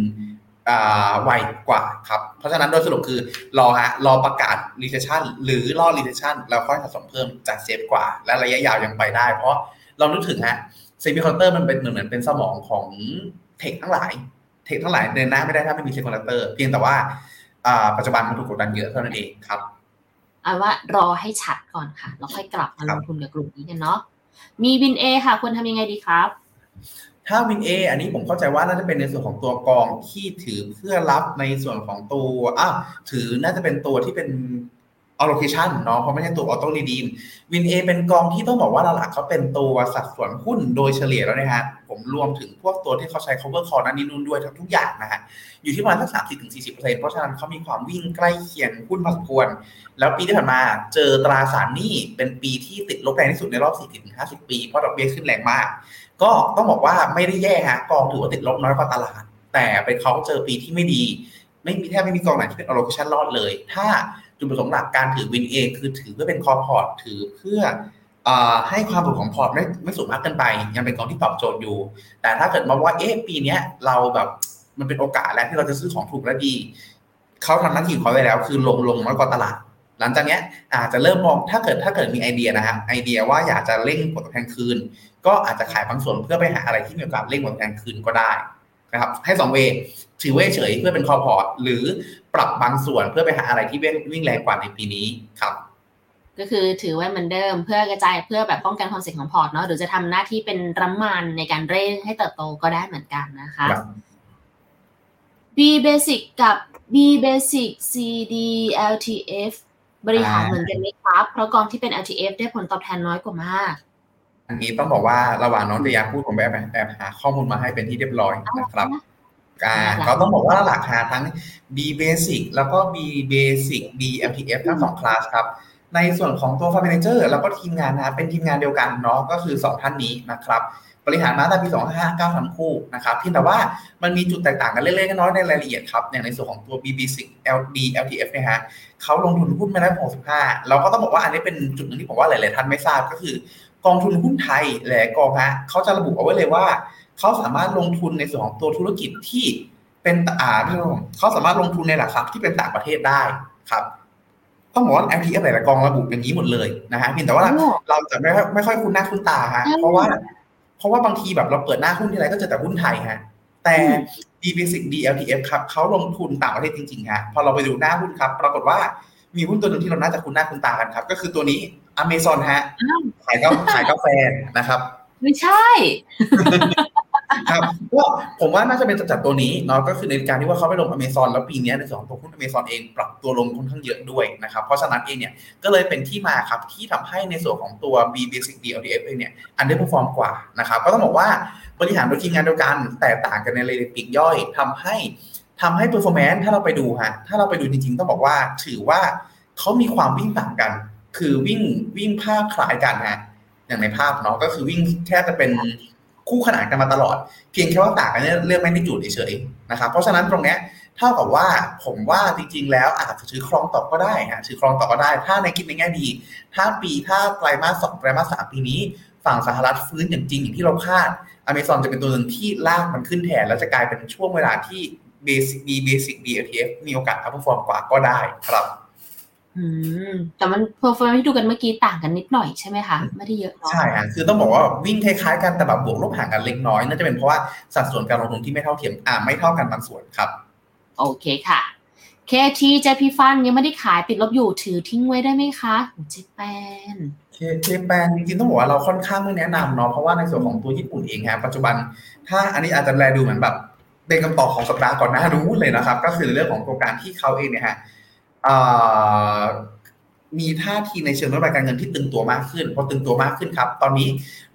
ไวกว่าครับเพราะฉะนั้นโดยสรุปคือรอฮะรอประกาศ recession หรือรอ recession แล้วค่อยสะสมเพิ่มจะ safe กว่า และระยะยาวยังไปได้ เพราะเรานึกถึงฮะ semiconductor มันเป็นเหมือนเป็นสมองของtech ทั้งหลาย tech ทั้งหลายเดินหน้าไม่ได้ถ้าไม่มี semiconductor เพียงแต่ว่าปัจจุบันมันถูกกดดันเยอะเท่านั้นเองครับเอาว่ารอให้ชัดก่อนค่ะ แล้วค่อยกลับมาลงทุนกับกลุ่มนี้กันเนาะมีวินเอค่ะควรทำยังไงดีครับ ถ้าวินเออันนี้ผมเข้าใจว่าน่าจะเป็นในส่วนของตัวกองที่ถือเพื่อรับในส่วนของตัวอ้าวถือน่าจะเป็นตัวที่เป็น allocation เนาะเพราะไม่ใช่ตัว auto redeem วินเอเป็นกองที่ต้องบอกว่าหลักๆเขาเป็นตัวสัดส่วนหุ้นโดยเฉลี่ยแล้วนะฮะผมรวมถึงพวกตัวที่เขาใช้ cover call นั้นนี่นู่นด้วยทั้งทุกอย่างนะฮะอยู่ที่ประมาณสักสามสิบถึงสี่สิบเปอร์เซ็นต์เพราะฉะนั้นเขามีความวิ่งใกล้เคียงหุ้นพอสมควร แล้วปีที่ผ่านมาเจอตราสารหนี้เป็นปีที่ติดลบแรงที่สุดในรอบสี่สิบถึงห้าสิบปีเพราะดอกเบี้ยขึ้นแรงมาก ก็ต้องบอกว่าไม่ได้แย่ฮะกองถือว่าติดลบน้อยกว่าตลาด แต่เป็นเขาเจอปีที่ไม่ดี ไม่มีแทบไม่มีกองไหนที่เป็น allocation รอดเลย ถ้า จุดประสงค์หลักการถือวินเอคือถือเพื่อเป็นคอพอร์ตถือเพื่อให้ความผลของพอร์ตไม่ไม่สูงมากเกินไป ยังเป็นกองที่ตอบโจทย์อยู่ แต่ถ้าเกิดมาว่าเอ๊ะปีนี้เราแบบมันเป็นโอกาสแล้วที่เราจะซื้อของถูกและดีเขาทำหน้าที่ของเขาไปแล้ว คือลงลงน้อยกว่าตลาด หลังจากนี้อาจจะเริ่มมองถ้าเกิดถ้าเกิดมีไอเดียนะฮะไอเดียว่าอยากจะเร่งผลตอบแทนคืน ก็อาจจะขายบางส่วนเพื่อไปหาอะไรที่มีโอกาสเร่งผลตอบแทนคืนก็ได้ นะครับให้สอง way ถือไว้เฉยเพื่อเป็น core port หรือปรับบางส่วนเพื่อไปหาอะไรที่วิ่งแรงกว่าในปีนี้ครับ ก็คือถือไว้เหมือนเดิมเพื่อกระจายเพื่อแบบป้องกันความเสี่ยงของพอร์ตเนาะหรือจะทำหน้าที่เป็นรัมมันในการเร่งให้เติบโตก็ได้เหมือนกันนะคะ B Basic กับ B Basic CD LTF บริหารเหมือนกันไหมครับ เพราะกองที่เป็น LTF ได้ผลตอบแทนน้อยกว่ามาก อันนี้ต้องบอกว่าระหว่างน้องเตียพูดผมแบบแบบหาข้อมูลมาให้เป็นที่เรียบร้อยนะครับเขาต้องบอกว่าหลักหาทั้ง B Basic แล้วก็ B Basic B MTF ทั้งสองคลาสครับ ในส่วนของตัว Fund Manager แล้วก็ทีมงานนะเป็นทีมงานเดียวกันเนาะก็คือ 2 ท่านนี้นะครับบริหารมาตั้งแต่ปี2559ทั้งคู่นะครับเพียงแต่ว่ามันมีจุดแตกต่างกันเล็กๆน้อยๆในรายละเอียดครับอย่างในส่วนของตัว BB10 LD LTF เนี่ยฮะเขาลงทุนหุ้นไม่ได้65 เราก็ต้องบอกว่าอันนี้เป็นจุดหนึ่งที่ผมว่าหลายๆท่านไม่ทราบก็คือ กองทุนหุ้นไทยหลายกองฮะเขาจะระบุเอาไว้เลยว่า เขาสามารถลงทุนในส่วนของตัวธุรกิจที่เป็นอ่าเขาสามารถลงทุนในหลักทรัพย์ที่เป็นต่างประเทศได้ครับต้องบอกว่า LTF หลายๆกองระบุอย่างนี้หมดเลยนะฮะเพียงแต่ว่าเราจะไม่ไม่ค่อยคุ้นหน้าคุ้นตาฮะเพราะว่า เพราะว่าบางทีแบบเราเปิดหน้าหุ้นที่ไรก็เจอแต่หุ้นไทยฮะแต่ d b s i c DLTF ครับเขาลงทุนต่างประเทศจริงๆฮะพอเราไปดูหน้าหุ้นครับ ปรากฏว่า มีหุ้นตัวหนึ่งที่เราน่าจะคุ้นหน้าคุ้นตากันครับ ก็คือตัวนี้ Amazon ฮะขายกาขายกาแฟนะครับ ไม่ใช่ ครับก็ผมว่าน่าจะเป็นจัดตัวนี้เนาะก็คือในการที่ว่าเขาไปลงอเมซอนแล้วปีนี้ในส่วนของตัวหุ้นอเมซอนเองปรับตัวลงค่อนข้างเยอะด้วยนะครับ เพราะฉะนั้นเองเนี่ยก็เลยเป็นที่มาครับที่ทำให้ในส่วนของตัว B Basic DLTF เองเนี่ย underperform กว่านะครับก็ต้องบอกว่าบริหารโดยทีมงานเดียวกัน แต่ต่างกันในรายละเอียดปลีกย่อยทำให้ ทำให้ performance ถ้าเราไปดูฮะถ้าเราไปดูจริงๆ ต้องบอกว่า ถือว่าเขามีความวิ่งต่างกัน คือวิ่งวิ่งภาพคล้ายกันฮะอย่างในภาพเนาะก็คือวิ่งแค่จะเป็นคู่ขนานกันมาตลอด เพียงแค่ว่าต่างกันเรื่องไม่ได้จุดเฉยๆนะครับเพราะฉะนั้นตรงเนี้ยเท่ากับว่าผมว่าจริงๆ แล้วอาจจะถือครองต่อก็ได้ฮะถือครองต่อก็ได้ ถ้าในคิดในแง่ดี ถ้าปีถ้าไตรมาสสองไตรมาสสามปีนี้ ฝั่งสหรัฐฟื้นอย่างจริงอย่างที่เราคาดอเมซอนจะเป็นตัวหนึ่งที่ลากมันขึ้นแทน แล้วจะกลายเป็นช่วงเวลาที่ เบสิกดีเบสิกดีเอทีเอฟมีโอกาสอัพฟอร์มกว่าก็ได้ครับ อืม แต่มันเพอร์ฟอร์มที่ดูกันเมื่อกี้ต่างกันนิดหน่อยใช่ไหมคะ ไม่ได้เยอะเนาะใช่ฮะคือต้องบอกว่าวิ่งคล้ายๆกันแต่แบบบวกลบห่างกันเล็กน้อยน่าจะเป็นเพราะว่าสัดส่วนการลงทุนที่ไม่เท่าเทียมอ่าไม่เท่ากันบางส่วนครับ โอเคค่ะ KT JP Fund ยังไม่ได้ขายปิดลบอยู่ถือทิ้งไว้ได้ไหมคะเจแปนเคเคแปนจริงๆต้องบอกว่าเราค่อนข้างไม่แนะนำเนาะเพราะว่าในส่วนของตัวญี่ปุ่นเองฮะปัจจุบัน ถ้าอันนี้อาจจะแลดูเหมือนแบบ เป็นคำตอบของสัปดาห์ก่อนหน้ารู้เลยนะครับ ก็คือเรื่องของโครงการที่เขาเองเนี่ยฮะมีท่าทีในเชิงนโยบายการเงินที่ตึงตัวมากขึ้นพอตึงตัวมากขึ้นครับ ตอนนี้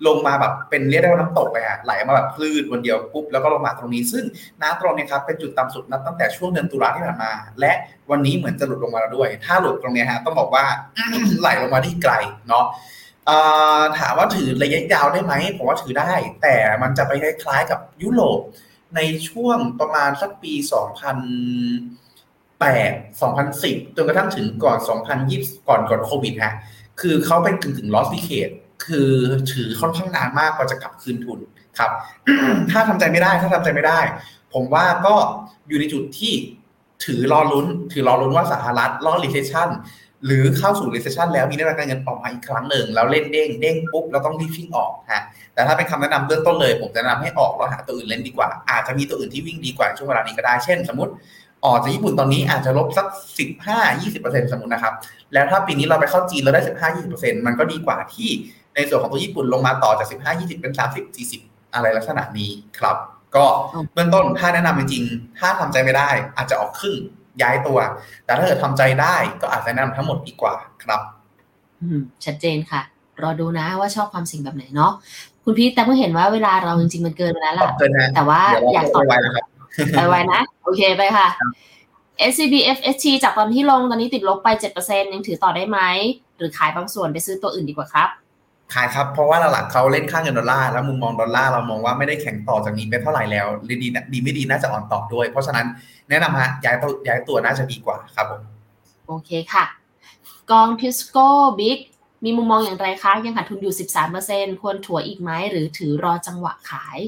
ลงมาแบบเป็นเรียกได้ว่าน้ำตกเลยฮะไหลมาแบบคลื่นวันเดียวปุ๊บแล้วก็ลงมาตรงนี้ ซึ่งน้ำตรงนี้ครับเป็นจุดต่ำสุดนับตั้งแต่ช่วงเดือนตุลาที่ผ่านมา และวันนี้เหมือนจะหลุดลงมาแล้วด้วย ถ้าหลุดตรงนี้ฮะต้องบอกว่าไหลลงมาที่ไกลเนาะถามว่าถือระยะยาวได้ไหมผมว่าถือได้ แต่มันจะไปคล้ายๆกับยุโรป ในช่วงประมาณสักปี2008 2010 จนกระทั่งถึงก่อน 2020 ก่อนก่อนโควิดฮะ คือเขาเป็นถึงกึ่ง loss decade คือถือค่อนข้างนานมากกว่าจะกลับคืนทุนครับ ถ้าทำใจไม่ได้ ถ้าทำใจไม่ได้ ผมว่าก็อยู่ในจุดที่ถือรอลุ้น ถือรอลุ้นว่าสหรัฐรอ recession หรือเข้าสู่ recession แล้วมีนโยบายการเงินออกมาอีกครั้งหนึ่งแล้วเล่นเด้งเด้งปุ๊บเราต้องรีบวิ่งออกฮะแต่ถ้าเป็นคำแนะนำเบื้องต้นเลย ผมจะแนะนำให้ออกแล้วหาตัวอื่นเล่นดีกว่า อาจจะมีตัวอื่นที่วิ่งดีกว่าช่วงเวลานี้ก็ได้เช่น สมมติออกจากญี่ปุ่นตอนนี้อาจจะลบสัก 15-20%สมมตินะครับ แล้วถ้าปีนี้เราไปเข้าจีนเราได้ 15-20%มันก็ดีกว่าที่ในส่วนของตัวญี่ปุ่นลงมาต่อจาก 15-20 เป็น 30-40 อะไรลักษณะนี้ครับ ก็เบื้องต้นถ้าแนะนำจริงๆถ้าทำใจไม่ได้อาจจะออกครึ่ง ย้ายตัว แต่ถ้าเกิดทำใจได้ก็อาจจะแนะนำทั้งหมดดีกว่าครับอืมชัดเจนค่ะ รอดูนะว่าชอบความเสิ่งแบบไหนเนาะคุณพีทแต่เพิ่งเห็นว่าเวลาเราจริงๆมันเกินไปแล้วตอล่ะบเกินนะแต่ว่าเดี๋ยวอยากเราตอบไปไว้นะครับไปไว้นะ โอเคไปค่ะ SCB FST จากตอนที่ลงตอนนี้ติดลบไป 7%ยังถือต่อได้ไหม หรือขายบางส่วนไปซื้อตัวอื่นดีกว่าครับ ขายครับเพราะว่าหลักๆเขาเล่นค่าเงินดอลลาร์แล้วมุมมองดอลลาร์เรามองว่าไม่ได้แข็งต่อจากนี้ไปเท่าไหร่แล้วดีดีดีไม่ดีน่าจะอ่อนต่อด้วย เพราะฉะนั้นแนะนำฮะย้ายตัวย้ายตัวน่าจะดีกว่าครับผมโอเคค่ะ กอง TISCO BIG มีมุมมองอย่างไรคะ ยังขาดทุนอยู่ 13%ควรถัวอีกไหมหรือถือรอจังหวะขาย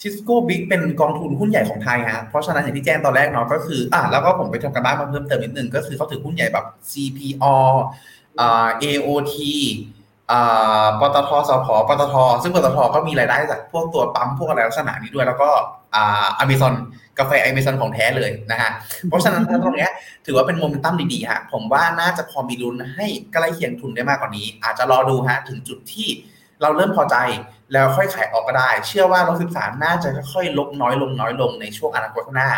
TISCO BIG เป็นกองทุนหุ้นใหญ่ของไทยฮะเพราะฉะนั้นอย่างที่แจ้งตอนแรกเนาะก็คืออะแล้วก็ผมไปทำการบ้านมาเพิ่มเติมนิดนึงก็คือเขาถือหุ้นใหญ่แบบ CPO อ่า AOT อ่า ปตทสพปตท ซึ่งปตทก็มีรายได้จากพวกตัวปั๊มพวกอะไรลักษณะนี้ด้วย แล้วก็อ่าอเมซอนกาแฟอเมซอนของแท้เลยนะฮะ เพราะฉะนั้นตรงนี้ถือว่าเป็นโมเมนตัมดีๆฮะ ผมว่าน่าจะพอมีลุ้นให้ใกล้เคียงทุนได้มากกว่านี้ อาจจะรอดูฮะถึงจุดที่เราเริ่มพอใจแล้วค่อยขายออกก็ได้ เชื่อว่าลบสิบสามน่าจะค่อยๆลบน้อยลงน้อยลงในช่วงอนาคตข้างหน้า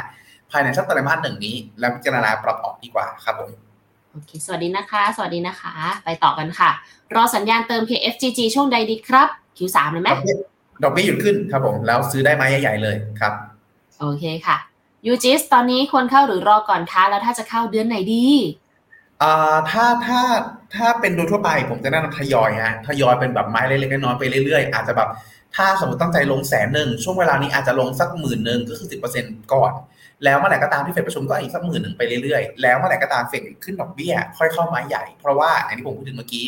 ภายในสักไตรมาสหนึ่งนี้ แล้วพิจารณาปรับออกดีกว่าครับผม โอเค สวัสดีนะคะ สวัสดีนะคะ ไปต่อกันค่ะ รอสัญญาณเติม KFGG ช่วงใดดีครับ Q3 เลยไหมดอกเบี้ยดอกเบี้ยหยุดขึ้นครับผม แล้วซื้อได้ไหมใหญ่ๆเลยครับ โอเคค่ะ UGIS ตอนนี้ควรเข้าหรือรอก่อนคะแล้วถ้าจะเข้าเดือนไหนดีอ่าถ้าถ้าถ้าเป็นโดยทั่วไปผมจะแนะนำทยอยฮะทยอยเป็นแบบไม้เล็กๆน้อยๆไปเรื่อยๆ อาจจะแบบถ้าสมมติตั้งใจลงแสนหนึ่งช่วงเวลานี้อาจจะลงสักหมื่นหนึ่งก็คือสิบเปอร์เซ็นต์ก่อน แล้วเมื่อไหร่ก็ตามที่เฟดประชุมก็อีกสักหมื่นหนึ่งไปเรื่อยๆ แล้วเมื่อไหร่ก็ตามเฟดขึ้นดอกเบี้ย ค่อยเข้าม้ใหญ่ เพราะว่าอย่างที่ผมพูดถึงเมื่อกี้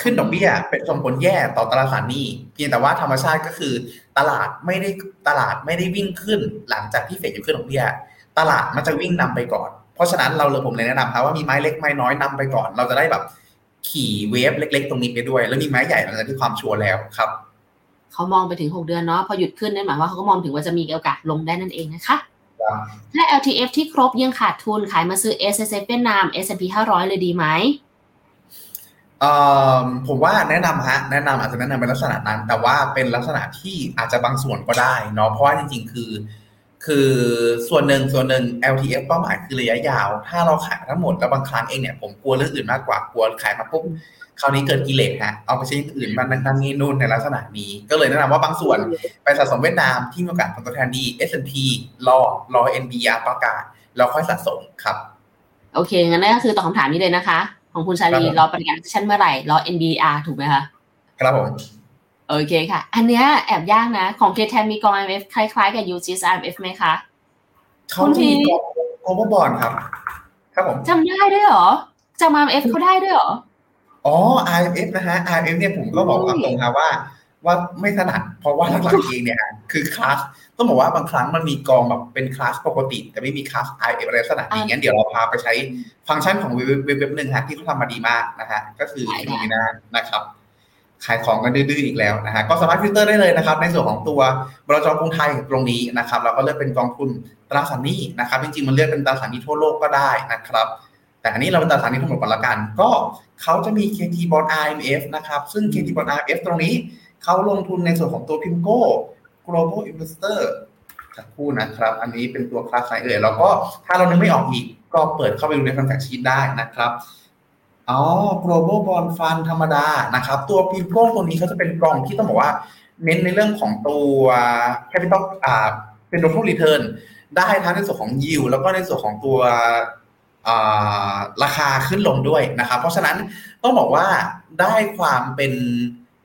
ขึ้นดอกเบี้ยเป็นส่งผลแย่ต่อตลาดสารหนี้เพียงแต่ว่าธรรมชาติก็คือ ตลาดไม่ได้ตลาดไม่ได้วิ่งขึ้น หลังจากที่เฟดจะขึ้นดอกเบี้ย ตลาดมันจะวิ่งนำไปก่อน เพราะฉะนั้นเราเลยผมเลยแนะนำครับว่ามีไม้เล็กไม้น้อยนำไปก่อน เราจะได้แบบขี่เวฟเล็ก ๆ ตรงนี้ไปด้วย แล้วมีไม้ใหญ่หลังจากที่ความชัวร์แล้วครับเขามองไปถึง 6 เดือนเนาะพอหยุดขึ้นนั่นหมายว่าเขาก็มองถึงว่าจะมีโอกาสลงได้นั่นเองนะคะ ถ้า LTF ที่ครบยังขาดทุนขายมาซื้อ S S F เวียดนาม S&P 500 เลยดีไหมผมว่าแนะนำฮะแนะนำอาจจะแนะนำเป็นลักษณะนั้น แต่ว่าเป็นลักษณะที่อาจจะบางส่วนก็ได้เนาะเพราะว่าจริงๆ คือ คือส่วนหนึ่งส่วนหนึ่ง LTF เป้าหมายคือระยะยาว ถ้าเราขายทั้งหมดแล้วบางครั้งเองเนี่ยผมกลัวเรื่องอื่นมากกว่ากลัวขายมาปุ๊บคราวนี้เกิดกิเลสฮะเอาไปใช้อย่างอื่นมันนั่นนี่นู่นในลักษณะนี้ ก็เลยแนะนำว่าบางส่วนไปสะสมเวียดนามที่มีโอกาสผลตอบแทนดี S&P รอรอ NBR ประกาศแล้วค่อยสะสมครับ โอเค งั้นนั่นก็คือตอบคำถามนี้เลยนะคะ ของคุณชาลีครับผมรอประกาศชั่นเมื่อไหร่รอ NBR ถูกไหมคะ ครับผม โอเคค่ะ อันเนี้ยแอบยากนะ ของ k t a n มีกอง IMF คล้ายๆกับ UGS IMF ไหมคะเขาจะมีกองโกลบอลบอลครับ ครับผมจำได้ด้วยเหรอจำ IMF เขาได้ด้วยเหรอ อ๋อ IMF นะฮะ IMF เนี่ยผมก็บอกตามตรงครับว่า ว่าไม่ถนัด เพราะว่าหลักๆเองเนี่ยฮะคือคลาสต้องบอกว่าบางครั้งมันมีกองแบบเป็นคลาสปกติ แต่ไม่มี class RMF อะไรลักษณะนี้อ่างั้งั้นเดี๋ยวเราพาไปใช้ฟังก์ชันของเว็บเว็บเว็บหนึ่งฮะที่เขาทำมาดีมากนะฮะก็คือได้ FINNOMENA นะครับ ขายของกันดื้อๆอีกแล้วนะฮะก็สามารถฟิลเตอร์ได้เลยนะครับ ในส่วนของตัวบลจกรุงไทยตรงนี้นะครับเราก็เลือกเป็นกองทุนตราสารหนี้นะครับจริงๆมันเลือกเป็นตราสารหนี้ทั่วโลกก็ได้นะครับ แต่อันนี้เราเป็นตราสารหนี้ทั้งหมดก่อนละกัน ก็เขาจะมี KT Bond IMF นะครับซึ่ง KT Bond IMF ตรงนี้เขาลงทุนในส่วนของตัว Pimco Global Investor สักครู่นะครับ อันนี้เป็นตัวคลาสไหนเอ่ยแล้วก็ถ้าเรานึกไม่ออกอีกก็เปิดเข้าไปดูในฟังแฟกชีตได้นะครับ อ๋อ global bond fund ธรรมดานะครับ ตัว Pimco ตัวนี้เขาจะเป็นกองที่ต้องบอกว่า เน้นในเรื่องของตัว capital อ่าเป็น total return ได้ทั้งในส่วนของ yield แล้วก็ในส่วนของตัวราคาขึ้นลงด้วยนะครับ เพราะฉะนั้นต้องบอกว่าได้ความเป็น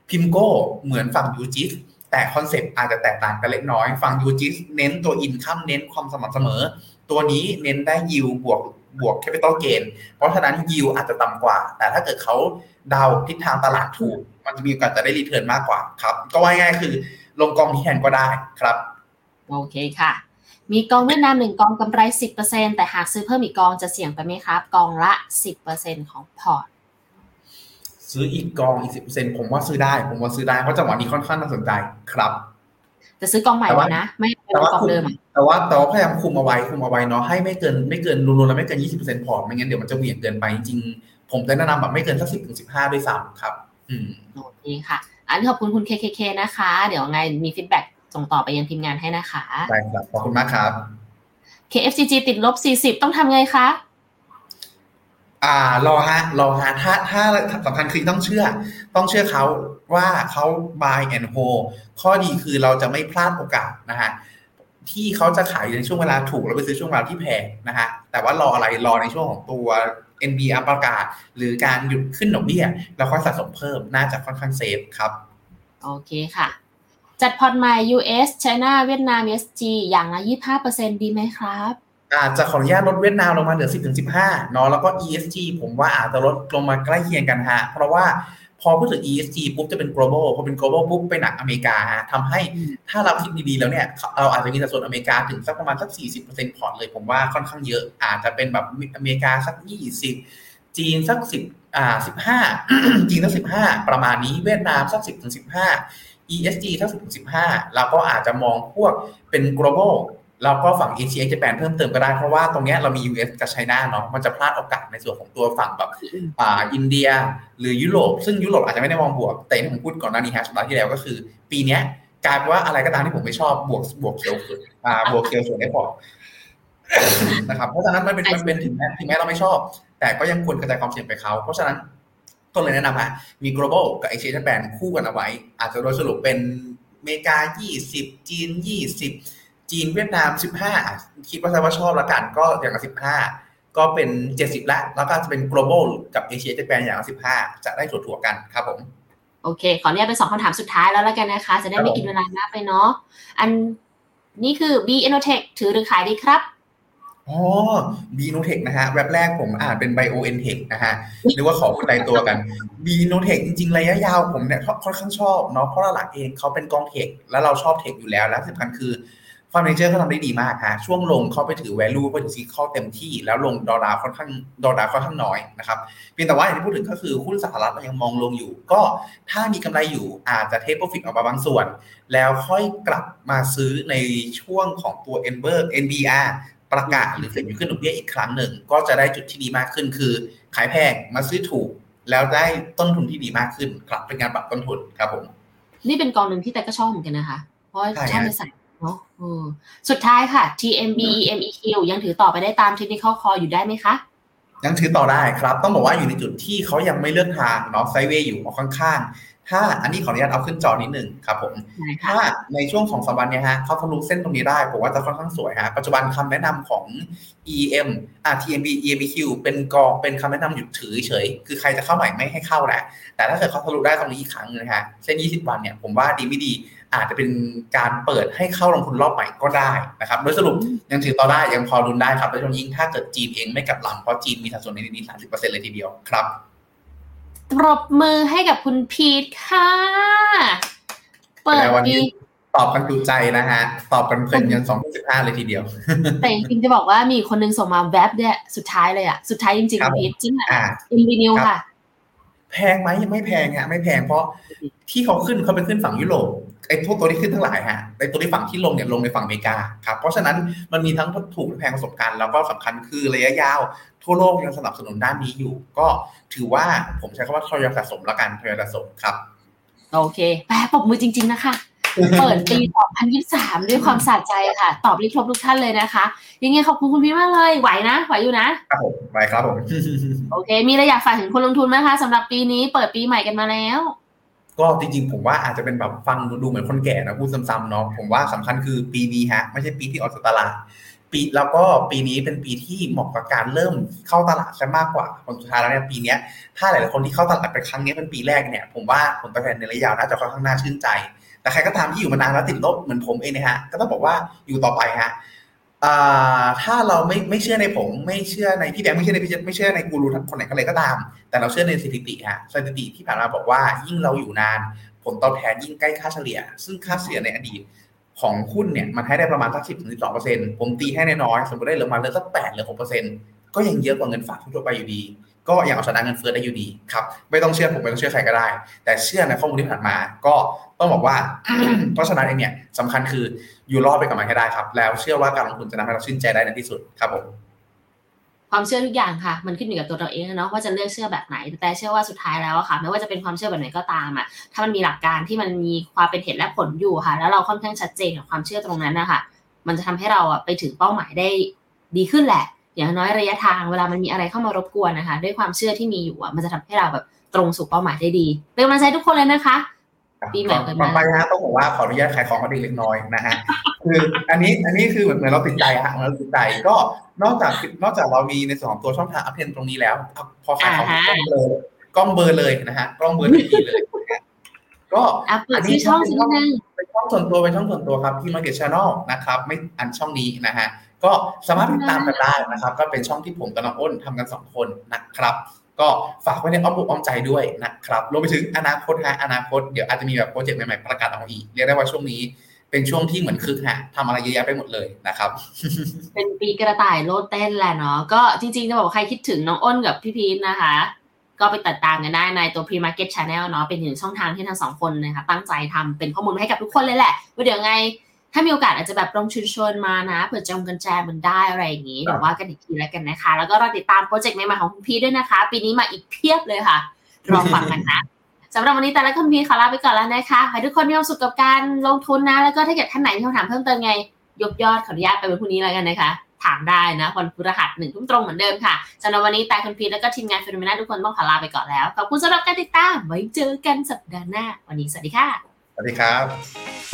PIMCO เหมือนฝั่ง UGIS แต่ concept อาจจะแตกต่างกันเล็กน้อย ฝั่ง UGIS เน้นตัว income เน้นความสม่ำเสมอ ตัวนี้เน้นได้ยิวบวก บวก capital gain เพราะฉะนั้นยิวอาจจะต่ำกว่า แต่ถ้าเกิดเขาเดาทิศทางตลาดถูก มันจะมีโอกาสจะได้ return มากกว่าครับ ก็ว่าง่ายๆคือลงกองที่แทนก็ได้ครับ โอเคค่ะ มีกองเวียดนามหนึ่งกองกำไร 10%แต่หากซื้อเพิ่มอีกกองจะเสี่ยงไปไหมครับ กองละ 10%ของพอร์ตซื้ออีกกองอีกสิบเปอร์เซ็นผมว่าซื้อได้ ผมว่าซื้อได้เพราะจังหวะนี้ค่อนข้างน่าสนใจครับ จะซื้อกองใหม่แต่เลว่ายนะ ไม่ไม่แต่เป็นว่ากองคุมเดิมอะแต่ว่าแต่ว่าพยายามคุมเอาไว้คุมเอาไว้เนาะให้ไม่เกินไม่เกินรวมๆแล้วไม่เกินยี่สิบเปอร์เซ็นต์พอร์ตไม่งั้นเดี๋ยวมันจะเหวี่ยงเกินไปจริงๆผมจะแนะนำแบบไม่เกินสักสิบถึงสิบห้าด้วยซ้ำครับ อืมโอเคค่ะ อันนี้ขอบคุณคุณ KKK นะคะ เดี๋ยวไงมีฟีดแบ็กส่งต่อไปยังทีมงานให้นะคะได้ครับขอบคุณมากครับ KFCG ติดลบ40 ต้องทำไงคะ อ่ารอฮะรอฮะถ้าถ้าสำคัญคือต้องเชื่อ ต้องเชื่อเขาว่าเขา buy and hold ข้อดีคือเราจะไม่พลาดโอกาสนะฮะที่เขาจะขายในช่วงเวลาถูกแล้วไปซื้อช่วงเวลาที่แพงนะฮะแต่ว่ารออะไรรอในช่วงของตัว NBR ประกาศ หรือการหยุดขึ้นดอกเบี้ยแล้วค่อยสะสมเพิ่มน่าจะค่อนข้าง safe ครับ โอเคค่ะ จัดพอร์ตใหม่ US China เวียดนาม ESG อย่างละ 25%ดีไหมครับ อาจจะขออนุญาตลดเวียดนามลงมาเหลือ 10 ถึง 15เนาะแล้วก็ ESG ผมว่าอาจจะลดลงมาใกล้เคียงกันฮะ เพราะว่าพอพูดถึง ESG ปุ๊บจะเป็น global พอเป็น global ปุ๊บไปหนักอเมริกาฮะทำให้ถ้าเราคิดดีๆแล้วเนี่ยเราอาจจะมีสัดส่วนอเมริกาถึงสักประมาณสัก 40%พอร์ตเลยผมว่าค่อนข้างเยอะ อาจจะเป็นแบบอเมริกาสัก 20 จีนสัก 10 อ่า 15 จีนสัก 15 ประมาณนี้เวียดนามสัก 10 ถึง 15 ESG สัก 10 ถึง 15แล้วก็อาจจะมองพวกเป็น global แล้วก็ฝั่ง ACX Japan เพิ่มเติมก็ได้ เพราะว่าตรงนี้เรามี US กับไชน่าเนาะมันจะพลาดโอกาสในส่วนของตัวฝั่งแบบอ่าอินเดีย หรือยุโรป ซึ่งยุโรปอาจจะไม่ได้มองบวก แต่ที่ผมพูดก่อนหน้านี้ฮะสัปดาห์ที่แล้วก็คือ ปีนี้กลายเป็นว่าอะไรก็ตามที่ผมไม่ชอบบวกบวกเซลล์สุดอ่าบวกเซลล์ส่วนได้พอนะครับเพราะฉะนั้นมันเป็นมันเป็นถึงแม้ถึงแม้เราไม่ชอบ แต่ก็ยังควรกระจายความเสี่ยงไปเขา เพราะฉะนั้นก็เลยแนะนำฮะมี global กับ exchange Japan คู่กันเอาไว้ อาจจะโดยสรุปเป็นอเมริกา 20 จีน 20 จีนเวียดนาม 15 คิดว่าใช่ว่าชอบแล้วกันก็อย่างละ15 ก็เป็น 70 ละ แล้วก็จะเป็น global กับ Asia Japan อย่างละ15 จะได้ถั่วๆกันครับผมโอเค ขออนุญาตเป็นสองคำถามสุดท้ายแล้วแล้วกันนะคะ จะได้ไม่กินเวลามากไปเนาะอันนี้คือ B Innotech ถือหรือขายดีครับอ๋อ b n o t e c h นะฮะ แว็บแรกผมอ่านเป็น Bio n t e c h นะฮะหรือว่าขอคนใดตัวกัน b n o t e c h จริงๆ ระยะยาวผมเนี่ยค่อนข้างชอบเนาะเพราะหลักเองเขาเป็นกองเทคแล้วเราชอบเทคอยู่แล้ว และสำคัญคือ ฟันเนเจอร์เขาทำได้ดีมากฮะช่วงลงเขาไปถือ value ไปถือซีเข้าเต็มที่ แล้วลงดอลลาร์ค่อนข้างดอลลาร์ค่อนข้างน้อยนะครับเพียงแต่ว่าอย่างที่พูดถึงก็คือหุ้นสหรัฐเรายังมองลงอยู่ ก็ถ้ามีกำไรอยู่อาจจะเทคโปรฟิตออกมาบางส่วน แล้วค่อยกลับมาซื้อในช่วงของตัว e n b e r NBR ประกาศหรือเสร็จอยู่ขึ้นดอกเบี้ยอีกครั้งหนึ่ง ก็จะได้จุดที่ดีมากขึ้น คือ ขายแพงมาซื้อถูก แล้วได้ต้นทุนที่ดีมากขึ้นครับเป็นการปรับต้นทุนครับผมนี่เป็นกองหนึ่งที่แต่ก็ชอบเหมือนกันนะคะ เพราะใช่ชอบฮะในสาย เนาะเออสุดท้ายค่ะ TMB EMEQ ยังถือต่อไปได้ตาม technical call อยู่ได้ไหมคะ ยังถือต่อได้ครับ ต้องบอกว่าอยู่ในจุดที่เขายังไม่เลือกทางเนาะไซด์เวย์อยู่ออกข้างๆ ถ้าอันนี้ขออนุญาตเอาขึ้นจอนิดหนึ่งครับผมได้ค่ะถ้าในช่วงของสองวันเนี้ยฮะเขาทะลุเส้นตรงนี้ได้ผมว่าจะค่อนข้างสวยฮะ ปัจจุบันคำแนะนำของ EM อ่า TMB EMBQ เป็นกองเป็นคำแนะนำหยุดถือเฉย คือใครจะเข้าใหม่ไม่ให้เข้าแหละ แต่ถ้าเกิดเขาทะลุได้ตรงนี้อีกครั้งนึงนะฮะ เส้น 20 วันเนี่ยผมว่าดีไม่ดี อาจจะเป็นการเปิดให้เข้าลงทุนรอบใหม่ก็ได้นะครับ โดยสรุปยังถือต่อได้ยังพอรุนได้ครับโดยเฉพาะยิ่งถ้าเกิดจีนเองไม่กลับหลังเพราะจีนมีสัดส่วนในนี้30%เลยทีเดียวครับปรบมือให้กับคุณพีทค่ะ เปิดแล้ววันปีนี้ตอบกันจุใจนะฮะ ตอบกันเพลินยัน2015เลยทีเดียว แต่จริงๆจะบอกว่ามีคนหนึงส่งมาแวบเนี่ยสุดท้ายเลยอะสุดท้ายจริงครับๆพีทจริงอะอ่าอินวีนิวครับค่ะ แพงไหมไม่แพงฮะไม่แพงเพราะที่เขาขึ้นเขาเป็นขึ้นฝั่งยุโรปไอ้พวกตัวที่ขึ้นทั้งหลายฮะไอ้ตัวที่ฝั่งที่ลงเนี่ยลงในฝั่งอเมริกาครับเพราะฉะนั้นมันมีทั้งถูกและแพงผสมกันแล้วก็สำคัญคือระยะยาว ทั่วโลกยังสนับสนุนด้านนี้อยู่ ก็ถือว่าผมใช้คำว่าทยอยสะสมแล้วกันทยอยสะสมครับ โอเคแปรปรบมือจริง ๆ นะคะ เปิดปี 2023 ด้วยความสะใจค่ะ ตอบรีครบทุกท่านเลยนะคะ ยังไงขอบคุณคุณพีทมากเลย ไหวนะ ไหวอยู่นะ ครับผมไปครับผม โอเค มีอะไรอยากฝากถึงคนลงทุนไหมคะสำหรับปีนี้เปิดปีใหม่กันมาแล้ว ก็จริงๆ ผมว่าอาจจะเป็นแบบฟังดูเหมือนคนแก่นะพูดซ้ำๆเนาะ ผมว่าสำคัญคือปีนี้ฮะ ไม่ใช่ปีที่ออกจากตลาดปีแล้วก็ปีนี้เป็นปีที่เหมาะกับการเริ่มเข้าตลาดซะมากกว่าผลสุดท้ายแล้วเนี่ยปีเนี้ยถ้าหลายๆคนที่เข้าตลาดไปครั้งนี้เป็นปีแรกเนี่ยผมว่าผลตอบแทนในระยะยาวน่าจะค่อนข้างน่าชื่นใจ แต่ใครก็ตามที่อยู่มานานแล้วติดลบเหมือนผมเองนะฮะก็ต้องบอกว่าอยู่ต่อไปฮะถ้าเราไม่ไม่เชื่อในผม ไม่เชื่อในพี่แบงค์ไม่เชื่อในพี่เจไม่เชื่อในกูรูคนไหนก็เลยก็ตาม แต่เราเชื่อในสถิติฮะสถิติที่ผ่านมาบอกว่ายิ่งเราอยู่นาน ผลตอบแทนยิ่งใกล้ค่าเฉลี่ย ซึ่งค่าเฉลี่ยในอดีตของหุ้นเนี่ยมันให้ได้ประมาณสักสิบถึงสิบสองเปอร์เซ็นต์ผมตีให้น้อยสมมติได้เหลือมาเหลือสักแปดหรือหกเปอร์เซ็นต์ ก็ยังเยอะกว่าเงินฝากทั่วไปอยู่ดี ก็ยังเอาชนะเงินเฟ้อได้อยู่ดีครับไม่ต้องเชื่อผมไม่ต้องเชื่อใครก็ได้ แต่เชื่อในข้อมูลที่ผ่านมา ก็ต้องบอกว่าเพราะฉะนั้นเองเนี่ยสำคัญคืออยู่รอดไปกับมันให้ได้ครับ แล้วเชื่อว่าการลงทุนจะทำให้เราชื่นใจได้ในที่สุดครับผมความเชื่อทุกอย่างค่ะ มันขึ้นอยู่กับตัวเราเองนะเนาะว่าจะเลือกเชื่อแบบไหน แต่เชื่อว่าสุดท้ายแล้วอะค่ะ ไม่ว่าจะเป็นความเชื่อแบบไหนก็ตามอะถ้ามันมีหลักการที่มันมีความเป็นเหตุและผลอยู่ค่ะ แล้วเราค่อนข้างชัดเจนกับความเชื่อตรงนั้นนะคะมันจะทำให้เราอะไปถึงเป้าหมายได้ดีขึ้นแหละ อย่างน้อยระยะทางเวลามันมีอะไรเข้ามารบกวนนะคะ ด้วยความเชื่อที่มีอยู่อะมันจะทำให้เราแบบตรงสู่เป้าหมายได้ดีเป็นกำลังใจทุกคนเลยนะคะปีใหม่เปิดมาต่อไปนะฮะต้องบอกว่าขออนุญาตขายของกันอีกเล็กน้อยนะฮะคืออันนี้อันนี้คือเหมือนเหมือนเราติดใจฮะเหมือนเราติดใจก็นอกจากนอกจากเรามีในส่วนของตัวช่องทาง UpTrend ตรงนี้แล้ว พอขายของกล้องเบลอกล้องเบลอเลยนะฮะกล้องเบลอทันทีเลยนะฮะก็อะเปิดที่ช่องสักนิดนึงเป็นช่องส่วนตัวเป็นช่องส่วนตัวครับที่ Market Channel นะครับ ไม่อันช่องนี้นะฮะ ก็สามารถติดตามกันได้นะครับ ก็เป็นช่องที่ผมกับน้องอ้นทำกันสองคนนะครับ ก็ฝากไว้ในอ้อมอกอ้อมใจด้วยนะครับรวมไปถึงอนาคตฮะอนาคตเดี๋ยวอาจจะมีแบบ project ใหม่ๆประกาศออกมาอีกเรียกได้ว่าช่วงนี้เป็นช่วงที่เหมือนคึกฮะทำอะไรเยอะแยะไปหมดเลยนะครับ เป็นปีกระต่ายโลดเต้นแหละเนาะก็จริงๆจะบอกใครคิดถึงน้องอ้นกับพี่พีทนะคะ ก็ไปติดตามกันได้ในตัว Pre Market Channel เนาะเป็นหนึ่งช่องทางที่ทั้งสองคนนะคะตั้งใจทำเป็นข้อมูลมาให้กับทุกคนเลยแหละว่าเดี๋ยวไง ถ้ามีโอกาสอาจจะแบบลองชวนชวนๆมานะเผื่อจำกันแจมันได้อะไรอย่างนี้เดี๋ยวว่ากันอีกทีแล้วกันนะคะ แล้วก็รอติดตามโปรเจกต์ใหม่ๆของคุณพีทด้วยนะคะ ปีนี้มาอีกเพียบเลยค่ะ รอฟังกันนะสำหรับวันนี้แต่คุณพีทขอลาไปก่อนแล้วนะคะขอให้ทุกคนมีความสุขกับการลงทุนนะ แล้วก็ถ้าเกิดท่านไหนมีคำถามเพิ่มเติมไง ยกยอดขออนุญาตไปวันพรุ่งนี้แล้วกันนะคะถามได้นะวันพฤหัสหนึ่งทุ่มตรงเหมือนเดิมค่ะสำหรับวันนี้แต่คุณพีทแล้วก็ทีมงาน FINNOMENA ทุกคนต้องขอลาไปก่อนแล้วขอบคุณสำหรับการติดตามไว้เจอกันสัปดาห์หน้า วันนี้สวัสดีค่ะ สวัสดีครับ